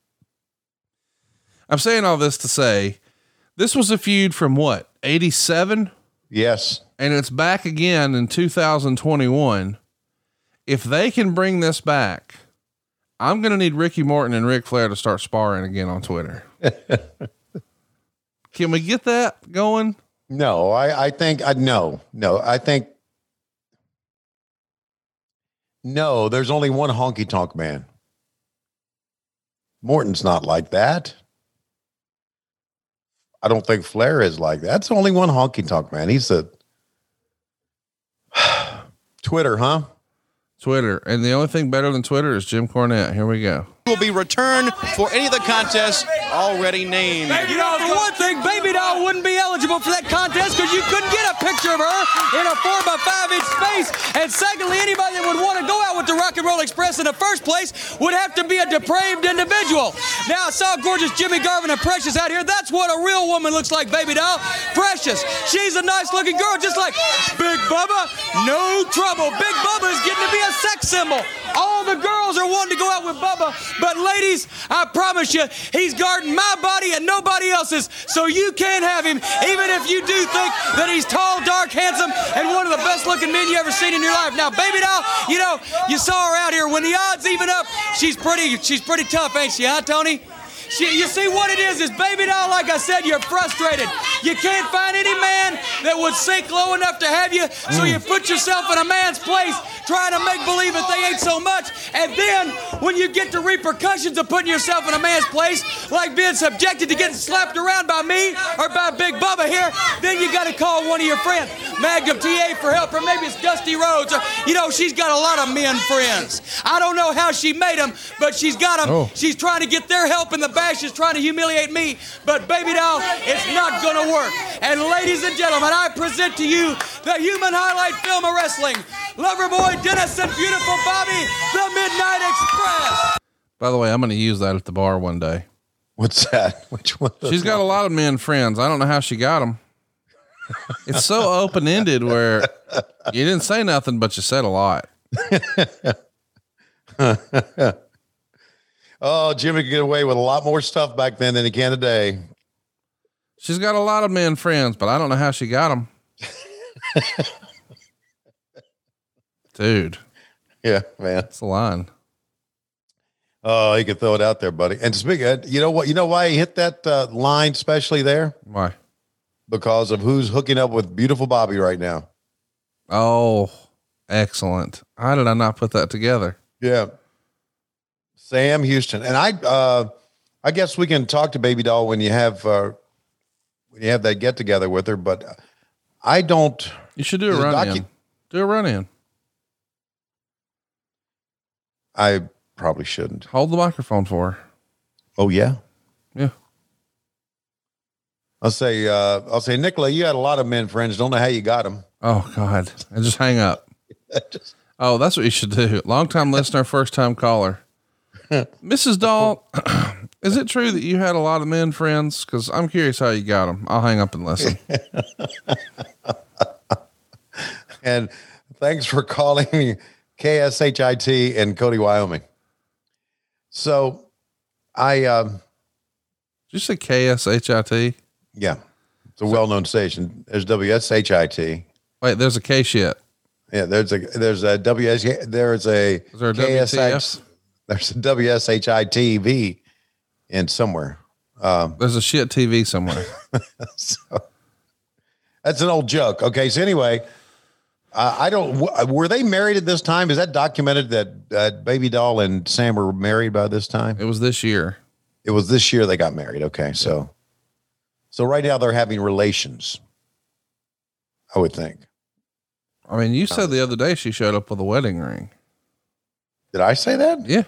Speaker 3: I'm saying all this to say this was a feud from what, 87?
Speaker 7: Yes.
Speaker 3: And it's back again in 2021. If they can bring this back, I'm going to need Ricky Morton and Ric Flair to start sparring again on Twitter. can we get that going?
Speaker 7: No, I, I think I no, no, I think no, there's only one honky tonk man. Morton's not like that. I don't think Flair is like that. That's only one honky tonk man. He's a Twitter, huh?
Speaker 3: Twitter. And the only thing better than Twitter is Jim Cornette. Here we go.
Speaker 11: Will be returned for any of the contests already named.
Speaker 20: You know, for one thing, Baby Doll wouldn't be eligible for that contest because you couldn't get a picture of her in a 4 by 5 inch space. And secondly, anybody that would want to go out with the Rock and Roll Express in the first place would have to be a depraved individual. Now, I saw gorgeous Jimmy Garvin and Precious out here. That's what a real woman looks like, Baby Doll. Precious. She's a nice looking girl, just like Big Bubba. No trouble. Big Bubba is getting to be a sex symbol. All the girls are wanting to go out with Bubba, but ladies, I promise you, he's guarding my body and nobody else's. So you can't have him, even if you do think that he's tall, dark, handsome, and one of the best looking men you ever seen in your life. Now, baby doll, you know, you saw her out here. When the odds even up, she's pretty, she's pretty tough, ain't she, huh, Tony? She, you see what it is, is baby doll, like I said, you're frustrated. You can't find any man that would sink low enough to have you, so you put yourself in a man's place trying to make believe that they ain't so much. And then when you get the repercussions of putting yourself in a man's place, like being subjected to getting slapped around by me or by Big Bubba here, then you got to call one of your friends, Magnum TA for help, or maybe it's Dusty Rhodes. Or, you know, she's got a lot of men friends. I don't know how she made them, but she's got them.
Speaker 3: Oh.
Speaker 20: She's trying to get their help in the bash. She's trying to humiliate me. But baby doll, it's not going to work. And ladies and gentlemen, I present to you the human highlight film of wrestling. Loverboy Dennis and beautiful Bobby, the Midnight Express.
Speaker 3: By the way, I'm going to use that at the bar one day.
Speaker 7: What's that? Which one?
Speaker 3: She's got a lot of men friends. I don't know how she got them. It's so open ended where you didn't say nothing, but you said a lot.
Speaker 7: oh, Jimmy could get away with a lot more stuff back then than he can today.
Speaker 3: She's got a lot of men friends, but I don't know how she got them. Dude.
Speaker 7: Yeah, man.
Speaker 3: That's the line.
Speaker 7: Oh, he could throw it out there, buddy. And speaking, of, you know what? You know why he hit that uh, line, especially there?
Speaker 3: Why?
Speaker 7: Because of who's hooking up with beautiful Bobby right now.
Speaker 3: Oh, excellent. How did I not put that together?
Speaker 7: Yeah. Sam Houston. And I uh I guess we can talk to Baby Doll when you have uh when you have that get together with her, but I don't
Speaker 3: You should do a run
Speaker 7: docu-
Speaker 3: in. Do a run in.
Speaker 7: I probably shouldn't.
Speaker 3: Hold the microphone for her.
Speaker 7: Oh yeah.
Speaker 3: Yeah.
Speaker 7: I'll say uh I'll say Nicola, you had a lot of men friends. Don't know how you got them.
Speaker 3: Oh God. And just hang up. Oh, that's what you should do. Long time listener, first time caller. Mrs. Dahl, is it true that you had a lot of men friends? Because I'm curious how you got them. I'll hang up and listen.
Speaker 7: And thanks for calling me KSHIT in Cody, Wyoming. So I um
Speaker 3: Did you say KSHIT?
Speaker 7: yeah, it's a well known station. There's WSHIT.
Speaker 3: Wait, there's a K shit.
Speaker 7: Yeah, there's a there's a WS there's a
Speaker 3: Is there a
Speaker 7: KSH there's a WSHI TV in somewhere. Um,
Speaker 3: There's a shit TV somewhere.
Speaker 7: so that's an old joke. Okay, so anyway, uh, I don't. w- Were they married at this time? Is that documented that uh, Baby Doll and Sam were married by this time?
Speaker 3: It was this year.
Speaker 7: It was this year they got married. Okay, so so right now they're having relations. I would think.
Speaker 3: I mean, you said the other day she showed up with a wedding ring.
Speaker 7: Did I say that?
Speaker 3: Yeah.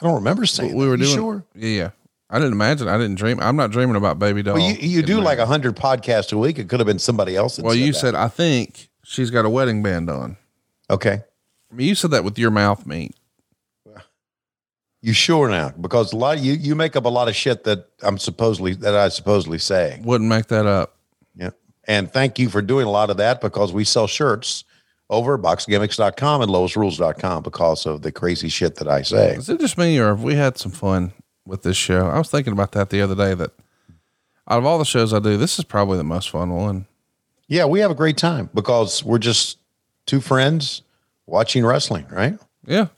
Speaker 7: I don't remember saying. It.
Speaker 3: We
Speaker 7: that.
Speaker 3: were doing.
Speaker 7: sure?
Speaker 3: Yeah, yeah. I didn't imagine. I didn't dream. I'm not dreaming about baby doll.
Speaker 7: Well, you, you do like a hundred podcasts a week. It could have been somebody else.
Speaker 3: Well, you
Speaker 7: that.
Speaker 3: said I think she's got a wedding band on.
Speaker 7: okay.
Speaker 3: I mean, you said that with your mouth meat.
Speaker 7: You sure now? Because a lot of you you make up a lot of shit that I'm supposedly that I supposedly say.
Speaker 3: Wouldn't make that up.
Speaker 7: Yeah. And thank you for doing a lot of that because we sell shirts over at boxgimmicks.com and lowestrules.com because of the crazy shit that I say.
Speaker 3: Is it just me, or have we had some fun with this show? I was thinking about that the other day. That out of all the shows I do, this is probably the most fun one.
Speaker 7: Yeah, we have a great time because we're just two friends watching wrestling, right?
Speaker 3: Yeah.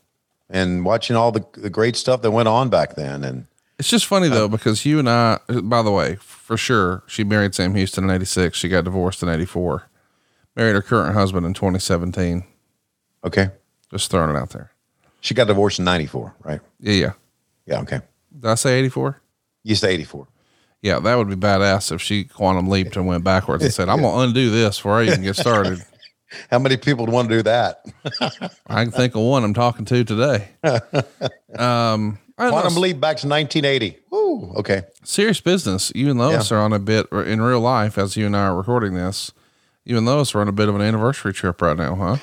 Speaker 7: And watching all the, the great stuff that went on back then. And
Speaker 3: It's just funny though because you and I, by the way, for sure, she married Sam Houston in '86. She got divorced in '84. Married her current husband in 2017.
Speaker 7: okay.
Speaker 3: Just throwing it out there.
Speaker 7: She got divorced in 94, right?
Speaker 3: Yeah, yeah.
Speaker 7: Yeah, okay.
Speaker 3: Did I say 84?
Speaker 7: You say 84.
Speaker 3: Yeah, that would be badass if she quantum leaped and went backwards and said, "I'm gonna undo this before I even get started."
Speaker 7: How many people would want to do that?
Speaker 3: I can think of one I'm talking to today. Um, I don't know.
Speaker 7: Quantum leap back to 1980. Woo. Okay.
Speaker 3: serious business. You and Lois are on a bit in real life as you and I are recording this. And Lois are on a bit of an anniversary trip right now, huh?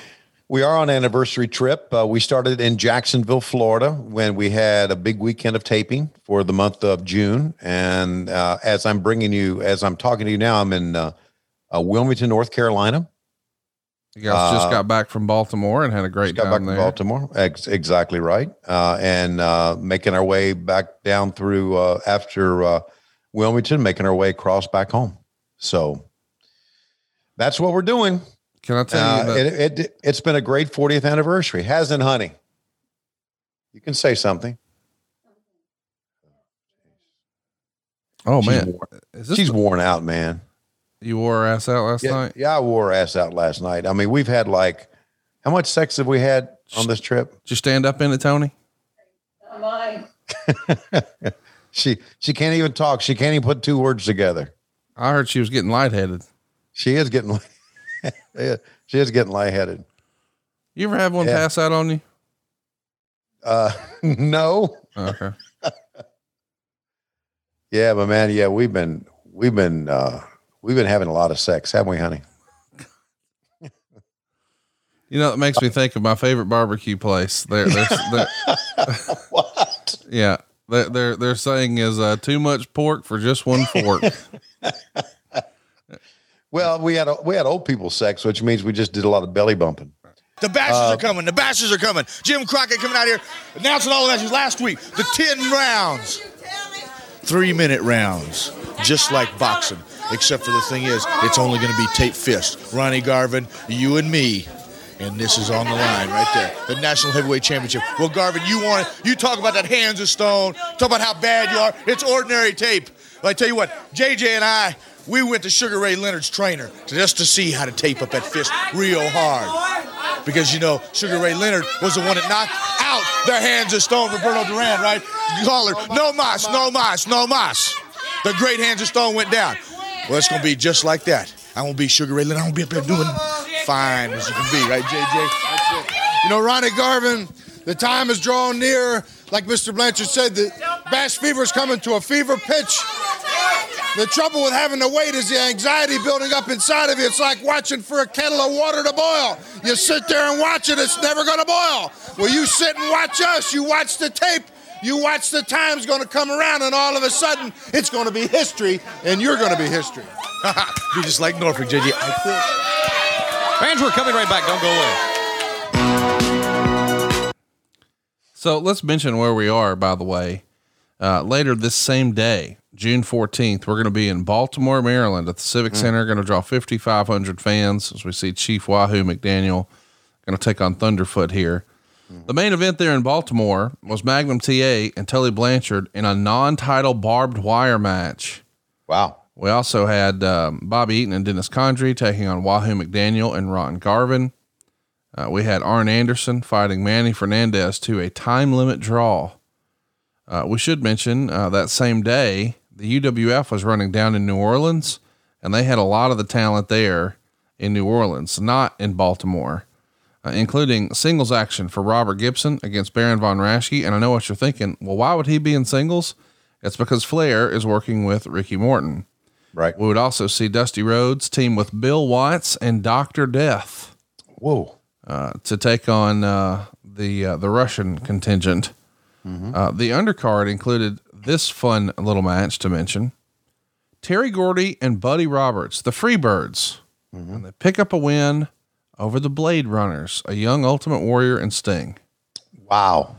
Speaker 7: We are on anniversary trip. Uh, we started in Jacksonville, Florida, when we had a big weekend of taping for the month of June. And uh, as I'm bringing you, as I'm talking to you now, I'm in uh, uh, Wilmington, North Carolina.
Speaker 3: You guys just
Speaker 7: Uh,
Speaker 3: got back from Baltimore and had a great
Speaker 7: got
Speaker 3: time
Speaker 7: back from
Speaker 3: there.
Speaker 7: Baltimore. Ex- exactly right. Uh, and uh, making our way back down through uh, after uh, Wilmington, making our way across back home. So that's what we're doing.
Speaker 3: Can I tell
Speaker 7: Uh,
Speaker 3: you that
Speaker 7: it, it, it's been a great 40th anniversary, hasn't honey? You can say something.
Speaker 3: Oh
Speaker 7: She's
Speaker 3: man,
Speaker 7: worn-
Speaker 3: Is this
Speaker 7: she's
Speaker 3: the-
Speaker 7: worn out, man.
Speaker 3: you wore her ass out last
Speaker 7: Yeah,
Speaker 3: night?
Speaker 7: yeah, I wore her ass out last night. I mean, we've had like how much sex have we had on this trip?
Speaker 3: Did you stand up in it, Tony?
Speaker 7: She she can't even talk. She can't even put two words together.
Speaker 3: I heard she was getting lightheaded.
Speaker 7: She is getting she is getting lightheaded.
Speaker 3: You ever have one
Speaker 7: Yeah.
Speaker 3: pass out on you?
Speaker 7: Uh no.
Speaker 3: Okay.
Speaker 7: Yeah, but man, yeah, we've been we've been uh we've been having a lot of sex, haven't we, honey?
Speaker 3: You know, it makes me think of my favorite barbecue place. They're, they're, they're
Speaker 7: what?
Speaker 3: Yeah, they're they're, they're saying is uh, too much pork for just one fork.
Speaker 7: Well, we had a, we had old people sex, which means we just did a lot of belly bumping.
Speaker 17: The bashes
Speaker 7: Uh,
Speaker 17: are coming. The bashes are coming. Jim Crockett coming out here announcing all the matches last week. The 10 rounds. Three minute rounds. Just like boxing. Except for the thing is, it's only going to be tape fist. Ronnie Garvin, you and me. And this is on the line right there. The National Heavyweight Championship. Well, Garvin, you want it. You talk about that hands of stone. Talk about how bad you are. It's ordinary tape. Well, I tell you what, JJ and I, we went to Sugar Ray Leonard's trainer just to see how to tape up that fist real hard. Because, you know, Sugar Ray Leonard was the one that knocked out the hands of stone, Roberto Duran, right? Caller, no mas, no mas, no mas. The great hands of stone went down. Well, it's going to be just like that. Going to be Sugar Ray Leonard. Going to be up there doing fine as you can be, right, JJ?
Speaker 16: You know, Ronnie Garvin, the time is drawing near. Like Mr. Blanchard said, the Bash Fever is coming to a fever pitch. The trouble with having to wait is the anxiety building up inside of you. It's like watching for a kettle of water to boil. You sit there and watch it, it's never going to boil. Well, you sit and watch us. You watch the tape. You watch the time's going to come around, and all of a sudden, it's going to be history, and you're going to be history.
Speaker 17: be just like Norfolk, JJ. I quit.
Speaker 11: Fans, we're coming right back. Don't go away.
Speaker 3: So let's mention where we are, by the way. Uh, later this same day, June 14th, we're going to be in Baltimore, Maryland at the Civic Center. Going to draw 5,500 fans as we see Chief Wahoo McDaniel going to take on Thunderfoot here. The main event there in Baltimore was Magnum TA and Tully Blanchard in a non title barbed wire match.
Speaker 7: Wow.
Speaker 3: We also had um, Bobby Eaton and Dennis Condrey taking on Wahoo McDaniel and Ron Garvin. Uh, we had Arn Anderson fighting Manny Fernandez to a time limit draw. Uh, we should mention uh, that same day, the UWF was running down in New Orleans, and they had a lot of the talent there in New Orleans, not in Baltimore, uh, including singles action for Robert Gibson against Baron Von Raschke. And I know what you're thinking. Well, why would he be in singles? It's because Flair is working with Ricky Morton.
Speaker 7: Right.
Speaker 3: We would also see Dusty Rhodes team with Bill Watts and Doctor Death.
Speaker 7: Whoa.
Speaker 3: Uh, to take on uh, the uh, the Russian contingent. Uh, the undercard included this fun little match to mention: Terry Gordy and Buddy Roberts, the Freebirds, and they pick up a win over the Blade Runners, a young Ultimate Warrior and Sting.
Speaker 7: Wow.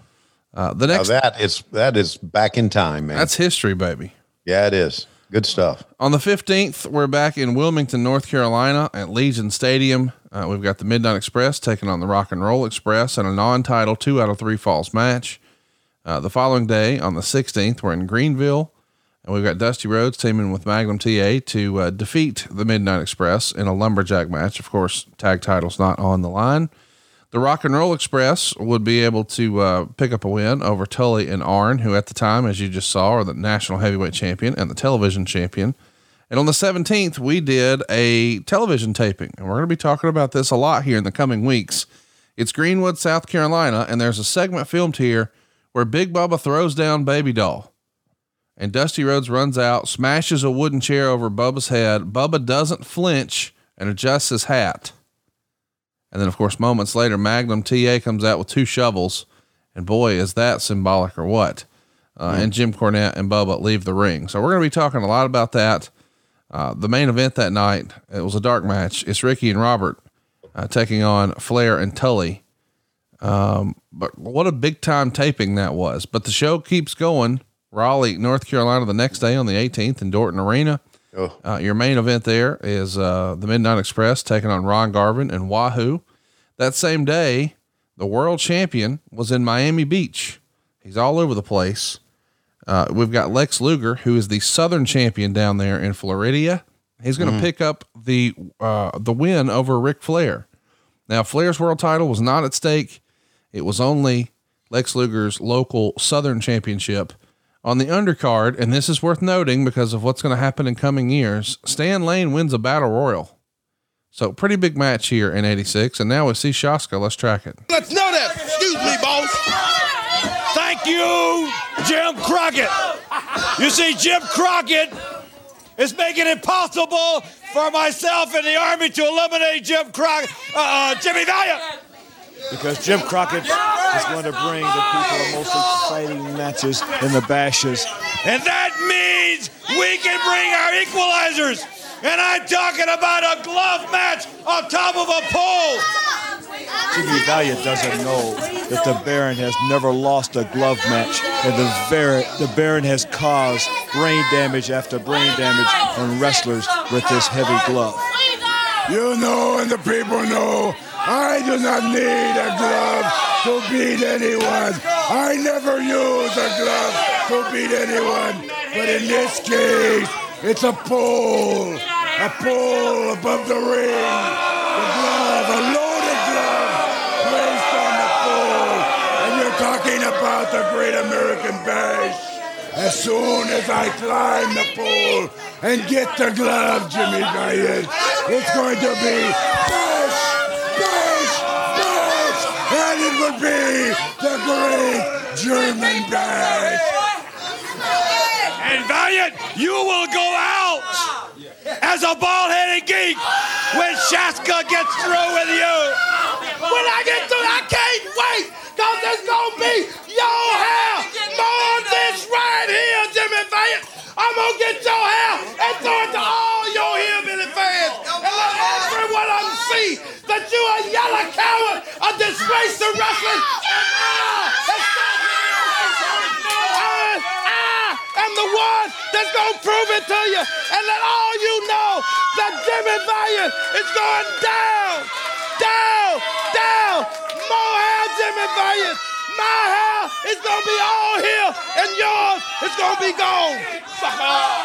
Speaker 3: Uh, the
Speaker 7: Now
Speaker 3: next
Speaker 7: that is that is back in time, man.
Speaker 3: that's history, baby.
Speaker 7: yeah, it is. Good stuff.
Speaker 3: On the 15th, we're back in Wilmington, North Carolina at Legion Stadium. Uh, we've got the Midnight Express taking on the Rock and Roll Express in a non title two out of three falls match. Uh, the following day, on the 16th, we're in Greenville, and we've got Dusty Rhodes teaming with Magnum TA to uh, defeat the Midnight Express in a lumberjack match. Of course, tag title's not on the line. The Rock and Roll Express would be able to uh, pick up a win over Tully and Arn, who at the time, as you just saw, are the national heavyweight champion and the television champion. And on the 17th, we did a television taping, and we're going to be talking about this a lot here in the coming weeks. It's Greenwood, South Carolina, and there's a segment filmed here where Big Bubba throws down Baby Doll. And Dusty Rhodes runs out, smashes a wooden chair over Bubba's head. Bubba doesn't flinch and adjusts his hat. And then, of course, moments later, Magnum TA comes out with two shovels. And boy, is that symbolic or what? Uh, And Jim Cornette and Bubba leave the ring. So we're going to be talking a lot about that. Uh, the main event that night, it was a dark match. It's Ricky and Robert uh, taking on Flair and Tully. Um, but what a big time taping that was. But the show keeps going. Raleigh, North Carolina, the next day on the 18th in Dorton Arena. Uh, your main event there is uh, the Midnight Express taking on Ron Garvin and Wahoo. That same day, the world champion was in Miami Beach. He's all over the place. Uh, we've got Lex Luger, who is the Southern champion down there in Floridia. He's going to
Speaker 7: Mhm.
Speaker 3: pick up the uh, the win over Ric Flair. Now, Flair's world title was not at stake. It was only Lex Luger's local Southern championship. On the undercard, and this is worth noting because of what's going to happen in coming years, Stan Lane wins a battle royal. So pretty big match here in 86. And now we see Shaska. Let's track it.
Speaker 12: Let's know that. Excuse me, boss. Thank you, Jim Crockett. You see, Jim Crockett is making it possible for myself and the Army to eliminate Jim Crockett, uh, uh, Jimmy Valiant. Because Jim Crockett is going to bring the people the most exciting matches in the bashes. And that means we can bring our equalizers. And I'm talking about a glove match on top of a pole. Jimmy Valiant doesn't know that the Baron has never lost a glove match, and the Baron, the Baron has caused brain damage after brain damage on wrestlers with this heavy glove.
Speaker 21: You know, and the people know, I do not need a glove to beat anyone. I never use a glove to beat anyone. But in this case, it's a pole. A pole above the ring. The glove, a loaded glove, placed on the pole. And you're talking about the Great American. As soon as I climb the pole and get the glove, Jimmy Valiant, it's going to be bash, bash, bash, and it will be the great German bash.
Speaker 12: And Valiant, you will go out as a bald-headed geek when Shaska gets through with you. When I get through, I can't wait, cause it's gonna be your hair I'm gonna get your hair and throw it to all your hillbilly fans and let everyone of see that you a yellow coward, a disgrace to wrestling, and I, am the one that's gonna prove it to you and let all you know that Jimmy Valiant is going down, down, down. Hair, Jimmy Valiant. My hair is gonna be all here, and yours is gonna be gone.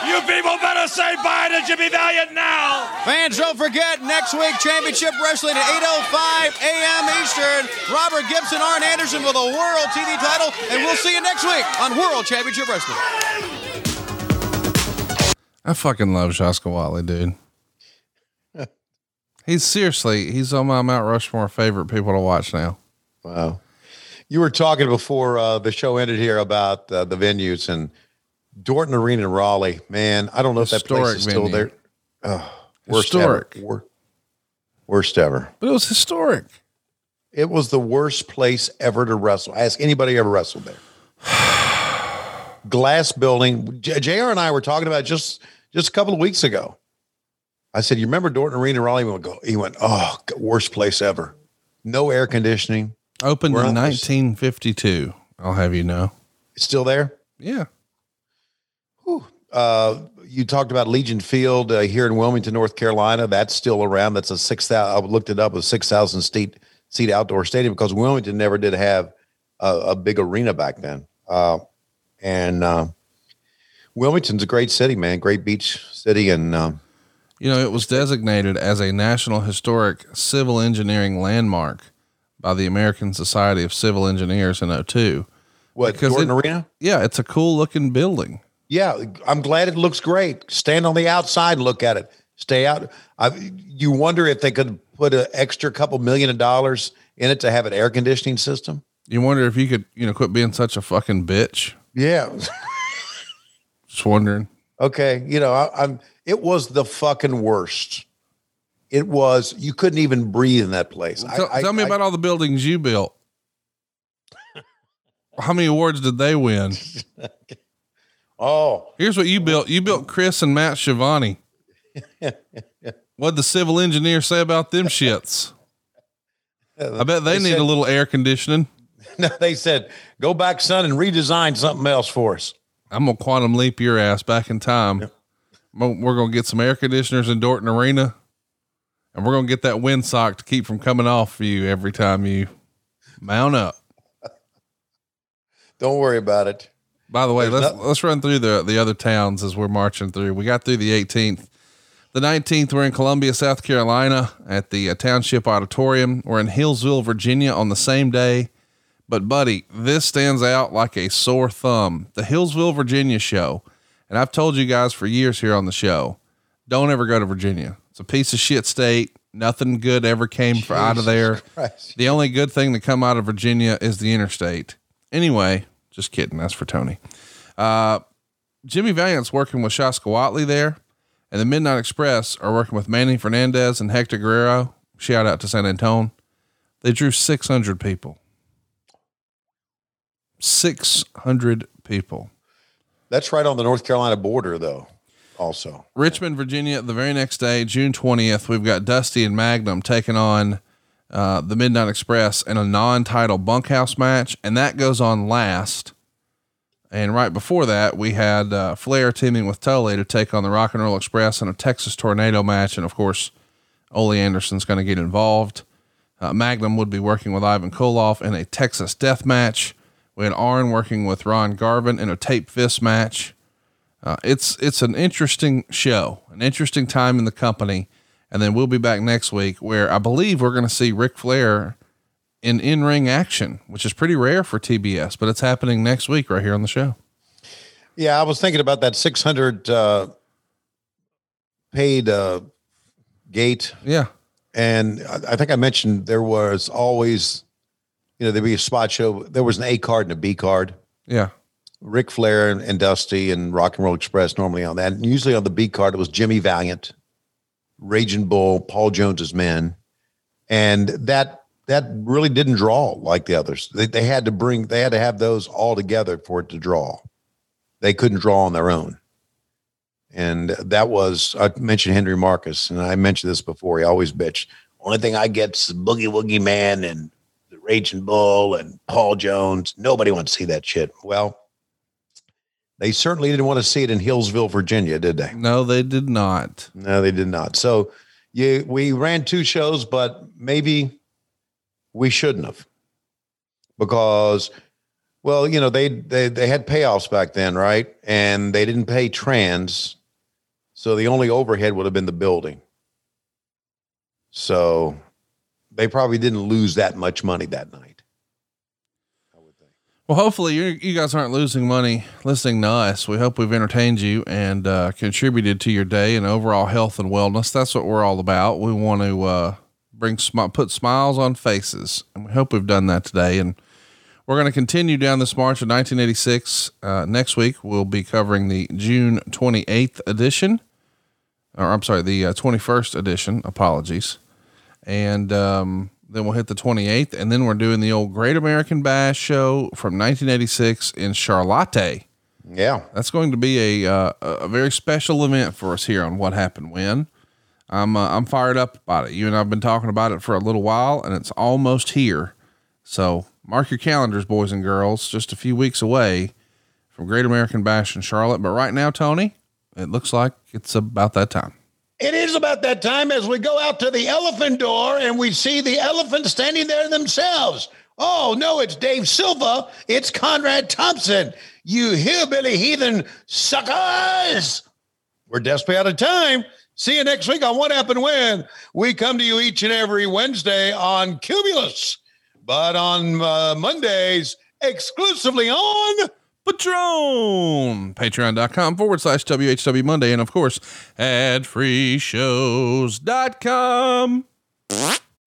Speaker 12: You people better say bye to Jimmy Valiant now.
Speaker 11: Fans, don't forget next week Championship Wrestling at 8:05 a.m. Eastern. Robert Gibson, Arn Anderson with a World TV title, and we'll see you next week on World Championship Wrestling.
Speaker 3: I fucking love Shaska Whatley, dude. he's seriously, he's on my Mount Rushmore favorite people to watch now.
Speaker 7: Wow. You were talking before uh, the show ended here about uh, the venues and Dorton Arena in Raleigh. Man, I don't know if that place
Speaker 3: Historic
Speaker 7: is still there. Oh, worst
Speaker 3: Historic.
Speaker 7: ever. Wor- worst ever.
Speaker 3: But it was historic.
Speaker 7: It was the worst place ever to wrestle. Ask anybody who ever wrestled there. Glass building. J- JR and I were talking about just just a couple of weeks ago. I said, "You remember Dorton Arena Raleigh?" He went, go. He went, "Oh, worst place ever. No air conditioning.
Speaker 3: Opened
Speaker 7: We're
Speaker 3: in
Speaker 7: not-
Speaker 3: 1952. I'll have you know.
Speaker 7: It's still there."
Speaker 3: Yeah.
Speaker 7: Uh, you talked about Legion Field uh, here in Wilmington, North Carolina. That's still around. That's a six thousand. I looked it up. A six thousand seat seat outdoor stadium because Wilmington never did have a, a big arena back then. Uh, and uh, Wilmington's a great city, man. Great beach city, and um,
Speaker 3: You know, it was designated as a National Historic Civil Engineering Landmark by the American Society of Civil Engineers in 02.
Speaker 7: What,
Speaker 3: Because
Speaker 7: Dorton
Speaker 3: it-
Speaker 7: Arena?
Speaker 3: Yeah, it's a cool looking building.
Speaker 7: yeah, I'm glad it looks great. Stand on the outside, and look at it. Stay out. I, you wonder if they could put an extra couple million of dollars in it to have an air conditioning system.
Speaker 3: You wonder if you could, you know, quit being such a fucking bitch.
Speaker 7: Yeah.
Speaker 3: Just wondering.
Speaker 7: Okay, you know, I, I'm. It was the fucking worst. It was. You couldn't even breathe in that place. I-
Speaker 3: Tell,
Speaker 7: I-
Speaker 3: me
Speaker 7: I-
Speaker 3: about all the buildings you built. How many awards did they win?
Speaker 7: Oh,
Speaker 3: here's what you built. You built Chris and Matt Schiavone. What'd the civil engineer say about them shits? I bet they, need
Speaker 7: said-
Speaker 3: a little air conditioning.
Speaker 7: No, they said, go back, son, and redesign something else for us.
Speaker 3: I'm gonna quantum leap your ass back in time. We're gonna get some air conditioners in Dorton Arena, and we're gonna get that windsock to keep from coming off for you every time you mount up.
Speaker 7: Don't worry about it.
Speaker 3: By the way,
Speaker 7: There's
Speaker 3: let's
Speaker 7: no-
Speaker 3: let's run through the the other towns as we're marching through. We got through the 18th. The 19th, we're in Columbia, South Carolina at the uh, Township Auditorium. We're in Hillsville, Virginia on the same day. But, buddy, this stands out like a sore thumb. The Hillsville, Virginia show. And I've told you guys for years here on the show don't ever go to Virginia. It's a piece of shit state. Nothing good ever came for out of there.
Speaker 7: Christ.
Speaker 3: The only good thing to come out of Virginia is the interstate. Anyway, just kidding. That's for Tony. Uh, Jimmy Valiant's working with Shaska Whatley there, and the Midnight Express are working with Manny Fernandez and Hector Guerrero. Shout out to San Antone. They drew 600 people. 600 people.
Speaker 7: That's right on the North Carolina border, though, also.
Speaker 3: Richmond, Virginia, the very next day, June 20th, we've got Dusty and Magnum taking on uh, the Midnight Express in a non title bunkhouse match, and that goes on last. And right before that, we had uh, Flair teaming with Tully to take on the Rock and Roll Express in a Texas Tornado match. And of course, Ole Anderson's going to get involved. Uh, Magnum would be working with Ivan Koloff in a Texas death match. We had Arn working with Ron Garvin in a tape fist match. Uh, it's it's an interesting show, an interesting time in the company, and then we'll be back next week where I believe we're going to see Ric Flair in in ring action, which is pretty rare for TBS, but it's happening next week right here on the show.
Speaker 7: Yeah, I was thinking about that 600 uh, paid uh, gate.
Speaker 3: Yeah.
Speaker 7: And I, I think I mentioned there was always, you know, there'd be a spot show. There was an A card and a B card.
Speaker 3: Yeah.
Speaker 7: Ric Flair and, Dusty and Rock and Roll Express normally on that. And usually on the B card, it was Jimmy Valiant, Raging Bull, Paul Jones's men. And that that really didn't draw like the others. They, they had to bring they had to have those all together for it to draw. They couldn't draw on their own. And that was I mentioned Henry Marcus, and I mentioned this before. He always bitched. Only thing I get is Boogie Woogie Man and the Raging Bull and Paul Jones. Nobody wants to see that shit. Well, they certainly didn't want to see it in Hillsville, Virginia, did they?
Speaker 3: No, they did not.
Speaker 7: No, they did not. So yeah, we ran two shows, but maybe we shouldn't have. Because well, you know, they they they had payoffs back then, right? And they didn't pay trans. So the only overhead would have been the building. So they probably didn't lose that much money that night.
Speaker 3: Well, hopefully you guys aren't losing money listening to us. We hope we've entertained you and uh, contributed to your day and overall health and wellness. That's what we're all about. We want to uh, bring put smiles on faces, and we hope we've done that today. And we're going to continue down this march of 1986. Uh, next week we'll be covering the June 28th edition, or I'm sorry, the uh, 21st edition. Apologies, and um, then we'll hit the 28th, and then we're doing the old Great American Bash show from 1986 in Charlotte.
Speaker 7: Yeah,
Speaker 3: that's going to be a uh, a very special event for us here on What Happened When. I'm uh, I'm fired up about it. You and I've been talking about it for a little while, and it's almost here. So mark your calendars, boys and girls. Just a few weeks away from Great American Bash in Charlotte. But right now, Tony, it looks like it's about that time.
Speaker 7: It is about that time as we go out to the elephant door and we see the elephant standing there themselves. Oh, no, it's Dave Silva. It's Conrad Thompson. You hillbilly heathen suckers. We're desperately out of time. See you next week on What Happened When. We come to you each and every Wednesday on Cumulus, but on uh, Mondays exclusively on
Speaker 3: Patreon, patreon.com forward slash WHW Monday. And of course, adfreeshows.com.